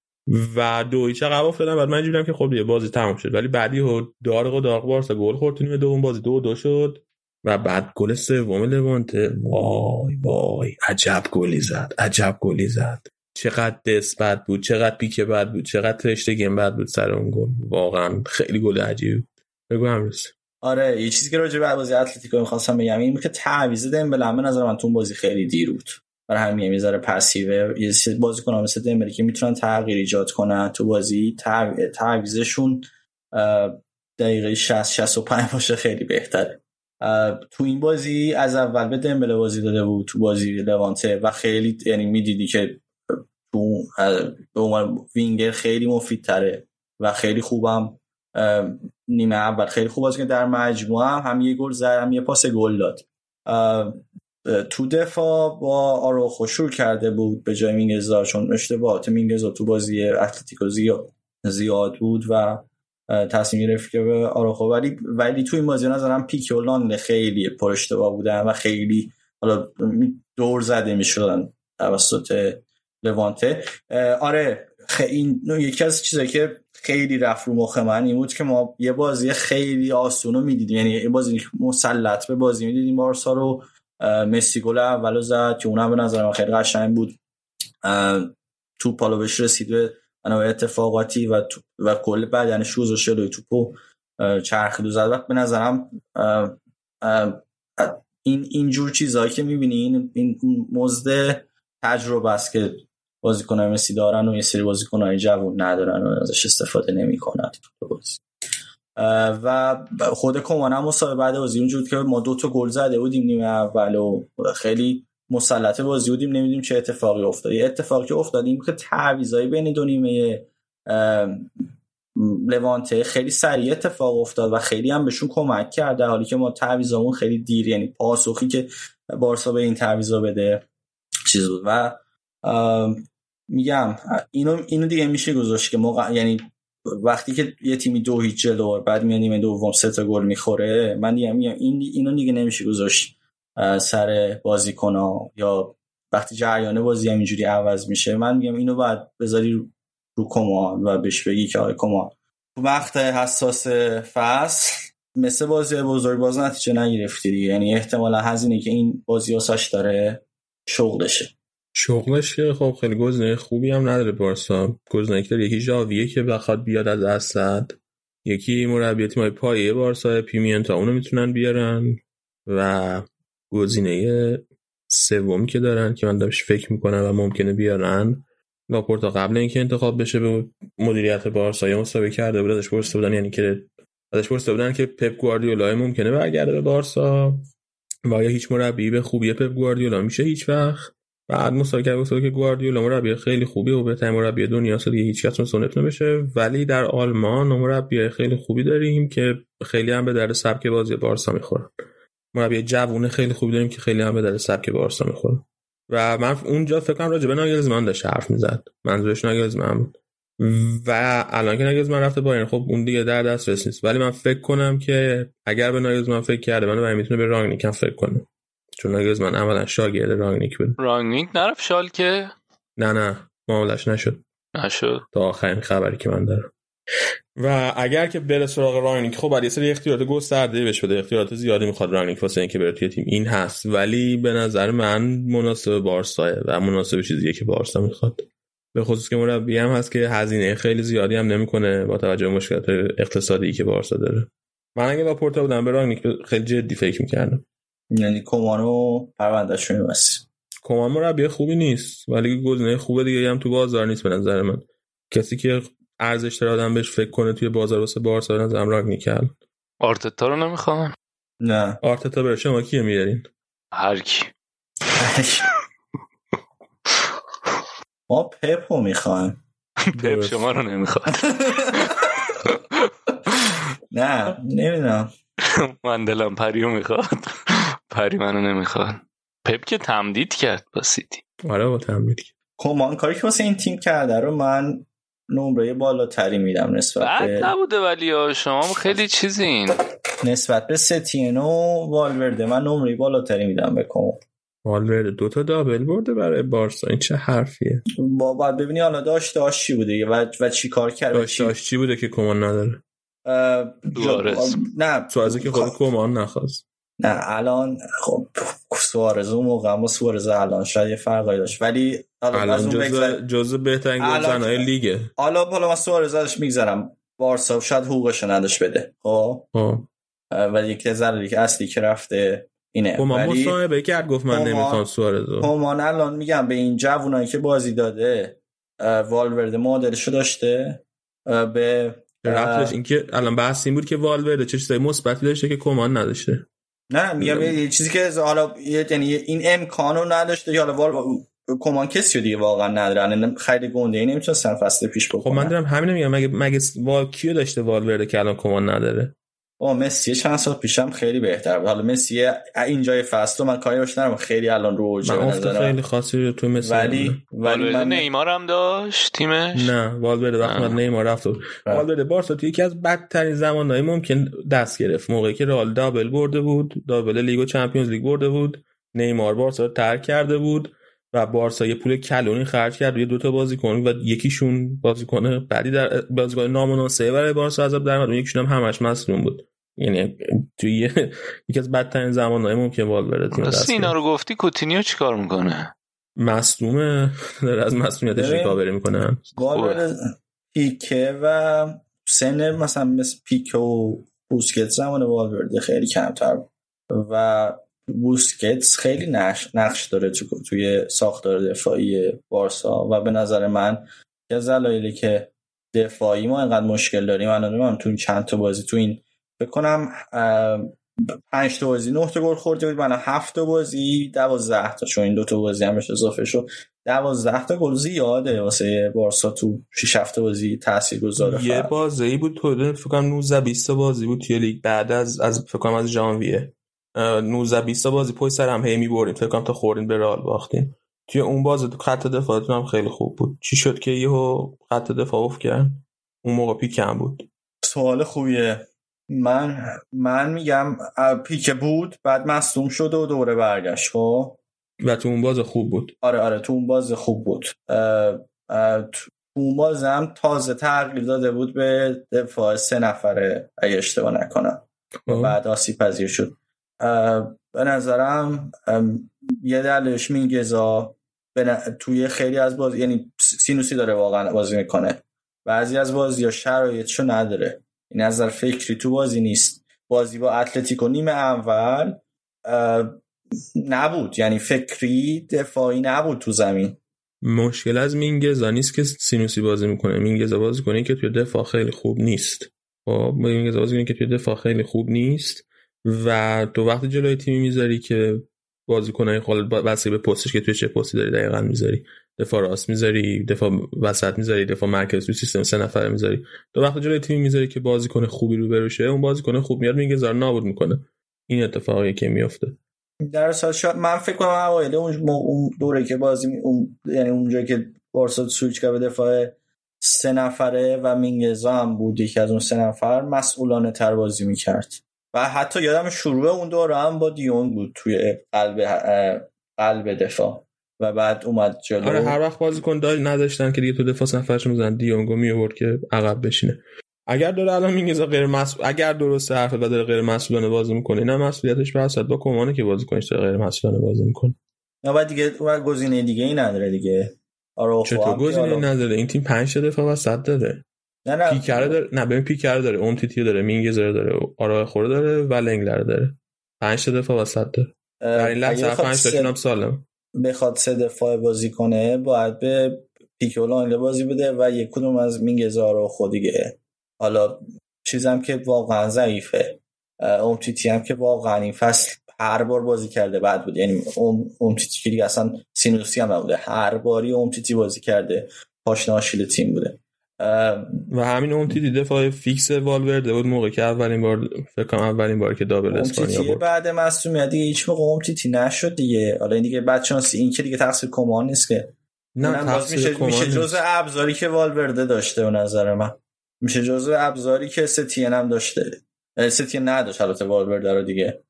و دو هیچ عقب افتادن بعد من دیدم که خب یه بازی تمام شد. ولی بعدی و دارق و دارق بارسا گل خورد نیمه دوم بازی. دو دو شد. و بعد گل سوم لوانته وای وای. عجب گلی زد. عجب گلی زد. چقدر دست بد بود چقدر پیک بد بود چقدر ترشتگن بد بود سر اون گل. واقعا خیلی گل عجیب بگو امروز. آره یه چیزی که راجع به بازی اتلتیکو می‌خواستم بگم این که تعویض دمبله به نظر من تو بازی خیلی دیر بود. برای همین یه ذره پسیو یه بازیکن مثل دمبله که می‌تونن تغییر ایجاد کنن تو بازی تعویضشون دقیقه 60 65 باشه خیلی بهتره. تو این بازی از اول به دمبله بازی داده بود تو بازی لوانته و خیلی یعنی می‌دیدی که به عنوان وینگر خیلی مفید تره و خیلی خوبم نیمه اول خیلی خوب بازی در مجموعه هم, هم یه گل زد هم یه پاس گل داد. تو دفاع با آروخو شروع کرده بود به جای مینگزا چون اشتباهات مینگزا تو بازی اتلتیکو زیاد, زیاد بود و تصمیم گرفت که به آروخو ولی ولی تو این بازی نظرم پیک و لانگ خیلی پر اشتباه بودن و خیلی حالا دور زده می‌شدن توسط لوانته آره این یکی از چیزایی که خیلی رفت رو مخ من این بود که ما یه بازی خیلی آسونو می‌دیدیم. یعنی یه بازی مسلط به بازی می‌دیدیم بارسا رو. مسی گل اولو زد که اونم به نظر من خیلی قشنگ بود. تو پالو بهش رسید به اتفاقاتی و و کل بدنش روز و شلوی توپو چرخید و زد. به نظرم این اینجور چیزهایی که می‌بینین این مزد تجربه است که بازیکنای مسی دارن و یه سری بازیکنای جوون ندارن و ازش استفاده نمی‌کنن. و خود کمان هم مصاحبه بعد بازی اونجور که ما دو تا گل زده بودیم نیمه اول و خیلی مسلط بازی بودیم نمیدیم چه اتفاقی افتاد. یه اتفاقی افتادیم که تعویضای بین دو نیمه لوانته خیلی سریع اتفاق افتاد و خیلی هم بهشون کمک کرد در حالی که ما تعویضامون خیلی دیر یعنی پاسخی که بارسا به این تعویضا بده چیز بود. و میگم اینو اینو دیگه میشه گذاشت که موقع یعنی وقتی که یه تیمی دو هیچ جلو بعد میاد نیمه دوم سه تا گل می‌خوره من دیگه میگم این اینو دیگه نمیشه گذاشت سر بازیکن یا وقتی جریان بازی هم اینجوری عوض میشه من میگم اینو باید بذاری رو کمان و بهش بگی که آقای کمان وقت حساس فصل. مثل بازی بزرگ باز نتیجه نگرفتی یعنی احتمالا هزینه که این بازی واسش داره شغلشه. شغلش که خب خیلی گزینه خوبی هم نداره بارسا. گزینه که یکی ژاویه که بخواد بیاد از اسد یکی مربی تیمای پایه بارسا پیمینتا اونو می‌تونن بیارن و گزینه سومی که دارن که من داشت فکر می‌کنم و ممکنه بیارن. لاپورتا قبل اینکه انتخاب بشه به مدیریت بارسا یا مسابقه کرده بود ازش پرسیده بودن یعنی که ازش پرسیده بودن که پپ گواردیولا ممکنه برگرده به بارسا؟ و یا هیچ مربی به خوبی پپ گواردیولا میشه هیچ وقت؟ بعد مسابقه گفت که گواردیولا مربی خیلی خوبی و بهترین مربی دنیا دیگه هیچ کس سنت نمیشه ولی در آلمان مربی خیلی خوبی داریم که خیلی هم به در سبک بازی بارسا می‌خورن مربی جوون خیلی خوبی داریم که خیلی هم به در سبک بارسا می‌خورن و من اونجا فکر کنم راجع به ناگلزمان داشت حرف می‌زد. منظورش ناگلزمان بود. و الان که ناگلزمان رفته باین خب اون دیگه در دست نیست. ولی من فکر کنم که اگر به ناگلزمان فکر کرده من می‌تونه به رانگنیک فکر کنه. چون من اولا شاگرد رانگنیک بود. رانگنیک نرفت شال که؟ نه نه معاملش نشد. نشد. تا آخرین خبری که من دارم. و اگر که بره سراغ رانگنیک خب یه سری اختیارات گسترده بهش بده. اختیارات زیادی می‌خواد رانگنیک واسه اینکه بره توی تیم. این هست. ولی به نظر من مناسب بارسا و مناسب چیزیه که بارسا می‌خواد. به خصوص که مربی هم هست که هزینه خیلی زیادی هم نمی‌کنه با توجه به مشکلات اقتصادی که بارسا داره. من اگه با پورتا بودم به رانگنیک خیلی جدی فکر می‌کردم. یعنی کمانو پروندهش میبستی کمان مربی خوبی نیست ولی گزینه خوبه دیگه هم تو بازار نیست به نظر من. کسی که ارزش داره آدم بهش فکر کنه توی بازار واسه بارسا به نظرم راگنیک آرتتا رو نمی‌خوام. نه. آرتتا بره شما کیه میارین؟ هر کی. ما پپو می‌خوایم. پپ. شما رو نمی‌خواد. نه نمی‌دونم. من دلم پریو می‌خواد. پری منو نمی‌خواد. پپ که تمدید کرد با سیتی. آره با تمرین کمان کاری که واسه این تیم کرده رو من نمره بالاتری میدم نسبت بد به نبوده ولی ها، شما خیلی چیزین. نسبت به ستین و والورده من نمره بالاتری میدم به کمان والورده دوتا دابل برده برای بارسا این چه حرفیه؟ با باید ببینی حالا داشت داشت چی بوده و, و چی کار کرد و داشت چی- داشت چی بوده که کمان نداره؟ جا-. نه. تو از که خود کمان نخواست. نه الان خب سوارز اون موقع اما سوارز الان شاید یه فرقایی داشت. ولی الان اون جز بگذر- جز بهترین که- لیگه. حالا حالا من سوارز ازش میگذرم. بارسا شاید حقوقش نداشت بده. خب؟ خب. ولی یکی دلایلی که اصلی که رفته اینه. کمان ولی مصاحبه کرد گفت من نمی‌خوام سوارزو کمان الان میگم به این جوونایی که بازی داده اه، والورده مدلشو داشته به رفتش اینکه الان بحث این بود که والورده چه چیزای مثبتی داشته که کمان نداشته. نه میگم یه چیزی که حالا یعنی این امکانو نداشته یا حالا وال... کمان کسی رو دیگه واقعا نداره. الان خیلی گنده ای نمی‌تونستن فصل پیش خب بکنن من دارم همین میگم. مگه مگه وال کیو داشته والورده که الان کمان نداره؟ با مسی چند سال پیشم خیلی بهتر بود. حالا مسی اینجای فصل من کاری باش ندارم. خیلی الان رو من افت خیلی خاصی رو تو مثل ولی ولی من نیمار هم داشت تیمش؟ نه والورده وقتی آه. من نیمار رفت بله. والورده بارسا توی یکی از بدترین زمانهای ممکن دست گرفت. موقعی که رئال دابل برده بود دابل لیگ و چمپیونز لیگ برده بود. نیمار بارسا رو ترک کرده بود. و بارسا یه پول کلونی خرج کرد روی دوتا بازیکن و یکیشون بازیکن بعدی در بازیکن نامناسبه برای بارسا عذاب در اومد و یکیشون هم همش مصدوم بود. یعنی توی یه- یکی از بدترین زمانهای ممکن والورده تیم اینا گرفت. رو گفتی کوتینیو چیکار می‌کنه؟ مصدومه داره از مصدومیتش. ریکاوری می‌کنه. والورده پیکه و سن مثلا مثل پیکه و بوسکت زمان والورده خیلی کمتر و بوسکتس خیلی نقش, نقش داره تو توی ساختار دفاعی بارسا و به نظر من یه از دلایلی که دفاعی ما اینقدر مشکل داریم الان نمی‌دونم تو این چند تا بازی تو این فکر کنم اه، پنج تا بازی نه تا گل خورده بود من هفت تا بازی دوازده تا چون این دو تا بازی همش اضافه شد دوازده تا گل زیاده واسه بارسا تو 6 هفته بازی تاثیر گذاره یه بازی بود تو فکر کنم 19 20 تا بازی بود توی لیگ بعد از از فکر کنم از ژانویه 19 20 تا بازی پشت سر هم هی می‌بریم فکر کنم تا خوردین به رئال باختین توی اون بازی تو خط دفاعتون هم خیلی خوب بود. چی شد که یهو خط دفاع افت کرد؟ اون موقع پیک کم بود. سوال خوبیه. من من میگم پیک بود بعد مصدوم شد و دوره برگشت خب؟ و تو اون باز خوب بود. آره آره تو اون باز خوب بود. اه، اه، تو اون باز هم تازه تغییر داده بود به دفاع سه نفره اگه اشتباه نکنم. و خب. بعد آسیب پذیر شد. به نظرم یه دلش مینگزا توی خیلی از بازی یعنی سینوسی داره واقعا بازی می‌کنه. بعضی از بازی ها شرایطشو نداره. این نظر فکری تو بازی نیست. بازی با اتلتیکو نیمه اول نبود. یعنی فکری دفاعی نبود تو زمین. مشکل از مینگزا نیست که سینوسی بازی می‌کنه. مینگزا بازی کنه که توی دفاع خیلی خوب نیست. خب مینگزا بازی کنه که توی دفاع خیلی خوب نیست. و تو وقتی جلوی تیمی می‌ذاری که بازیکنای خالد بسته به پستش که توی چه پستی داری دقیقا می‌ذاری. دفاع راست می‌ذاری دفاع وسط می‌ذاری دفاع مرکز تو سیستم سه نفره می‌ذاری. تو وقتی جلوی تیمی می‌ذاری که بازیکن خوبی رو بروشه اون بازیکن خوب میاد مینگزا رو نابود می‌کنه. این اتفاقی که میفته در اصل شاید من فکر کنم اوایل اون دوره که بازی می- اون یعنی اونجا که بارسا سویچ کرد به دفاع سه نفره و مینگزا هم بود یکی از اون سه نفر مسئولانه تر بازی می‌کرد. و حتی یادم شروع اون دوره هم با دیونگ بود توی قلب قلب دفاع. و بعد اومد جلو. آره هر وقت بازیکن داشت نداشتن که دیگه تو دفاع نفرش می‌زنن دیونگو می آورد که عقب بشینه. اگر داره الان میگه غیر مسئول اگر درسته حرف و داره غیر مسئولانه بازی می‌کنه نه مسئولیتش به حساب با کمانه که بازیکنش داره غیر مسئولانه بازی می‌کنه؟ یا بعد دیگه و گزینه دیگه ای نداره دیگه. آره چطور گزینه نداره؟ این تیم 5 تا دفاع وسط داره. نه نه. پیکر داره. نه ببین پیکر داره. اون تیتی داره مینگزر داره آرای خوره داره و لنگلر داره. 5 تا دفاع وسط داره. در این لحظه اگه بخواد 5 سه- تاشون هم سالم. بخواد سه دفاع بازی کنه باید به پیکو لانگله بازی بده و یک کدوم از مینگزار و خودیگه حالا چیزم که واقعا ضعیفه. اومتیتی هم که واقعا این فصل هر بار بازی کرده بعد بود. یعنی اومتیتی که دیگه اصلا سینوسی هم نبوده. هر باری اومتیتی بازی کرده پاشنه آشیل تیم بوده. و همین اومتیتی دفاع فیکس والورده بود موقع که اولین بار فکر کنم اولین بار که دابل اسپانیا بود بعد مصونیت دیگه هیچ موقع اومتیتی نشد دیگه. حالا این دیگه بعد شانسی این که دیگه تقصیر کمان نیست که. نه تقصیر میشه, کمان میشه. جزء ابزاری که والورده داشته به نظر من. میشه جزء ابزاری که ستین هم داشته. ستین نداشت البته والورده رو دیگه.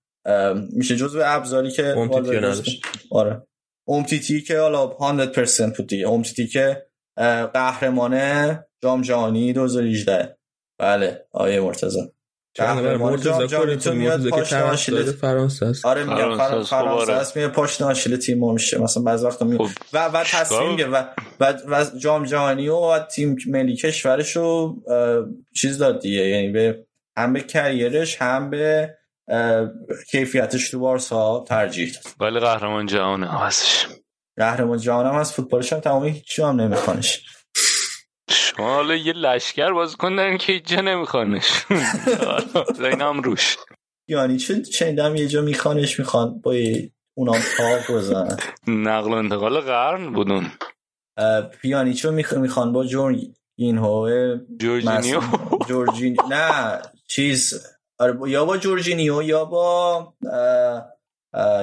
میشه جزء ابزاری که والورده داشته. نداشت. آره اومتیتی که حالا 100% بود دیگه. اومتیتی که اه، قهرمان جام جهانی 2018 بله آیه مرتضی. چند جام مرتضی تو میاد آشیل فرانسه است؟ آره میگم فرانسه فر- است، خب فرانسه آره. است پاشنه آشیل تیم ما میشه. مثلا بعض وقتا می... خب، و و تصمیم و, و, و جام جهانی و تیم ملی کشورش رو چیز داد دیگه. یعنی به هم به کریرش هم به کیفیتش تو بارسا ترجیح داد. ولی قهرمان جهانه هستش. قهرمان جهان هم از فوتبالش هم تمامی هیچ هم نمیخوانش. شما حالا یه لشکر بازیکن دارین که هیچ جا نمیخوانش. این هم روش. یعنی چه شنیدم یه جا میخوانش می‌خوان با اونام تاق بزنن. نقل و انتقال قرن بودون اه، پیانیچو میخ- می‌خوان با جورجینهو جورجینیو؟ مس- جورجین نه چیز. آره یا با جورجینیو یا با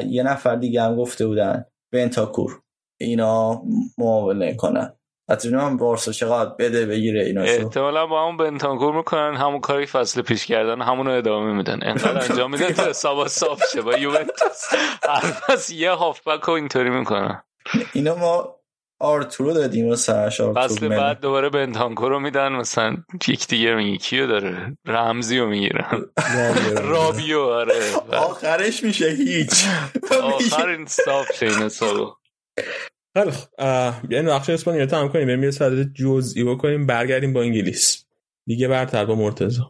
یه نفر دیگه هم گفته بودن. بنتاکور. اینا معامله کنن. حتی هم بارسا چقدر بده بگیره اینا شو احتمالا با همون بنتانکور می‌کنن همون کاری فصل پیش کردن همون رو ادامه میدن. انقدر انجام میدن تا حسابا صاف شه. با یوونتوس فصل یه هافبک رو اینطوری می‌کنن. اینا ما آرتورو دادیم و سرش آرتور فصل. بعد دوباره بنتانکور رو میدن مثلا یک دیگه میگه کیو داره؟ رمزی رو می‌گیرن. رابیو. آره. آخرش میشه هیچ. آخر این صاف شه این حسابو خیلی خب بیاین بخش اسپانیا رو تمام کنیم بریم یه صدد جزئی بکنیم برگردیم با انگلیس. دیگه برتر با مرتضی.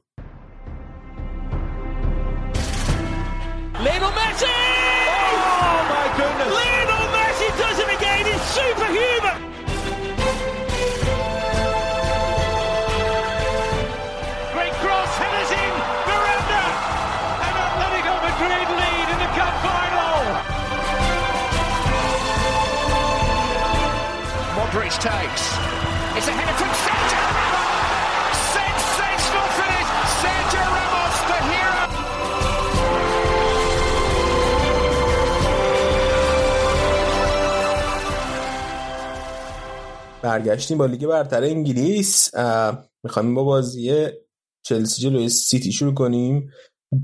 Takes. It's a header from Sergio Ramos. Sensational finish. Sergio Ramos, the hero. برگشتیم با لیگ برتر انگلیس می‌خوایم با بازی چلسی جلوی سیتی شروع کنیم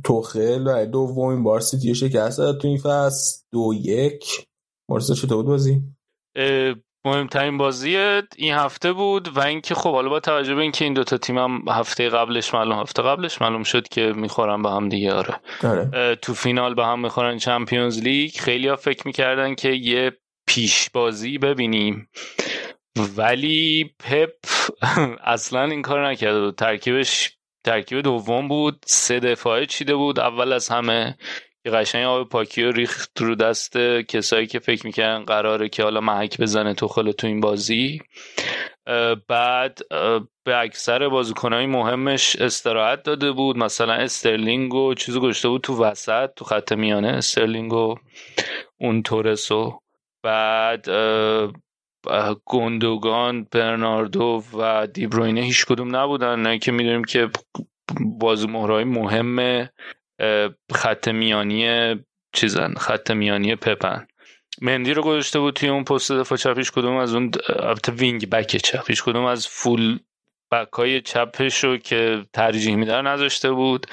توخل و دومین بار سیتی شکست داد تو این فصل دو یک مرسا چطور بود بازی مهمترین بازی این هفته بود و اینکه خب حالا با توجه به اینکه این دوتا تیم هم هفته قبلش معلوم هفته قبلش معلوم شد که می‌خورن به هم دیگه آره. آره. تو فینال به هم می‌خورن چمپیونز لیگ. خیلی ها فکر می‌کردن که یه پیش بازی ببینیم. ولی پپ اصلا این کار نکرده بود. ترکیبش ترکیب دوم بود. سه دفاعه چیده بود. اول از همه که قشنگ آب پاکی رو ریخت رو دست کسایی که فکر می‌کردن قراره که حالا محک بزنه توخل تو این بازی. بعد به اکثر بازیکنهای مهمش استراحت داده بود. مثلا استرلینگ و چیزو گذاشته بود تو وسط تو خط میانه استرلینگ و اون تورس و. بعد گوندوگان برناردو و دی‌بروینه هیچ کدوم نبودن. نه که می‌دونیم که بازی مهره‌های مهم خط میانی چیزن خط میانی پپن. مندی رو گذاشته بود توی اون پست دفاع چپش کدوم از اون البته wing back چپش کدوم از full back های چپش رو که ترجیح میدن نذاشته بود.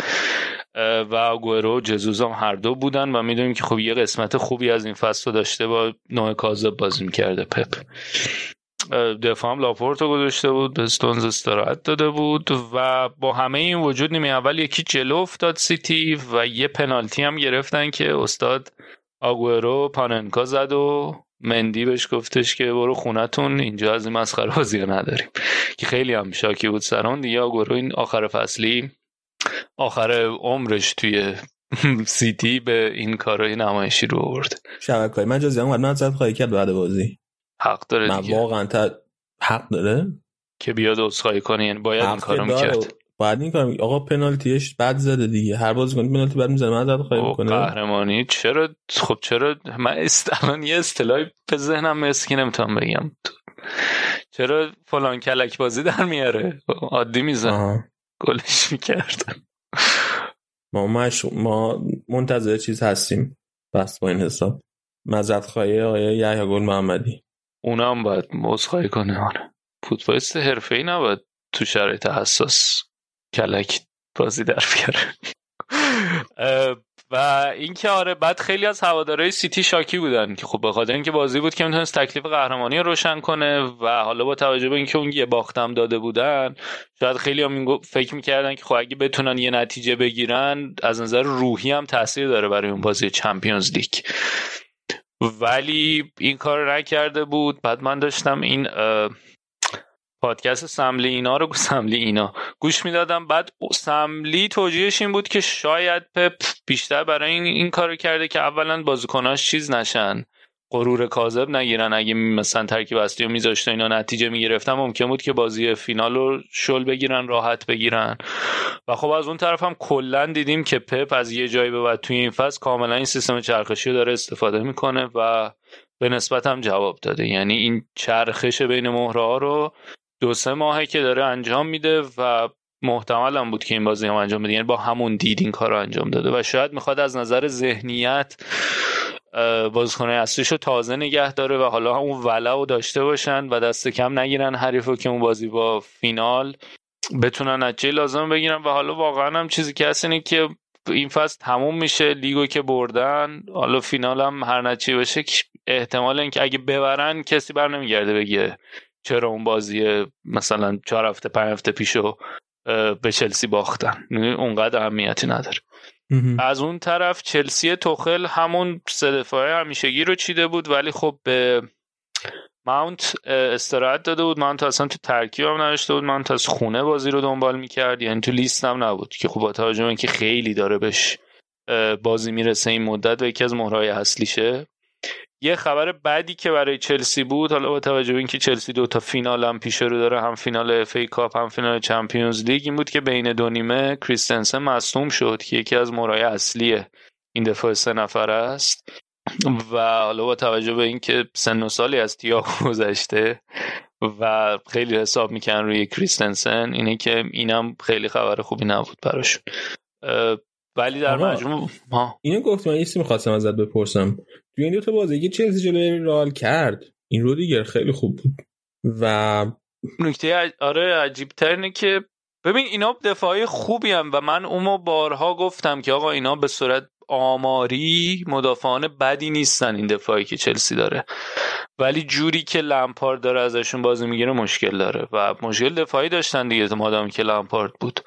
و آگوئرو و ژسوس هم هر دو بودن و می‌دونیم که خب یه قسمت خوبی از این فصل رو داشته با نُه کاذب بازی می‌کرده پپ. اه، دفاع هم لاپورت رو گذاشته بود به استونز استراحت داده بود و با همه این وجود نیمه اول یکی جلو افتاد سیتی و یه پنالتی هم گرفتن که استاد آگورو پاننکا زد و مندی بهش گفتش که برو خونتون اینجا از این مسخره بازی نداریم. که خیلی هم شاکی بود سران دیگه آگورو این آخر فصلی آخر عمرش توی سیتی به این کارهای نمایشی رو آورد. شبکه های مجازی هم من خواهی کرد بعد بازی. حق داره من دیگه. واقعا تا حق داره؟ که بیاد عذرخواهی کنه یعنی باید این کارو. می‌کرد. باید این کار آقا پنالتیش بد زده دیگه. هر بازیکن پنالتی بد می‌زنه من خواهی خب می‌کنه؟ قهرمانی چرا؟ خب چرا؟ من است... الان یه اصطلاحی به ذهنم مرسی که نمی‌تونم بگم. چرا فلان کلک بازی در میاره؟ عادی میزن آها. گلش می‌کرد. ما مش... ما منتظر چیز هستیم. بس با این حساب. مزد خواهی آقای یحیی گل محمدی. اونا هم باید عذرخواهی کنه. آره. فوتبالیست حرفه‌ای نباید تو شرایط حساس کلک بازی در بیاره. و اینکه آره بعد خیلی از هوادارهای سیتی شاکی بودن که خب به خاطر اینکه بازی بود که می‌تونست تکلیف قهرمانی رو روشن کنه و حالا با توجه به اینکه اون یه باختم داده بودن شاید خیلی هم فکر می‌کردن که خب اگه بتونن یه نتیجه بگیرن از نظر روحی هم تاثیر داره برای اون بازی چمپیونز لیگ. ولی این کار رو نکرده بود. بعد من داشتم این پادکست سملی اینا رو سملی اینا گوش می‌دادم. بعد سملی توجیهش این بود که شاید پپ بیشتر برای این, این کارو کرده که اولا بازیکناش چیز نشن. غرور کاذب نگیرن. اگه مثلا ترکیب اصلی رو میذاشته اینا نتیجه می‌گرفتن ممکن بود که بازی فینال رو شل بگیرن راحت بگیرن. و خب از اون طرف هم کلا دیدیم که پپ از یه جایی به بعد توی این فصل کاملا این سیستم چرخشی رو داره استفاده می‌کنه و به نسبت هم جواب داده. یعنی این چرخش بین مهره ها رو دو سه ماهه که داره انجام میده و محتمل هم بود که این بازی هم انجام بده. یعنی با همون دید این کار رو انجام داده. و شاید می‌خواد از نظر ذهنیت بازیکنهای اصلیش رو تازه نگه داره و حالا اون ولع رو داشته باشن و دست کم نگیرن حریف که اون بازی با فینال بتونن نتیجه لازم بگیرن. و حالا واقعا هم چیزی که هست اینه که این فصل تموم میشه لیگو که بردن حالا فینال هم هر نتیجه بشه احتمال اینکه اگه ببرن کسی بر نمیگرده بگه چرا اون بازی مثلا چهار هفته پنج هفته پیشو به چلسی باختن. اونقدر اهمیتی نداره. از اون طرف چلسی توخل همون سه دفاعه همیشگی رو چیده بود ولی خب به ماونت استراحت داده بود. ماونت اصلا تو ترکیب هم نوشته بود. ماونت از خونه بازی رو دنبال می‌کرد. یعنی تو لیست هم نبود که خب با توجه اینکه خیلی داره بهش بازی می‌رسه این مدت و یکی از مهره‌های اصلیشه. یه خبر بعدی که برای چلسی بود حالا با توجه به اینکه چلسی دو تا فینال هم پیش رو داره هم فینال FA Cup هم فینال Champions League این بود که بین دو نیمه کریستنسن مصدوم شد که یکی از مهره‌های اصلی این دفاع سه نفره است. و حالا با توجه به اینکه سن و سالی از تیاگو گذشته و خیلی حساب می‌کنن روی کریستنسن اینه که اینم خیلی خبر خوبی نبود براشون ولی در مجموع اینو گفتم من یه می‌خواستم ازت بپرسم. توی این دو تا بازی که چلسی جلوی رئال کرد. این رو دیگر خیلی خوب بود. و نکته آره عجیب ترینه که ببین اینا دفاعی خوبی هم و من اونو بارها گفتم که آقا اینا به صورت آماری مدافعان بدی نیستن این دفاعی که چلسی داره. ولی جوری که لمپارد داره ازشون بازی می‌گیره مشکل داره. و مشکل دفاعی داشتن دیگه مادامی که لمپارد بود.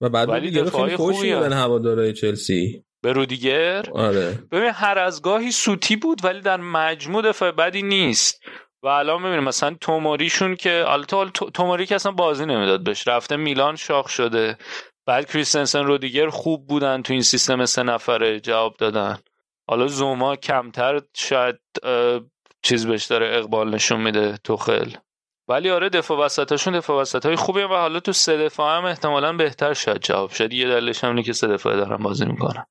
و بعد ولی دیگه دفاعی خیلی خوش میدن هوادارهای چلسی. به رودیگر؟ آره. ببین هر از گاهی سوتی بود ولی در مجموع دفاع بدی نیست. و الان ببینیم مثلا توموریشون که البته توموری که اصلا بازی نمی‌داد بهش. رفته میلان شاخ شده. بعد کریستنسن رودیگر خوب بودن تو این سیستم سه نفره جواب دادن. حالا زوما کمتر شاید چیز بهش داره اقبال نشون میده توخل. ولی آره دفاع وسطاشون دفاع وسط های خوبی و حالا تو سه دفاع هم احتمالا بهتر شاید جواب شد. یه دلیلش هم اینه که سه دفاع دارن بازی می‌کنن.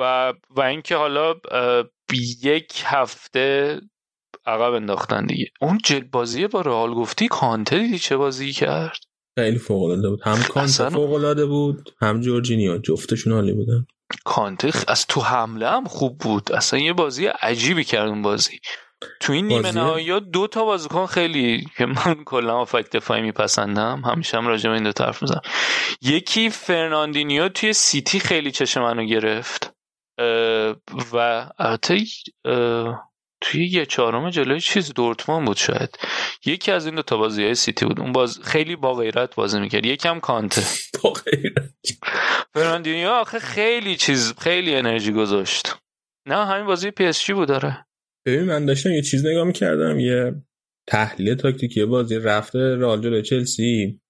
و و اینکه حالا یک هفته عقب انداختن دیگه. اون جل بازی با رئال گفتی کانته دیدی چه بازی کرد؟ خیلی فوق العاده بود. هم کانته اصلا- فوق العاده بود هم جورجینیو. جفتشون عالی بودن. کانته از تو حمله هم خوب بود. اصلا یه بازی عجیبی کرد اون بازی. تو این نیمه نهایی دو تا بازیکن خیلی که من کلا افکت دفاعی میپسندم. همیشه هم راجع به این دو طرف می‌زنم. یکی فرناندینیو توی سیتی خیلی چشم منو گرفت. و البته توی یه چهارم جلوی چیز دورتمان بود شاید. یکی از این دو تا بازی های سیتی بود. اون باز خیلی با غیرت بازی می‌کرد. یکم کانته. با غیرت. فرناندینیو آخه خیلی چیز خیلی انرژی گذاشت. نه همین بازی PSG بود داره ببین من داشتم یه چیز نگاه می‌کردم یه تحلیل تاکتیکی بازی رفته رئال جلوی چلسی.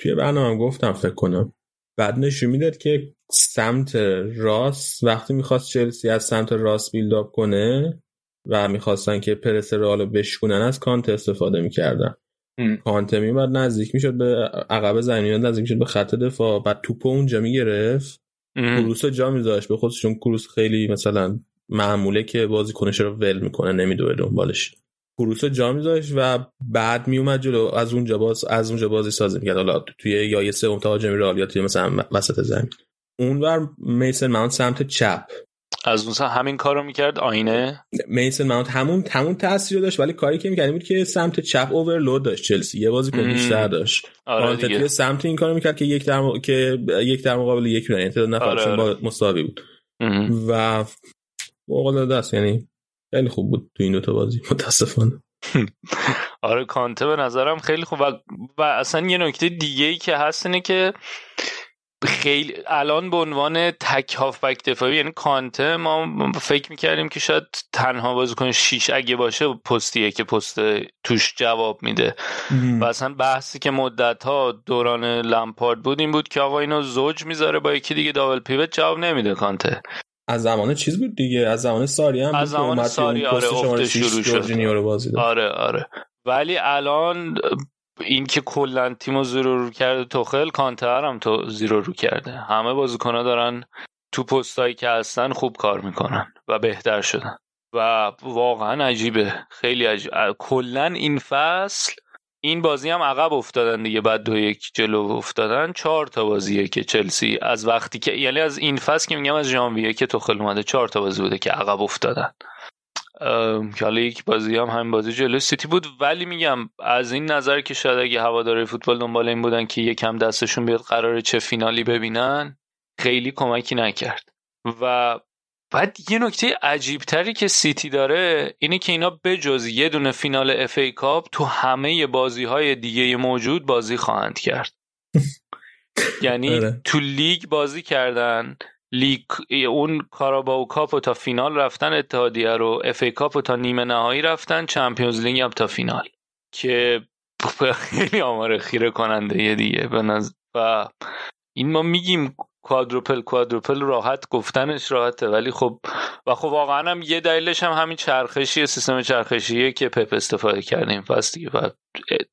توی برنامه گفتم فکر کنم. بعد نشون می‌داد که سمت راست وقتی می‌خواست چلسی از سمت راست build up کنه و می‌خواستن که پرس رئال بشکنن از کانته استفاده می‌کردن. کانته میومد نزدیک می‌شد به عقب زمین نزدیک می‌شد به خط دفاع. بعد توپ اونجا می‌گرفت. کروس جا میذاشت به خودش چون کروس خیلی مثلا معموله که بازیکنش رو ول می‌کنه نمیدوه دنبالش. کروس جا میذاشت و بعد میومد جلو. از اونجا باز از اونجا بازی سازی می‌کرد. حالا توی یا یه سوم تهاجمی رئال یا توی مثلا وسط زمین. اونور میسن ماونت سمت چپ. از اون همین کارو می‌کرد آینه؟ میسن ماونت همون همون تاثیر رو داشت. ولی کاری که می‌کرد بود که سمت چپ اوورلود داشت چلسی. یه بازی بیشتر داشت. آره دیگه. سمت این کارو می‌کرد که یک در م... که یک در مقابل یک میاد یعنی نفر آره، با مساوی بود. ام. و فوق دست یعنی خیلی خوب بود تو این دو تا بازی. متاسفانه. آره کانته به نظرم خیلی خوب. و, و اصلا یه نکته دیگه ای که هست اینه که خیلی الان به عنوان تک هافبک دفاعی یعنی کانته ما فکر می‌کردیم که شاید تنها بازیکن شیش اگه باشه پستیه که پست توش جواب میده. و اصلا بحثی که مدت ها دوران لمپارد بود این بود که آقا اینو زوج می‌ذاره با یکی دیگه دابل پیوت جواب نمیده کانته. از زمان چیز بود دیگه از زمان ساری هم از زمان ساری آره افت شروع شد. بازی آره آره. ولی الان این که کلا تیمو زیرو رو کرده توخل کانتر هم تو زیرو رو کرده. همه بازیکنها دارن تو پستایی که هستن خوب کار می‌کنن و بهتر شدن. و واقعا عجیبه. خیلی عجیب. کلا این فصل این بازی هم عقب افتادن دیگه بعد دو یک جلو افتادن. چهار تا بازیه که چلسی از وقتی که یعنی از این فصل که میگم از ژانویه که توخل اومده چهار تا بازی بوده که عقب افتادن. که حالا یک بازی هم همین بازی جلو سیتی بود. ولی میگم از این نظر که شاید اگه هوادارای فوتبال دنبال این بودن که یکم دستشون بیاد قرار چه فینالی ببینن خیلی کمکی نکرد. و بعد یه نکته عجیب تری که سیتی داره اینه که اینا بجز یه دونه فینال FA Cup تو همه بازی های دیگه موجود بازی خواهند کرد یعنی آره. تو لیگ بازی کردن لیگ اون Carabao Cup رو تا فینال رفتن اتحادیه رو FA Cup رو تا نیمه نهایی رفتن Champions League هم تا فینال که خیلی آمار خیره کننده یه دیگه به و این ما میگیم quadruple quadruple راحت گفتنش راحته. ولی خب و خب واقعا هم یه دلیلش هم همین چرخشی سیستم چرخشیه که پپ استفاده این فصل دیگه و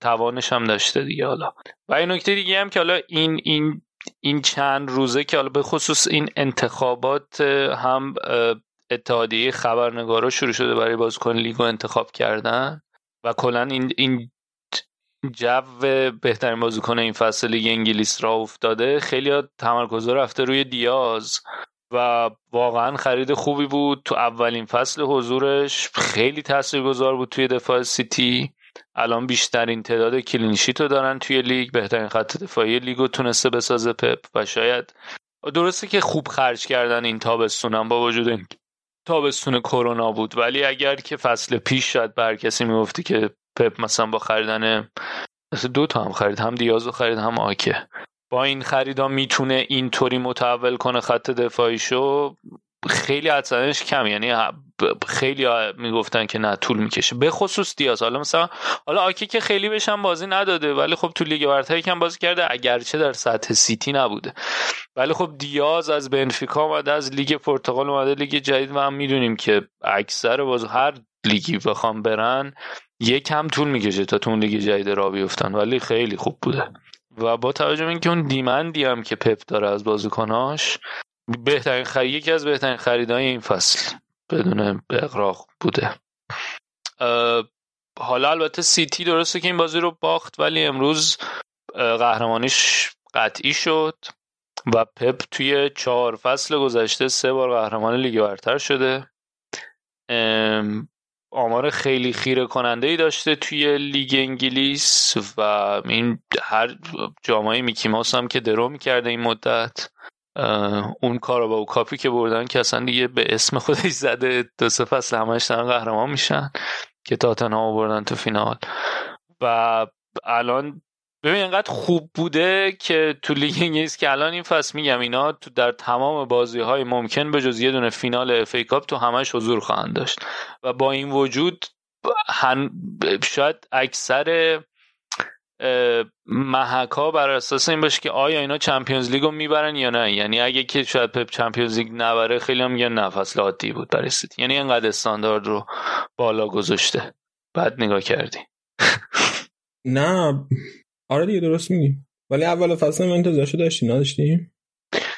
توانش هم داشته دیگه حالا. و این نکته دیگه هم که حالا این این این چند روزه که حالا به خصوص این انتخابات هم اتحادیه خبرنگارا شروع شده برای بازیکن لیگو انتخاب کردن. و کلا این این جو بهترین بازیکن این فصل لیگ انگلیس را افتاده. خیلی تمرکز رفته روی دیاز و واقعا خرید خوبی بود. تو اولین فصل حضورش خیلی تاثیرگذار بود توی دفاع سیتی. الان بیشترین تعداد clean sheet رو دارن توی لیگ. بهترین خط دفاعی لیگ رو تونسته بسازه پپ و شاید درسته که خوب خرج کردن این تابستونم با وجود این تابستون کرونا بود. ولی اگر که فصل پیش شاید به هر کسی می‌گفتی که پپ مثلا با خریدن دو تا هم خرید هم دیاز رو خرید هم آکه. با این خریدا می‌تونه اینطوری متحول کنه خط دفاعیشو خیلی حدس زدنش کم یعنی خیلی می‌گفتن که نه طول می‌کشه. به خصوص دیاز. حالا مثلا حالا آکه که خیلی بهشم بازی نداده ولی خب تو لیگ برتر کم بازی کرده اگرچه در سطح سیتی نبوده. ولی خب دیاز از بنفیکا اومده از لیگ پرتغال اومده لیگ جدید و هم می‌دونیم که اکثر باز هر لیگی بخوام برن یکم طول می‌کشه تا تو اون لیگ جدید راه بیفتن ولی خیلی خوب بوده. و با توجه به اینکه اون demand ی هم که پپ داره از بازیکناش بهترین خرید یکی از بهترین خریدهای این فصل بدون اقراق بوده. حالا البته سیتی درسته که این بازی رو باخت ولی امروز قهرمانیش قطعی شد و پپ توی چهار فصل گذشته سه بار قهرمان لیگ برتر شده. آمار خیلی خیره کننده ای داشته توی لیگ انگلیس و این هر جام‌های Mickey Mouse هم که درو می‌کرده این مدت اون Carabao Cup ی که بردن که اصلا دیگه به اسم خودش زده دو سه فصل همش دارن قهرمان میشن که تاتنهام بردن تو فینال. و الان ببین اینقدر خوب بوده که تو لیگ انگلیس که الان این فصل میگم اینا تو در تمام بازی های ممکن به جز یه دونه فینال FA Cup تو همش حضور خواهند داشت. و با این وجود هن... شاید اکثر محکا بر اساس این باشه که آیا اینا چمپیونز لیگ رو می‌برن یا نه. یعنی اگه که شاید پپ چمپیونز لیگ نبره خیلی هم میگن فصل عادی بود برای سیتی. یعنی اینقدر استاندارد رو بالا گذاشته. بعد نگاه کردی. نه آره دیگه درست میگی. ولی اول فصل ما انتظارشو داشتی نداشتیم؟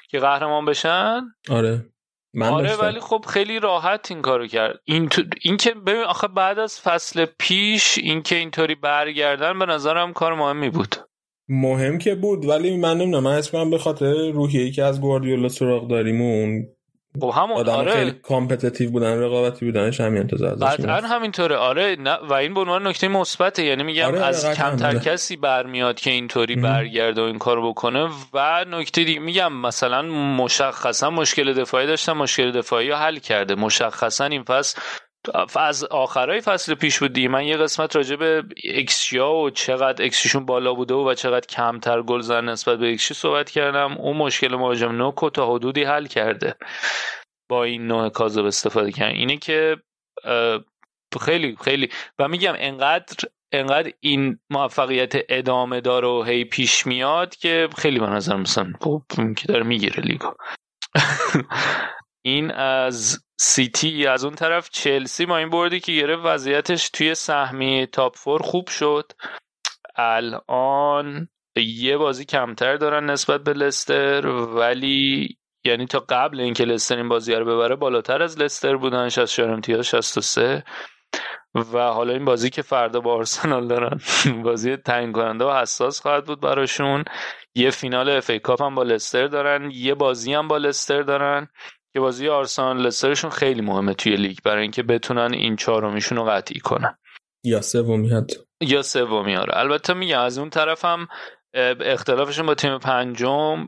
که قهرمان بشن؟ آره. من آره داشتم. ولی خب خیلی راحت این کارو کرد. این, تو... این که ببین آخه بعد از فصل پیش این که اینطوری برگردن به نظرم کار مهمی بود. مهم که بود ولی من نمی‌دونم من کنم به خاطر روحیه‌ای که از گواردیولا سراغ داریم و اون خب همون آدم آره خیلی competitive بودن رقابتی بودنش همین انتظار ازش قطعا. همینطوره آره نه و این به عنوان نکته مثبته یعنی میگم آره، از کمتر. کسی برمیاد که اینطوری. برگرده و این کارو بکنه و نکته دیگه میگم مثلا مشخصا مشکل دفاعی داشتن مشکل دفاعی رو حل کرده مشخصا این فصل از آخرای فصل پیش بود دیگه. من یه قسمت راجع به اکسیا و چقدر اکسیشون بالا بوده و چقدر کمتر گل زدن نسبت به اکسی صحبت کردم. اون مشکل مهاجم نوکو تا حدودی حل کرده با این نوع کاذب استفاده کردن. اینه که خیلی خیلی. و میگم انقدر انقدر این موفقیت ادامه دار و هی پیش میاد که خیلی به نظر مثلا خب که داره می‌گیره لیگو. این از سیتی از اون طرف چلسی با این بردی که گرفت وضعیتش توی سهمی تاپ فور خوب شد. الان یه بازی کمتر دارن نسبت به لستر ولی یعنی تا قبل اینکه لستر این بازی رو ببره بالاتر از لستر بودن 64 امتیاز 63 و حالا این بازی که فردا با آرسنال دارن بازی تعیین کننده و حساس خواهد بود براشون. یه فینال FA Cup هم با لستر دارن یه بازی هم با لستر دارن. که بازی آرسنال لسترشون خیلی مهمه توی لیگ برای اینکه بتونن این چهارمیشون رو قطعی کنن. یا سومی یا سومی آره. البته میگم از اون طرف هم اه، اختلافشون با تیم پنجم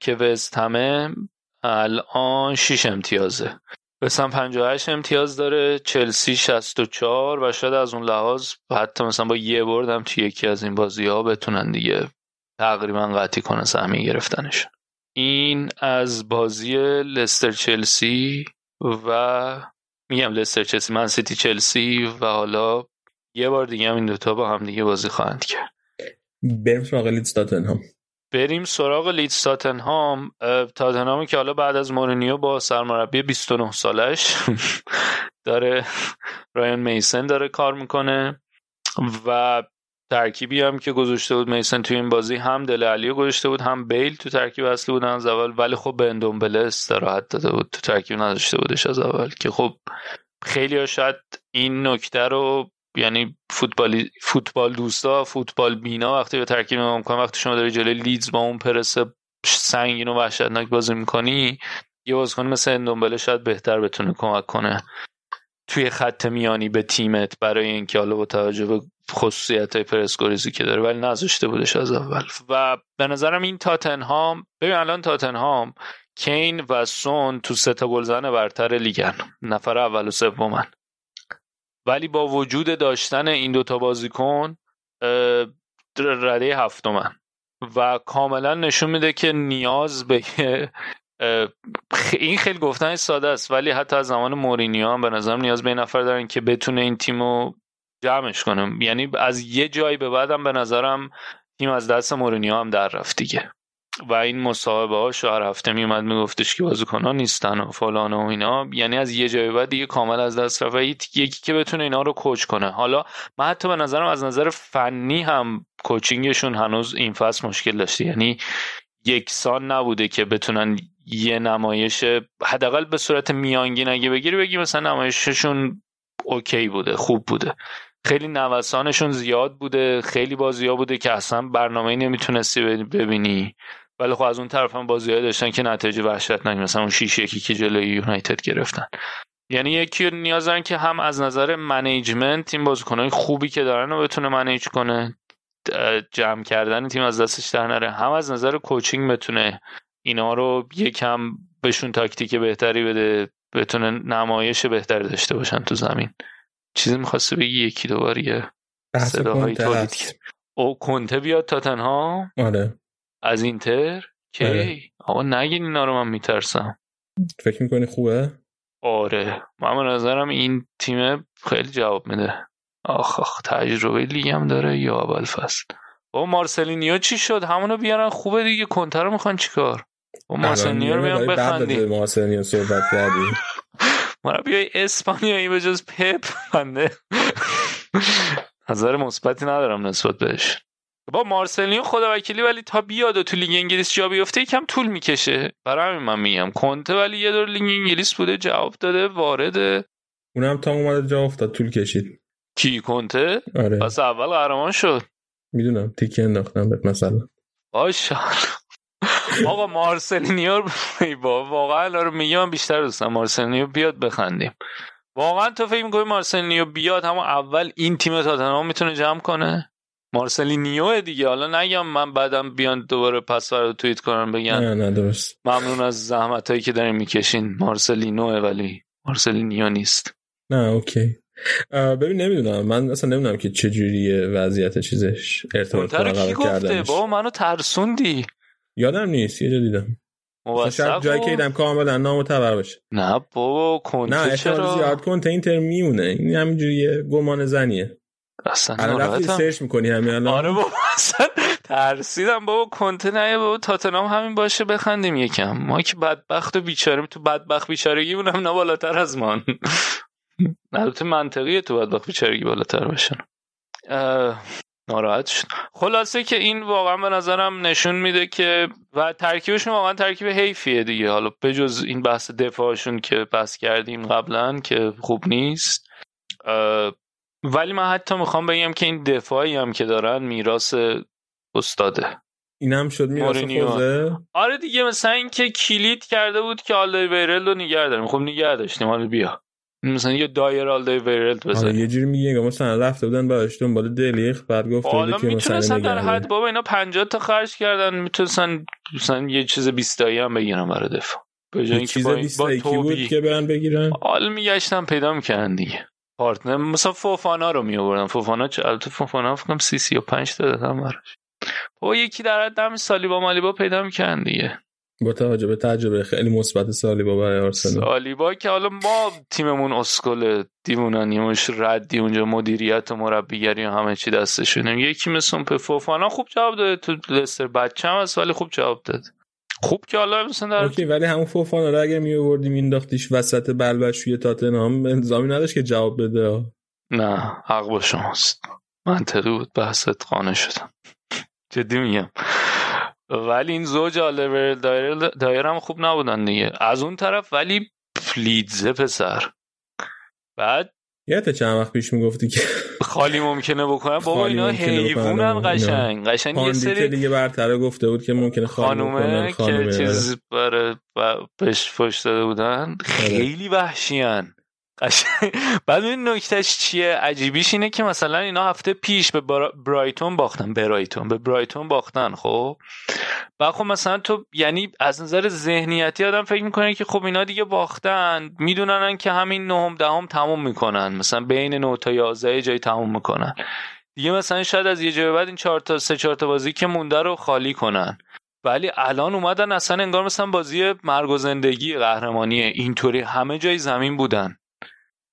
که وست همه الان 6 امتیازه. وست هم 58 امتیاز داره چلسی 64 و شاید از اون لحاظ حتی مثلا با یه برد هم توی یکی از این بازی ها بتونن دیگه تقریبا قطعی کنن سهمی گرفتنش این از بازی لستر چلسی و میگم لستر چلسی من سیتی چلسی و حالا یه بار دیگه هم این دوتا با هم دیگه بازی خواهند کرد. بریم سراغ لیدز تاتنهام. بریم سراغ لیدز تاتنهام. تاتنهامی که حالا بعد از مورینیو با سرمربی 29 سالش داره رایان میسن داره کار می‌کنه و ترکیبی هم که گذاشته بود میسن توی این بازی هم دل علی گذاشته بود هم بیل تو ترکیب اصلی بودن از اول. ولی خب به اندومبله استراحت داده بود تو ترکیب نداشته بودش از اول. که خب خیلی ها شاید این نکته رو یعنی فوتبالی فوتبال دوستا فوتبال بینا وقتی به ترکیب نگاه می‌کنن وقتی شما داری جلوی لیدز با اون پرس سنگین و وحشتناک بازی می‌کنی یه بازیکن مثل اندومبله شاید بهتر بتونه کمک کنه توی خط میانی به تیمت برای اینکه حالا با توجه به خصوصیت های پرسکوریزی که داره ولی نذاشته بودش از اول. و به نظرم این تاتنهام ببین الان تاتنهام کین و سون تو سه تا گلزن برتر لیگن. نفر اول و سومن. ولی با وجود داشتن این دوتا بازیکن رده هفتمن. و کاملا نشون میده که نیاز به این خیلی گفتن ساده است ولی حتی از زمان مورینیو هم به نظرم نیاز به این نفر دارن که بتونه این تیمو جمعش کنه یعنی از یه جایی به بعدم به نظرم تیم از دست مورینیو هم در رفت دیگه. و این مصاحبه ها هر هفته میومد میگفتش که بازیکن ها نیستن و فلان و اینا. یعنی از یه جایی بعد دیگه کامل از دست رفت و یکی که بتونه اینا رو کوچ کنه. حالا من حتی به نظرم از نظر فنی هم کوچینگشون هنوز این فصل مشکل داشته. یعنی یکسان نبوده که بتونن یه نمایش حداقل به صورت میانگین اگه بگیری بگی مثلا نمایششون okay بوده خوب بوده. خیلی نوسانشون زیاد بوده خیلی بازی ها بوده که اصلا برنامه نمی‌تونستی ببینی. ولی خب از اون طرف هم بازی داشتن که نتیجه وحشتناک مثلا اون 6 یکی که جلوی یونایتد گرفتن. یعنی یکی نیاز دارن که هم از نظر management این بازیکنهای خوبی که دارن رو بتونه manage کنه جمع کردن تیم از دستش در نره. هم از نظر کوچینگ بتونه اینا رو یکم بهشون تاکتیک بهتری بده بتونه نمایش بهتری داشته باشن تو زمین. چیزی می‌خواسته بگی؟ یکی دوباره یه صداهایی تولید. کرد او کنته بیاد تاتنها آره. از اینتر؟ آره. کی آقا نگین اینا رو من میترسم. فکر می‌کنی خوبه؟ آره. من به نظرم این تیم خیلی جواب میده. آخ آخ تجربه لیگ هم داره یا اول فصل با مارسلینیو چی شد؟ همونو بیارن خوبه دیگه. کنته رو می‌خوان چیکار؟ بابا مارسلینیو رو بیارن بخندیم. مارسلینیو صحبت کردیم. مربی اسپانیایی به جز پپ بنده. نظر مثبتی ندارم نسبت بهش. بابا مارسلینیو خدا وکیلی ولی تا بیاد و تو لیگ انگلیس جا بیفته یکم طول می‌کشه. برای همین من میگم کنته ولی یه دور لیگ انگلیس بوده جواب داده وارد اونم تا اومده جا افتاد طول کشید. کی؟ کنته؟ آره. پس اول قهرمان شد. می‌دونم تیکه انداختم بهت مثلا. باشه. آقا مارسلینیو بابا واقعا رو میگم بیشتر دوستم مارسلینیو بیاد بخندیم. واقعا تو فکر می‌کنی مارسلینیو بیاد همون اول این تیم تاتنهام می‌تونه جمع کنه؟ مارسلینیو دیگه. حالا نگم من بعدم بیان دوباره پست رو توییت کنن بگن. نه نه درست. ممنون از زحمت هایی که دارین می‌کشین. مارسلینوه ولی مارسلینیو نیست. نه okay. ببین نمی‌دونم. من اصلا نمی‌دونم که چجوریه وضعیت چیزش ارتباط برقرار کردنش. بابا منو ترسوندی. یادم نیست یه جا دیدم. شاید جایی که دیدم کاملا نامعتبر باشه. نه بابا نه کنته احتمال چرا؟ زیاد کنته اینتر میمونه. این همینجوریه گمانه زنیه. اصلا الان. search می‌کنی همین الان؟ آره بابا اصلا ترسیدم بابا کنته نه بابا. تاتنام همین باشه بخندیم یکم. ما که بدبخت و بیچاره تو بدبخت بیچارگی اونم نه بالاتر از ما البته منطقیه تو بدبخت بیچارگی بالاتر باشن. ناراحت شد. خلاصه که این واقعا به نظرم نشون میده که و ترکیبشون واقعا ترکیب حیفیه دیگه. حالا بجز این بحث دفاعشون که بحث کردیم قبلا که خوب نیست. ولی من حتی می‌خوام بگم که این دفاعی هم که دارن میراث استاده. این هم شد میراث آره دیگه مثلا این که کلید کرده بود که آلدوی ویرل رو نگه داریم. خب نگه داشتیم حالا بیا. مثلا یه دایر آلدوی ویرل آره بزنیم یه جوری میگه انگار مثلا رفته بودن براش دنبال دلیخ بعد گفته حالا بود که مثلا می‌تونستن در حد. بابا اینا 50 تا خرج کردن می‌تونستن مثلا یه چیز 20 تایی هم بگیرن برای دفاع. به جای اینکه با, 20 با بود که برن بگیرن؟ حالا میگشتن پیدا می‌کردن دیگه. پارتنر مثلا فوفانا رو میآوردن. فوفانا چه البته فوفانا فکر کنم 30 35 تا دادن براش. بابا یکی در حد هم سالیبا مالیبا پیدا می‌کردن دیگه. با توجه به تجربه خیلی مثبت سالی با برای آرسنال. سالیبا که حالا ما تیممون اسکل دیمونانیمش ردی اونجا مدیریت و مربیگری و همه چی دستشونه. یکی مثل اون فوفانا خوب جواب داده تو لستر بچه هم هست ولی خوب جواب داد. خوب که حالا مثلا در اوکی ولی همون فوفانا رو اگه می آوردیم مینداختیش وسط بلبشوی تاتنهام انتظامی نداشت که جواب بده. نه حق با شماست. منطقی بود بحثت قانع شدم جدی میگم. ولی این زوج آلیور دایر, دایر هم خوب نبودن دیگه. از اون طرف ولی لیدزه پسر. بعد یادت چند وقت پیش می‌گفتی که خالی ممکنه بکنن بابا اینا بکنن. قشنگ. قشنگ یه سری دیگه برتره گفته بود که ممکنه خالی خانومه که چیز برای ب- بهش فش داده بودن. خیلی وحشیان. بعد این نکتهش چیه؟ عجیبیش اینه که مثلا اینا هفته پیش به برا- برایتون باختن برایتون به برایتون باختن خب؟ و خب مثلا تو یعنی از نظر ذهنیتی آدم فکر می‌کنه که خب اینا دیگه باختن. می‌دونن که همین نهم دهم تموم می‌کنن. مثلا بین 9 تا 11 جای تموم می‌کنن. دیگه مثلا شاید از یه جای بعد این چهار تا سه چهار تا بازی که مونده رو خالی کنن. ولی الان اومدن اصلا انگار مثلا بازی مرگ و زندگی قهرمانیه. اینطوری همه جای زمین بودن.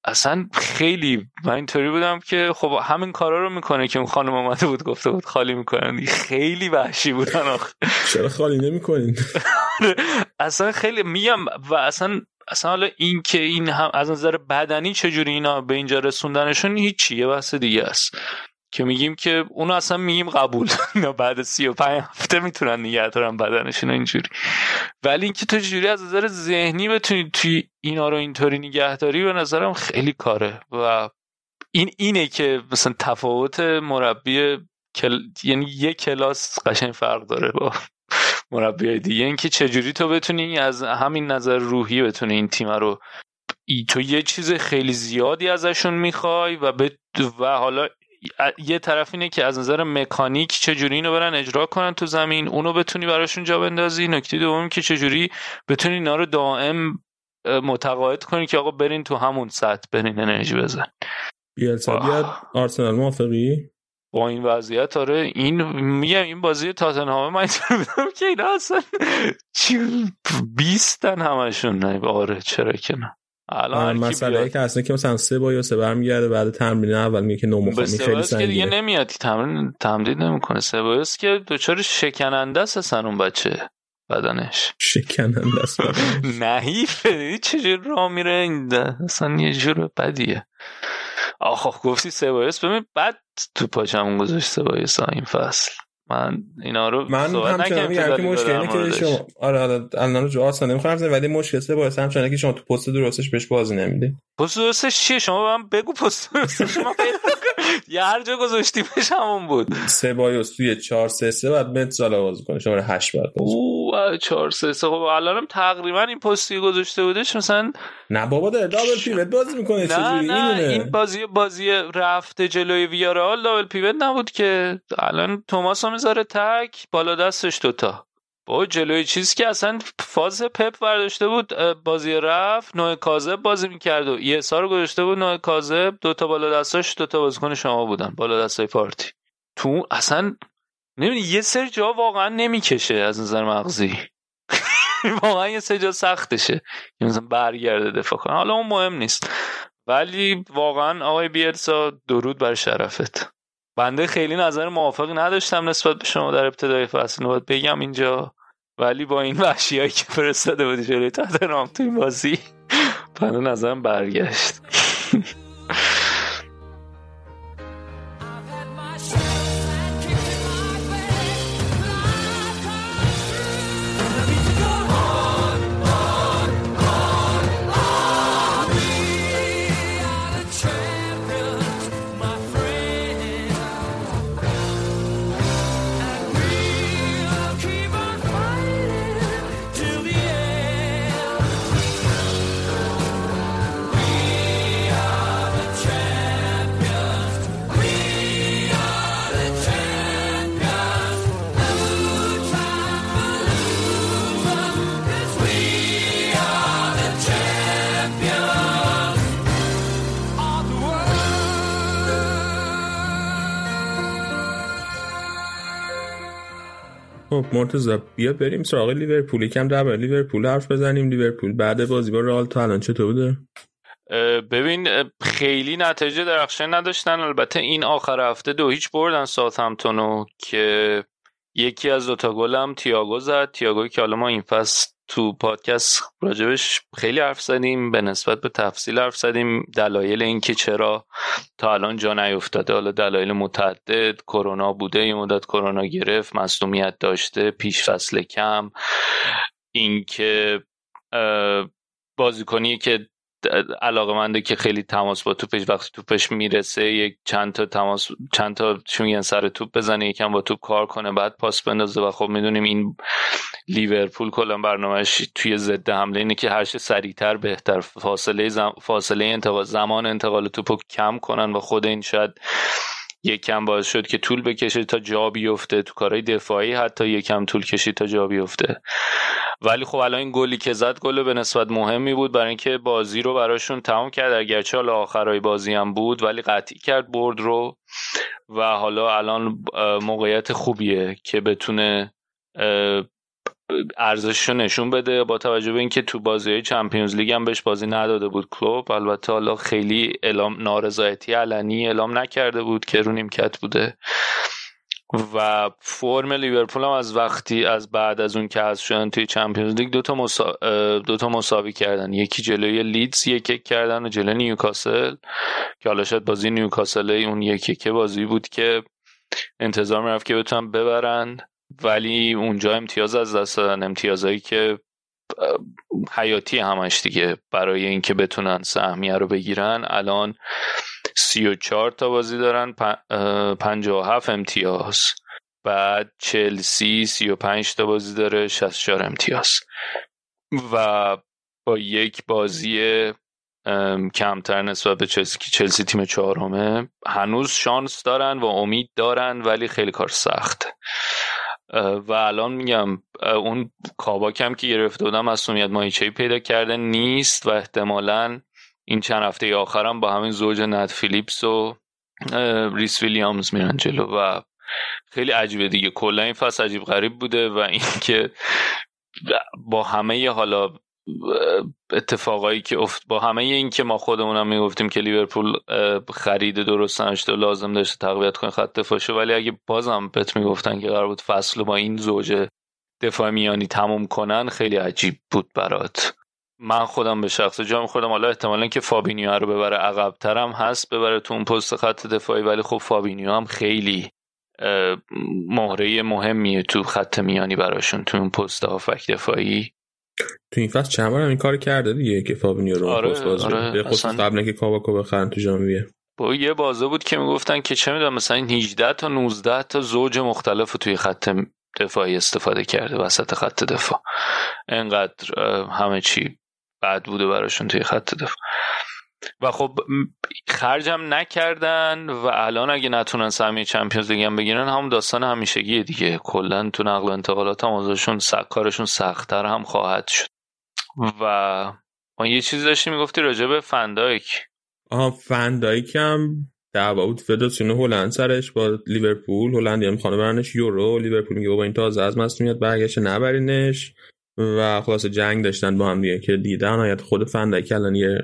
اصلا خیلی من اینطوری بودم که خب همین کارا رو می‌کنه که اون خانم اومده بود گفته بود خالی می‌کنن. خیلی وحشی بودن آخه. چرا خالی نمی‌کنین؟ اصلا خیلی میگم و اصلا اصلا حالا این که این هم از نظر بدنی چجوری اینا به اینجا رسوندنشون هیچی یه بحث دیگه است. که میگیم که اونو اصلا میگیم قبول. اینا بعد سی و پنج هفته می‌تونن نگه دارن بدنشون اینجوری. ولی اینکه تو چجوری از نظر ذهنی بتونی توی اینا رو اینطوری نگهداری به نظرم خیلی کاره. و این اینه که مثلا تفاوت مربی کل... یعنی یه کلاس قشنگ فرق داره با مربی دیگه. اینکه چجوری تو بتونی از همین نظر روحی بتونی این تیم رو ای تو یه چیز خیلی زیادی ازشون می‌خوای و به و حالا یه طرف اینه که از نظر مکانیک چجوری اینو برن اجرا کنن تو زمین؟ اونو بتونی براشون جا بندازی. نکته دوم که چجوری بتونی اینا رو دائم متقاعد کنی که آقا برین تو همون سطح برین انرژی بزن. بیلسا بیاد آرسنال موافقی؟ با این وضعیت آره این میگم این بازی تاتنهام من بودم که اینا اصلا چی بیستن همشون. نه آره چرا که نه. الان مسئله که اصلا که مثلا سه با یا سه برمیگرده بعد تمرین اول میگه که نو خیلی سنگینه که دیگه نمیاد تمرین تمدید نمی‌کنه. سبایوس که دچار شکننده است اصلا اون بچه بدنش. شکننده است نحیفه چجور را میره؟ این اصلا یه جور بدیه. آخه گفتی سبایوس ببین بعد تو پاچم گذاشت سبایوس این فصل. من اینا رو من همچنان میگم که مشکل اینه که شما آره آره الان رو آسان نمی‌خوام ولی مشکل سه باعث همچنان که شما تو پست درستش بهش بازی نمی‌دید پست درستش چیه؟ شما من بگو پست درستش. شما یه هر جا گذاشتیمش همون بود. سبایوس توی 4 3 3 بعد مت سالا بازی کنه. شماره 8 بعد او 4 3 3 خب الانم تقریبا این پستی گذاشته بودش مثلا نه بابا داره دابل پیوت بازی می‌کنه چجوری؟ نه این بازی بازی رفته جلوی ویارال دابل پیوت نبود که. الان توماس می‌ذاره تک بالا دستش دوتا. با جلوی چیزی که اصلا فاز پپ برداشته بود بازی رفت نوع کاذب بازی می‌کرد و یه رو گذاشته بود نوع کاذب دوتا بالا دستاش دوتا بازیکن شما بودن بالا دستای پارتی. تو اصلا نمی‌دونی یه سری جا واقعا نمی‌کشه از نظر مغزی. واقعا یه سری جا سختشه مثلا برگرده دفاع کنه. حالا اون مهم نیست. ولی واقعا آقای بیلسا درود بر شرفت. بنده خیلی نظر موافقی نداشتم نسبت به شما در ابتدای فصل. باید بگم اینجا. ولی با این وحشی هایی که فرستاده بودی جلوی تاتنهام تو بازی بنده نظرم برگشت. خب مرتضی بیا بریم سراغ لیورپول. یکم در لیورپول حرف بزنیم. لیورپول بعد بازی با رئال تا الان چطور بوده؟ ببین خیلی نتیجه درخشان نداشتن. البته این آخر هفته دو هیچ بردن ساوثهمپتونو که یکی از دوتا گلم تییاگو زد. تییاگوی که حالا ما این فصل تو پادکست راجبش خیلی حرف زدیم به نسبت به تفصیل حرف زدیم. دلایل اینکه چرا تا الان جا نیفتاده. حالا دلایل متعدد کرونا بوده یه مدت کرونا گرفت مصونیت داشته پیش فصل کم. اینکه بازیکنی که علاقه منده که خیلی تماس با توپش وقتی توپش می‌رسه یک چند تا تماس چند تا چون سر توپ بزنه یکم با توپ کار کنه بعد پاس بندازه. و خب می‌دونیم این لیورپول کلا برنامهش توی ضد حمله اینه که هرچه سریعتر بهتر فاصله زم... فاصله انتقال زمان انتقال توپ کم کنن و خود این شاید یکم باعث شد که طول بکشه تا جا بیفته تو کارهای دفاعی حتی یکم طول کشید تا جا بیفته. ولی خب الان این گلی که زد گل به نسبت مهمی بود برای اینکه بازی رو براشون تمام کرد. اگرچه حالا آخرای بازی هم بود ولی قطعی کرد برد رو. و حالا الان موقعیت خوبیه که بتونه ارزشش نشون بده با توجه به اینکه تو بازی چمپیونز لیگ هم بهش بازی نداده بود کلوب. البته حالا خیلی اعلام نارضایتی علنی اعلام نکرده بود که رو نیمکت بوده. و فرم لیورپول هم از وقتی از بعد از اون که از شدن توی چمپیونز لیگ دوتا, مسا... دوتا مساوی کردن. یکی جلوی لیدز یک یک کردن و جلوی نیوکاسل که حالا شاید بازی نیوکاسل اون یک که بازی بود که انتظار می‌رفت که بتونن ببرند. ولی اونجا امتیاز از دست دادن امتیازهایی که حیاتی همش دیگه برای اینکه بتونن سهمیه رو بگیرن. الان سی و چهار تا بازی دارن پنجاه و هفت امتیاز. بعد چلسی سی و پنج تا بازی داره شست چهار امتیاز. و با یک بازی کمتر نسبت به چلسی که چلسی تیم چهارمه هنوز شانس دارن و امید دارن ولی خیلی کار سخت و الان میگم اون کاباکم که گرفته بودم از سومیت ماهیچهی پیدا کرده نیست و احتمالا این چند هفته آخرم با همین زوج نت فیلیپس و ریس ویلیامز میرن جلو و خیلی عجیبه دیگه. کلا این فصل عجیب غریب بوده و اینکه با همه حالا اتفاقایی که افت با همه این که ما خودمونم می‌گفتیم که لیورپول خرید درست نشده لازم داشته تقویت کنه خط دفاعشو ولی اگه بازم بهت می‌گفتن که قرار بود فصل با این زوج دفاع میانی تموم کنن خیلی عجیب بود برات. من خودم به شخصه جا خودم حالا احتمالا که فابینیو رو ببره عقب ترم هست ببره تو اون پست خط دفاعی ولی خب فابینیو هم خیلی مهره مهمیه تو خط میانی براشون تو اون پست هافبک دفاعی. تو این فصل چند این کار کرده دیگه که فابینیو رو آره، پست باز آره، خصوص اصلا. قبل که کاباکو بخرن تو ژانویه. با یه بازه بود که می‌گفتن که چه می‌دونم مثلا این 18 تا 19 تا زوج مختلف رو توی خط دفاعی استفاده کرده وسط خط دفاع. انقدر همه چی بد بوده براشون توی خط دفاع. و خب خرجم نکردن و الان اگه نتونن سهمیه چمپیونز لیگ هم بگیرن هم داستان همیشگیه دیگه. کلا تو نقل و انتقالات هم س- کارشون سختتر هم خواهد شد. و ما یه چیزی داشتی می‌گفتی راجع به فندایک آها فندایک هم دعوا بود. فدراسیون هلند سرش با لیورپول. هلندی هم خانه برنش یورو. لیورپول میگه بابا این تازه از مصونیت برگشت نبرینش. و خلاص جنگ داشتن با هم دیگه که دیگه در نهایت خود فندایک الان یه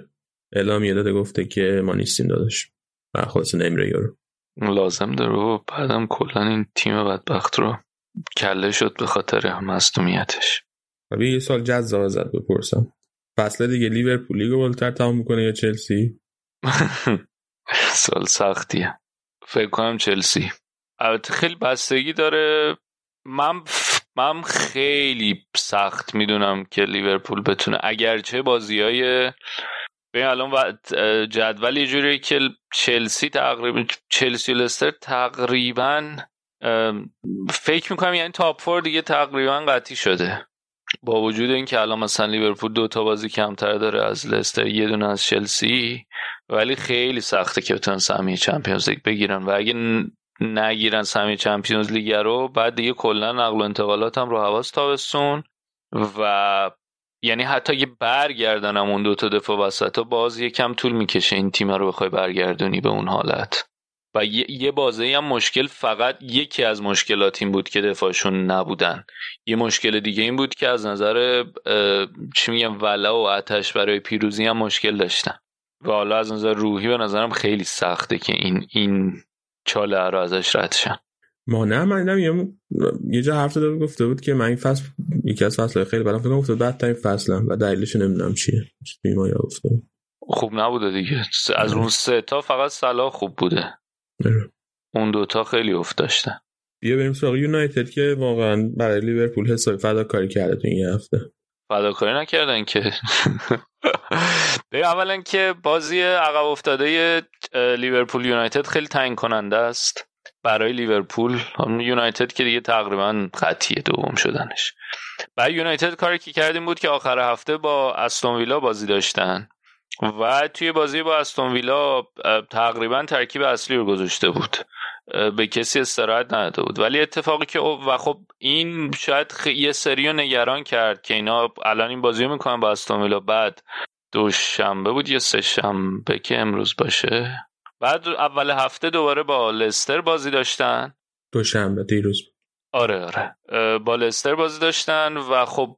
اعلامیه داده گفته که ما نیستیم داداش. و خلاص نمیره یورو لازم داره و بعدم کلا این تیم بدبخت رو کله شد به خاطر مصدومیتش. یه سال جذاب ازت بپرسم. فصل دیگه لیورپول لیگو بالاتر تمام می‌کنه یا چلسی؟ سال سختیه. فکر کنم چلسی. البته خیلی بستگی داره. من من خیلی سخت می‌دونم که لیورپول بتونه. اگرچه بازی های ببین الان جدول یه جوریه که چلسی تقریبا چلسی لستر تقریبا فکر می‌کنم یعنی تاپ فور دیگه تقریبا قطعی شده. با وجود اینکه الان مثلا لیورپول دو تا بازی کمتر داره از لستر یه دونه از چلسی ولی خیلی سخته که بتونن سهمیه چمپیونز لیگ بگیرن. و اگه نگیرن سهمیه چمپیونز لیگ رو بعد دیگه کلا نقل و انتقالات هم رو حواس تابستون. و یعنی حتی اگه برگردن هم اون دوتا دفاع وسط باز یکم طول می‌کشه این تیم رو بخوای برگردونی به اون حالت. و یه, یه بازه هم مشکل فقط یکی از مشکلات این بود که دفاعشون نبودن. یه مشکل دیگه این بود که از نظر چی میگم ولا و آتش برای پیروزی هم مشکل داشتن. و حالا از نظر روحی به نظرم خیلی سخته که این این چاله رو ازش رد شن. ما نه من دیدم یه, یه جا حرف زده بود گفته بود که من این فصل یکی از فصل خیلی بدم فکر گفته بدترین فصلم و دلیلش نمی‌دونم چیه. ما گفته. خوب نبوده دیگه. از اون سه تا فقط صلاح خوب بوده. آره. اون دوتا خیلی افت داشتن. بیا بریم سراغ یونایتد که واقعا برای لیورپول حسابی فداکاری کرده تو این هفته. فداکاری نکردن که. اولا که بازی عقب افتاده لیورپول یونایتد خیلی تعیین کننده است. برای لیورپول یونایتد که دیگه تقریبا قطعی دوم شدنش. بعد یونایتد کاری که کردیم بود که آخر هفته با استون ویلا بازی داشتن. و توی بازی با استون ویلا تقریبا ترکیب اصلی رو گذاشته بود. به کسی استراحت نداده بود. ولی اتفاقی که و خب این شاید خ... یه سری رو نگران کرد که اینا الان این بازی رو می‌کنن با استون ویلا بعد دوشنبه بود یا سه شنبه که امروز باشه؟ بعد اول هفته دوباره با لستر بازی داشتن؟ دوشنبه دیروز. آره آره. با لستر بازی داشتن و خب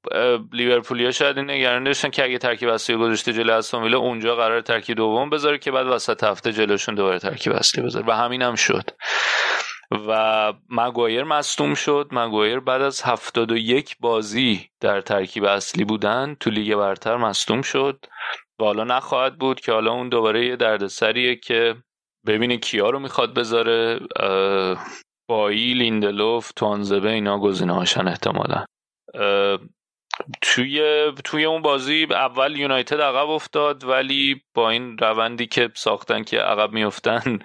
لیورپولیا شاید این نگرانی داشتن که اگه ترکیب اصلی گذاشته جلو استون ویلا اونجا قرار ترکیب دوم بذاره که بعد وسط هفته جلوشون دوباره ترکیب اصلی بذاره. و همین هم شد. و مگوایر مصدوم شد. مگوایر بعد از 71 بازی در ترکیب اصلی بودن تو لیگ برتر مصدوم شد. و حالا نخواهد بود که حالا اون دوباره یه دردسریه که ببینه کیا رو می‌خواد بذاره بایی لیندلوف توانزبه اینا گزینه هاشن احتمالا توی توی اون بازی اول یونایتد عقب افتاد ولی با این روندی که ساختن که عقب میفتن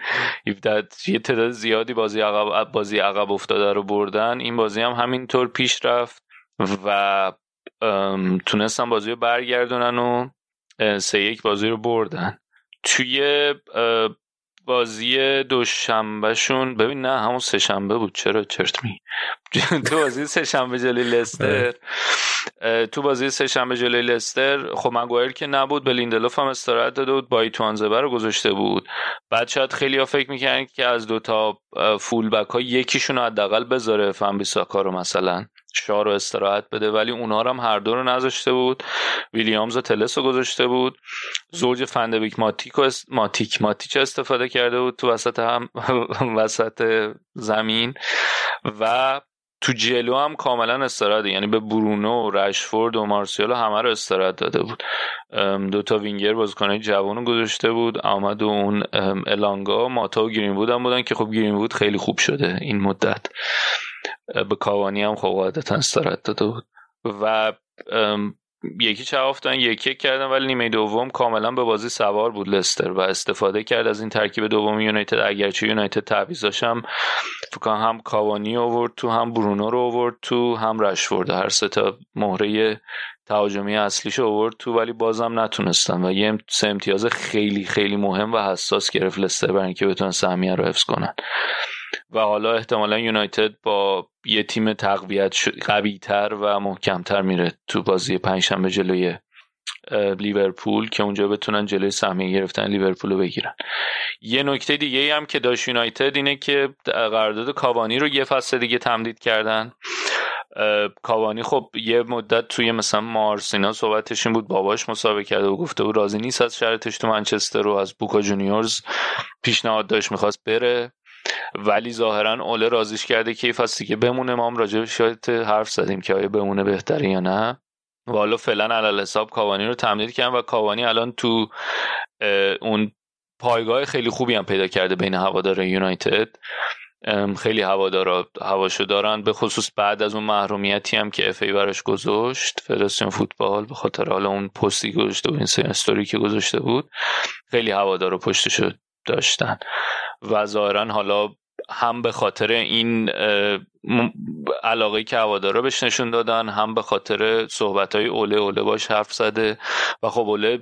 یه تعداد زیادی بازی عقب بازی عقب افتاده رو بردن. این بازی هم همینطور پیش رفت و تونستن بازی رو برگردونن و سه یک بازی رو بردن. توی بازی دوشنبهشون ببین نه همون سه شنبه بود. چرا؟ چرت می تو بازی سه شنبه جلوی لستر. اه، تو بازی سه شنبه جلوی لستر خب مگوایر که نبود. به لیندلوف هم استراحت داده بود. با توانزبه رو گذاشته بود. بعد شاید خیلی ها فکر می‌کنن که از دوتا فول بک ها یکیشون رو حداقل بذاره فن بیساکا رو مثلا. شاه رو استراحت بده ولی اونها هم هر دو رو نذاشته بود. ویلیامز و تلس رو گذاشته بود. زوج فندویک ماتیک و ماتیک ماتیچ استفاده کرده بود تو وسط هم وسط زمین. و تو جلو هم کاملا استراحت یعنی به برونو و رشفورد و مارسیال همه رو استراحت داده بود. دو تا وینگر بازیکنای جوان گذاشته بود. آمد و اون الانگا ماتا و گرین بود هم بودن که خب گرین بود خیلی خوب شده این مدت. به کاوانی هم خب قاعدتا استراحت داده بود. و یکی چه افتادن یکی کردن ولی نیمه دوم کاملا به بازی سوار بود لستر و استفاده کرد. از این ترکیب دوم یونایتد اگرچه یونایتد تعویض داشتم فکر هم کاوانی آورد تو هم برونو رو آورد تو هم رشورد هر سه تا مهره تهاجمی اصلیش آورد تو ولی بازم نتونستن. و یه سه امتیاز خیلی خیلی مهم و حساس گرفت لستر برای اینکه بتونن سهمیه رو حفظ کنن. و حالا احتمالا یونایتد با یه تیم تقویت قوی تر و محکمتر میره تو بازی پنجشنبه جلوی لیورپول که اونجا بتونن جلوی سهمیه گرفتن لیورپول رو بگیرن. یه نکته دیگه هم که داشت یونایتد اینه که قرارداد کاوانی رو یه فصل دیگه تمدید کردن. کاوانی خب یه مدت توی مثلا مارسینا صحبتش این بود باباش مسابقه کرده و گفته بود راضی نیست از شرطش تو منچستر رو از بوکا جونیورز پیشنهاد داشت می‌خواست بره. ولی ظاهرا اوله رازیش کرده که فصلی که بمونه. ما هم راجع شاید حرف زدیم که آیا بمونه بهتره یا نه. و حالا فعلا علل حساب کاوانی رو تمدید کردن و کاوانی الان تو اون پایگاه خیلی خوبی هم پیدا کرده بین هوادار یونایتد. خیلی هوادارا هواشو دارن. به خصوص بعد از اون محرومیتی هم که اف ای براش گذاشت فدراسیون فوتبال به خاطر حالا اون پستی گذاشته بود این استوری که گذاشته بود خیلی هوادارا پشتشو داشتن. و ظاهرا حالا هم به خاطر این علاقه که هوادارا بهش نشون دادن هم به خاطر صحبت های اوله اوله باش حرف زده و خب اوله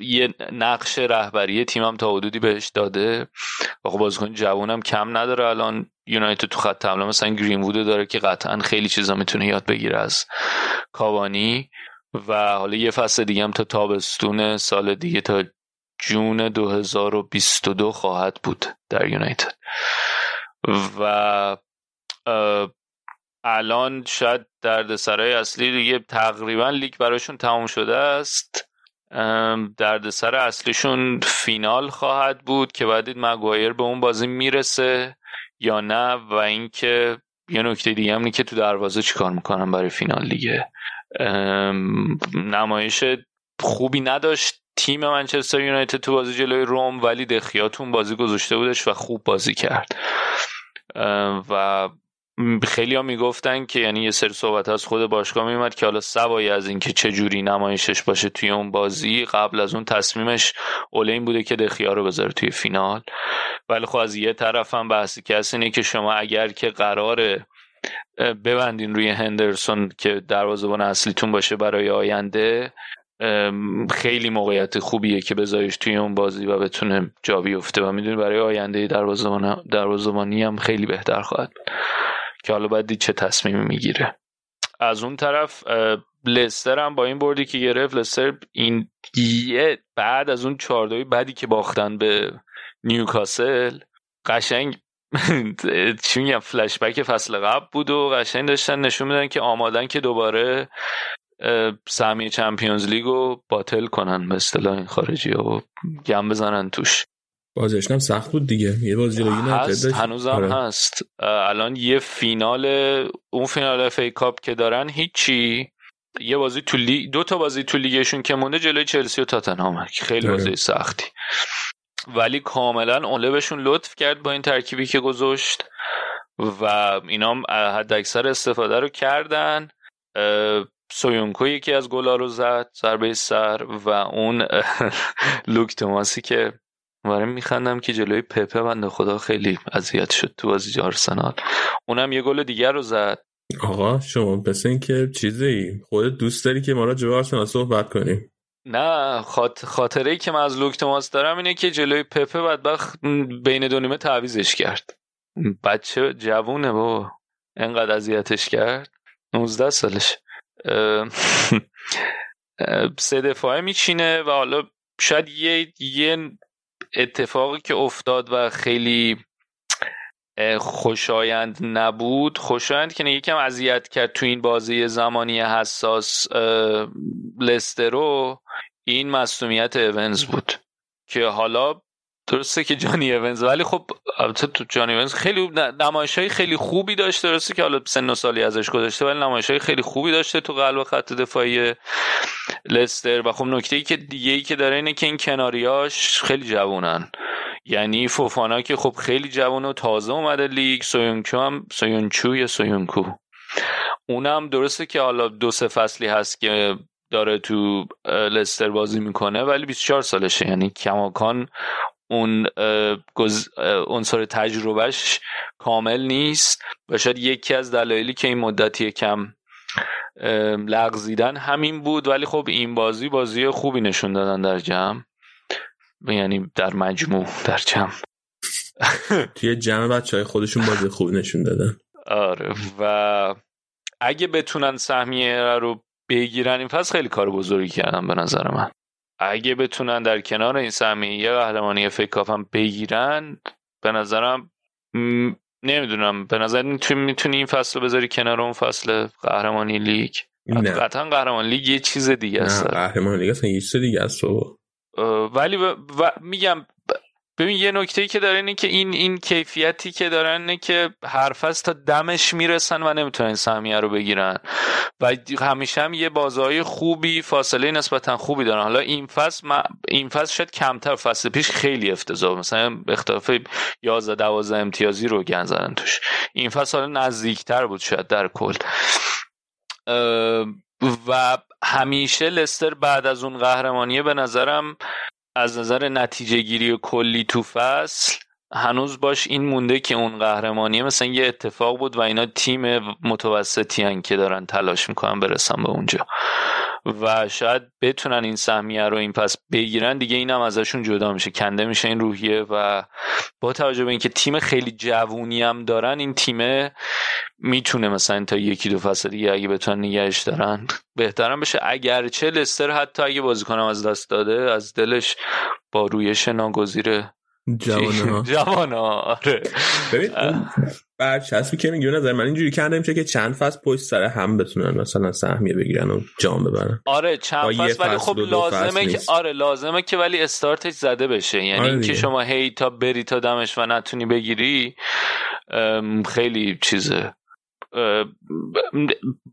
یه نقش رهبری تیمم تا حدودی بهش داده و خب بازیکن جوونم کم نداره الان. یونایتد تو خط حمله مثلا گرین داره که قطعا خیلی چیزا می‌تونه یاد بگیره از کاوانی و حالا یه فصل دیگه هم تا تابستون سال دیگه تا جون 2022 خواهد بود در یونایتد. و الان شاید دردسرای اصلی دیگه تقریبا لیگ براشون تموم شده است. دردسر اصلیشون فینال خواهد بود که بعد مگوایر به اون بازی می‌رسه یا نه و اینکه یه نکته دیگه هم که تو دروازه چیکار می‌کنن برای فینال دیگه. نمایش خوبی نداشت. تیم منچستر یونایتد تو بازی جلوی روم ولی دخیاتون بازی گذاشته بودش و خوب بازی کرد. و خیلی ها می‌گفتن که یعنی یه سری صحبت از خود باشگاه میومد که حالا سوایی از اینکه چه جوری نمایشش باشه توی اون بازی. قبل از اون تصمیمش اوله این بوده که دخیا رو بذاره توی فینال. ولی خب از یه طرف هم بحثی که اینه که شما اگر که قراره ببندین روی هندرسون که دروازه‌بان اصلیتون باشه برای آینده خیلی موقعیت خوبیه که بذاریش توی اون بازی و بتونه جا بیفته. و می‌دونی برای آینده دروازه‌بانی هم خیلی بهتر خواهد که حالا باید چه تصمیمی می‌گیره. از اون طرف لستر هم با این بردی که گرفت لستر این یه بعد از اون چهاردوی بعدی که باختن به نیوکاسل قشنگ چی میگم فلشبک فصل قبل بود و قشنگ داشتن نشون میدن که آمادن که دوباره سهمیه Champions League رو bottle کنن به اصطلاح این خارجی و گند بزنن توش. بازیش هم سخت بود دیگه. یه بازی هست هنوزم آره. هست. الان یه فینال اون فینال FA Cup که دارن هیچی. یه بازی تو لی... دو تا بازی تو لیگشون که مونده جلوی چلسی و تاتنهام. خیلی آره. بازی سختی. ولی کاملا اوله بهشون لطف کرد با این ترکیبی که گذاشت و اینا حد اکثر استفاده رو کردن. سویونکو یکی از گلا رو زد ضربه سر و اون لوک توماسی که وارم میخندم که جلوی پپه بنده خدا خیلی اذیت شد تو بازی آرسنال. اونم یه گل دیگر رو زد. آقا شما پس این که چیزی؟ خودت دوست داری که ما را جلوی آرسنال صحبت کنیم؟ نه خاط... خاطره ای که من از لوک توماس دارم اینه که جلوی پپه بدبخت بین دو نیمه تعویزش کرد. بچه جوونه با انقدر اذیتش کرد. 19 سالش سه دفاعه میچینه و حالا شاید یه, یه اتفاقی که افتاد و خیلی خوشایند نبود. خوشایند که یکم اذیت کرد تو این بازی زمانی حساس لسترو. این مصومیت اونز بود که حالا درسته که جانی اونز ولی خب البته تو جانی اونز خیلی نمایش های خیلی خوبی داشته درسته که حالا سن و سالی ازش گذاشته ولی نمایش های خیلی خوبی داشته تو قلب خط دفاعی لستر. و خب نکته ای که دیگه ای که داره اینه که این کناریاش خیلی جوونن. یعنی فوفانا که خب خیلی جوان و تازه اومده لیگ سویونچو هم سویونچو یا سویونکو. اونم درسته که حالا دو سه فصلی هست که داره تو لستر بازی می‌کنه ولی 24 سالشه. یعنی کماکان اون عنصر تجربهش کامل نیست و شاید یکی از دلایلی که این مدتی کم لغزیدن همین بود. ولی خب این بازی بازی خوبی نشون دادن در جمع. یعنی در مجموع در جمع. توی جمع بچه های خودشون بازی خوبی نشون دادن. آره. و اگه بتونن سهمیه رو بگیرن این فصل خیلی کار بزرگی کردن به نظر من. اگه بتونن در کنار این سهمیه یه قهرمانی فکر هم بگیرن به نظرم نمی‌دونم. به نظر می‌تونی این فصل رو بذاری کنار اون فصل قهرمانی لیگ؟ قطعا قهرمان لیگ یه چیز دیگه است. قهرمان لیگ اصلا یه چیز دیگه است ولی و... میگم ببین یه نکته ای که داره اینه که این این کیفیتی که دارن اینه که هر فصل تا دمش می‌رسن و نمی‌تونن سهمیه رو بگیرن. و همیشه هم یه بازهای خوبی فاصله نسبتا خوبی دارن. حالا این فصل ما این فصل شاید کمتر فصل پیش خیلی افتضاح مثلا اختلاف 11 12 امتیازی رو گن زدن توش. این فصل حالا نزدیکتر بود شاید در کل. و همیشه لستر بعد از اون قهرمانیه به نظرم از نظر نتیجه گیری کلی تو فصل هنوز باش این مونده که اون قهرمانیه. مثلا یه اتفاق بود و اینا تیم متوسطی هن که دارن تلاش می‌کنن برسن به اونجا. و شاید بتونن این سهمیه رو این پس بگیرن. دیگه اینم ازشون جدا میشه. کنده میشه این روحیه و با توجه به اینکه تیم خیلی جوونی هم دارن این تیم می‌تونه مثلا تا یکی دو فصل دیگه اگه بتونن نگهش دارن بهترم بشه. اگرچه لستر حتی اگه بازیکنم از دست داده از دلش با رویش ناگزیر جوانه ها. جوانه آره. ببین برچسبی که میگی نظر من اینجوری کرده میشه که چند فصل پشت سر هم بتونن مثلا سهمیه بگیرن و جام ببرن. آره چند فصل ولی خب لازمه که آره لازمه که ولی استارتش زده بشه. یعنی آره اینکه شما هی تا بری تا دمش و نتونی بگیری خیلی چیزه.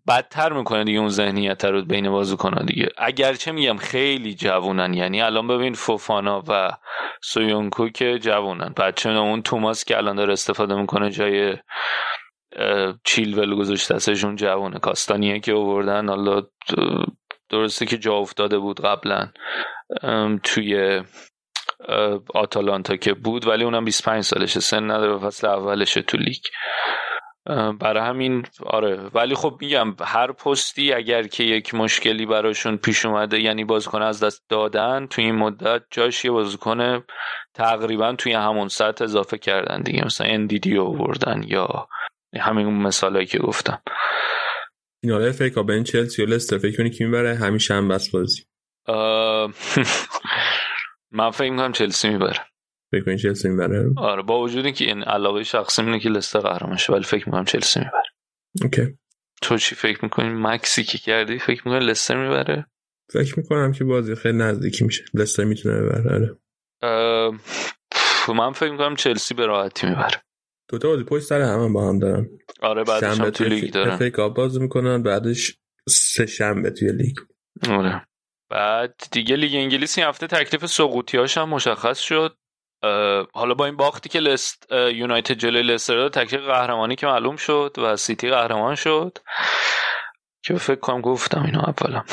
بدتر می‌کنه دیگه اون ذهنیت رو بین بازیکن‌ها دیگه. اگرچه میگم خیلی جوونن یعنی الان ببین فوفانا و سویونکو که جوونن. بچه اون توماس که الان داره استفاده می‌کنه جای چیلول گذاشته ازشون جوونه. کاستانیه که آوردن حالا درسته که جا افتاده بود قبلا توی آتالانتا که بود ولی اونم 25 سالشه. سن نداره فصل اولشه تو لیگ. برای همین آره. ولی خب میگم هر پستی اگر که یک مشکلی براشون پیش اومده یعنی بازیکن از دست دادن توی این مدت جاش یه بازیکن تقریبا توی همون سطح اضافه کردن دیگه. مثلا اندیدی آوردن یا همین مثالایی که گفتم. فینال فکر بین چلسی و لستر فکر کنی کی می‌بره؟ همیشه هم بس بازی. من فکر می‌کنم چلسی می‌بره. فکر کنی چلسی می‌بره؟ آره با وجود که این علاقه شخصی اینه که لستر قهرمان شه ولی فکر می‌کنم چلسی می‌بره. اوکی. تو چی فکر می‌کنی؟ مکسی که کردی فکر می‌کنی لستر می‌بره؟ فکر می‌کنم که بازی خیلی نزدیکی میشه. لستر می‌تونه ببره آره. من فکر می‌کنم چلسی به راحتی می‌بره. دو تا بازی پشت سر هم با هم دارن. آره بعدش هم تو لیگ دارن. فکر بازی می‌کنن بعدش سه شنبه توی لیگ. آره. بعد دیگه لیگ انگلیس این هفته تکلیف سقوطیاش هم مشخص شد. حالا با این باختی که لست یونایتد جلوی لستر تکلیف قهرمانی که معلوم شد و سیتی قهرمان شد. که فکر کنم گفتم اینا اولا.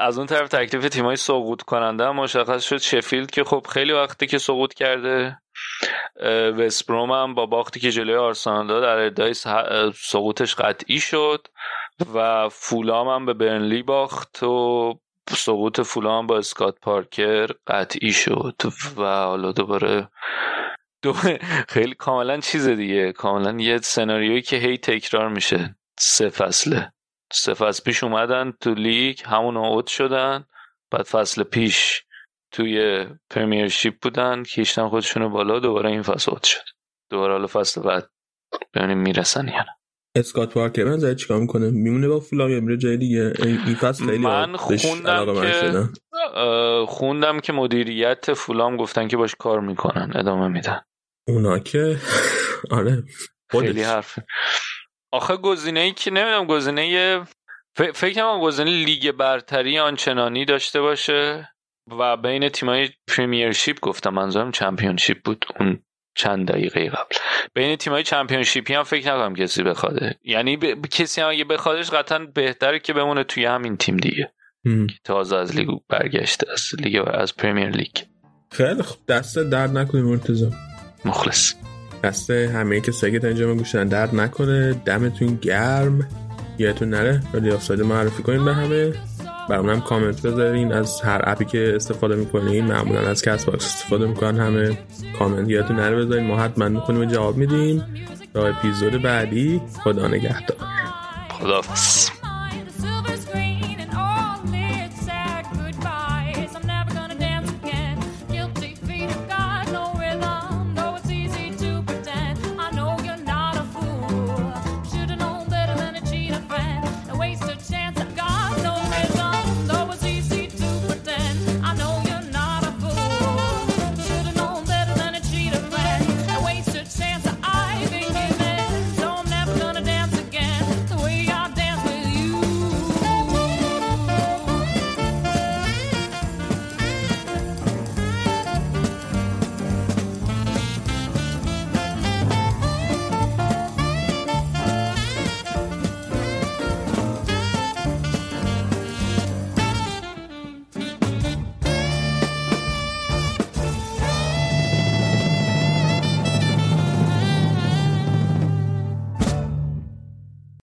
از اون طرف تکلیف تیمای سقوط کننده هم مشخص شد. شفیلد که خب خیلی وقتی که سقوط کرده وستبروم هم با باختی که جلوی آرسنال داد در ادامه‌ی سقوطش قطعی شد و فولام هم به برنلی باخت و سقوط فولام با اسکات پارکر قطعی شد و حالا دوباره دو خیلی کاملا چیز دیگه. کاملا یه سناریویی که هی تکرار میشه. سه فصله. سه فصل پیش اومدن تو لیگ همون اوت شدن. بعد فصل پیش توی پرمیرشیپ بودن کشتن خودشونو بالا دوباره این فصل اوت شد. دوباره حالا فصل بعد ببینیم می‌رسن یا نه اسکات پارکر من زاید چیکار می‌کنه؟ میمونه با فولام یا میره جای دیگه. این فصل خیلی من خوندم که خوندم که مدیریت فولام گفتن که باش کار می‌کنن ادامه میدن. اونا که؟ آره خودش. خیلی حرف. آخه گزینه ای که نمی‌دونم گزینه ف- فکر کنم گزینه لیگ برتری آنچنانی داشته باشه. و بین تیمای پریمیرشیپ گفتم منظورم چمپیونشیپ بود. اون چند دقیقه قبل. بین تیمای Championship ی هم فکر نکنم کسی بخواده یعنی ب... کسی هم اگه بخوادش قطعا بهتره که بمونه توی همین تیم دیگه. هم. تازه از لیگ برگشته از لیگ از Premier League. خیلی خوب. دست درد نکنی مرتضی مخلص. دست همه که تا اینجا ما گوش دادن درد نکنه. دمتون گرم. یادتون نره. رادیو آفساید معرفی کنین به همه. برامون کامنت بذارین. از هر app ی که استفاده می‌کنین معمولا از CastBox استفاده می‌کنن. همه کامنت یادتون نره بذارین. ما حتما می‌خونیم و جواب میدیم. تا اپیزود بعدی خدا نگهدار. خداحافظ.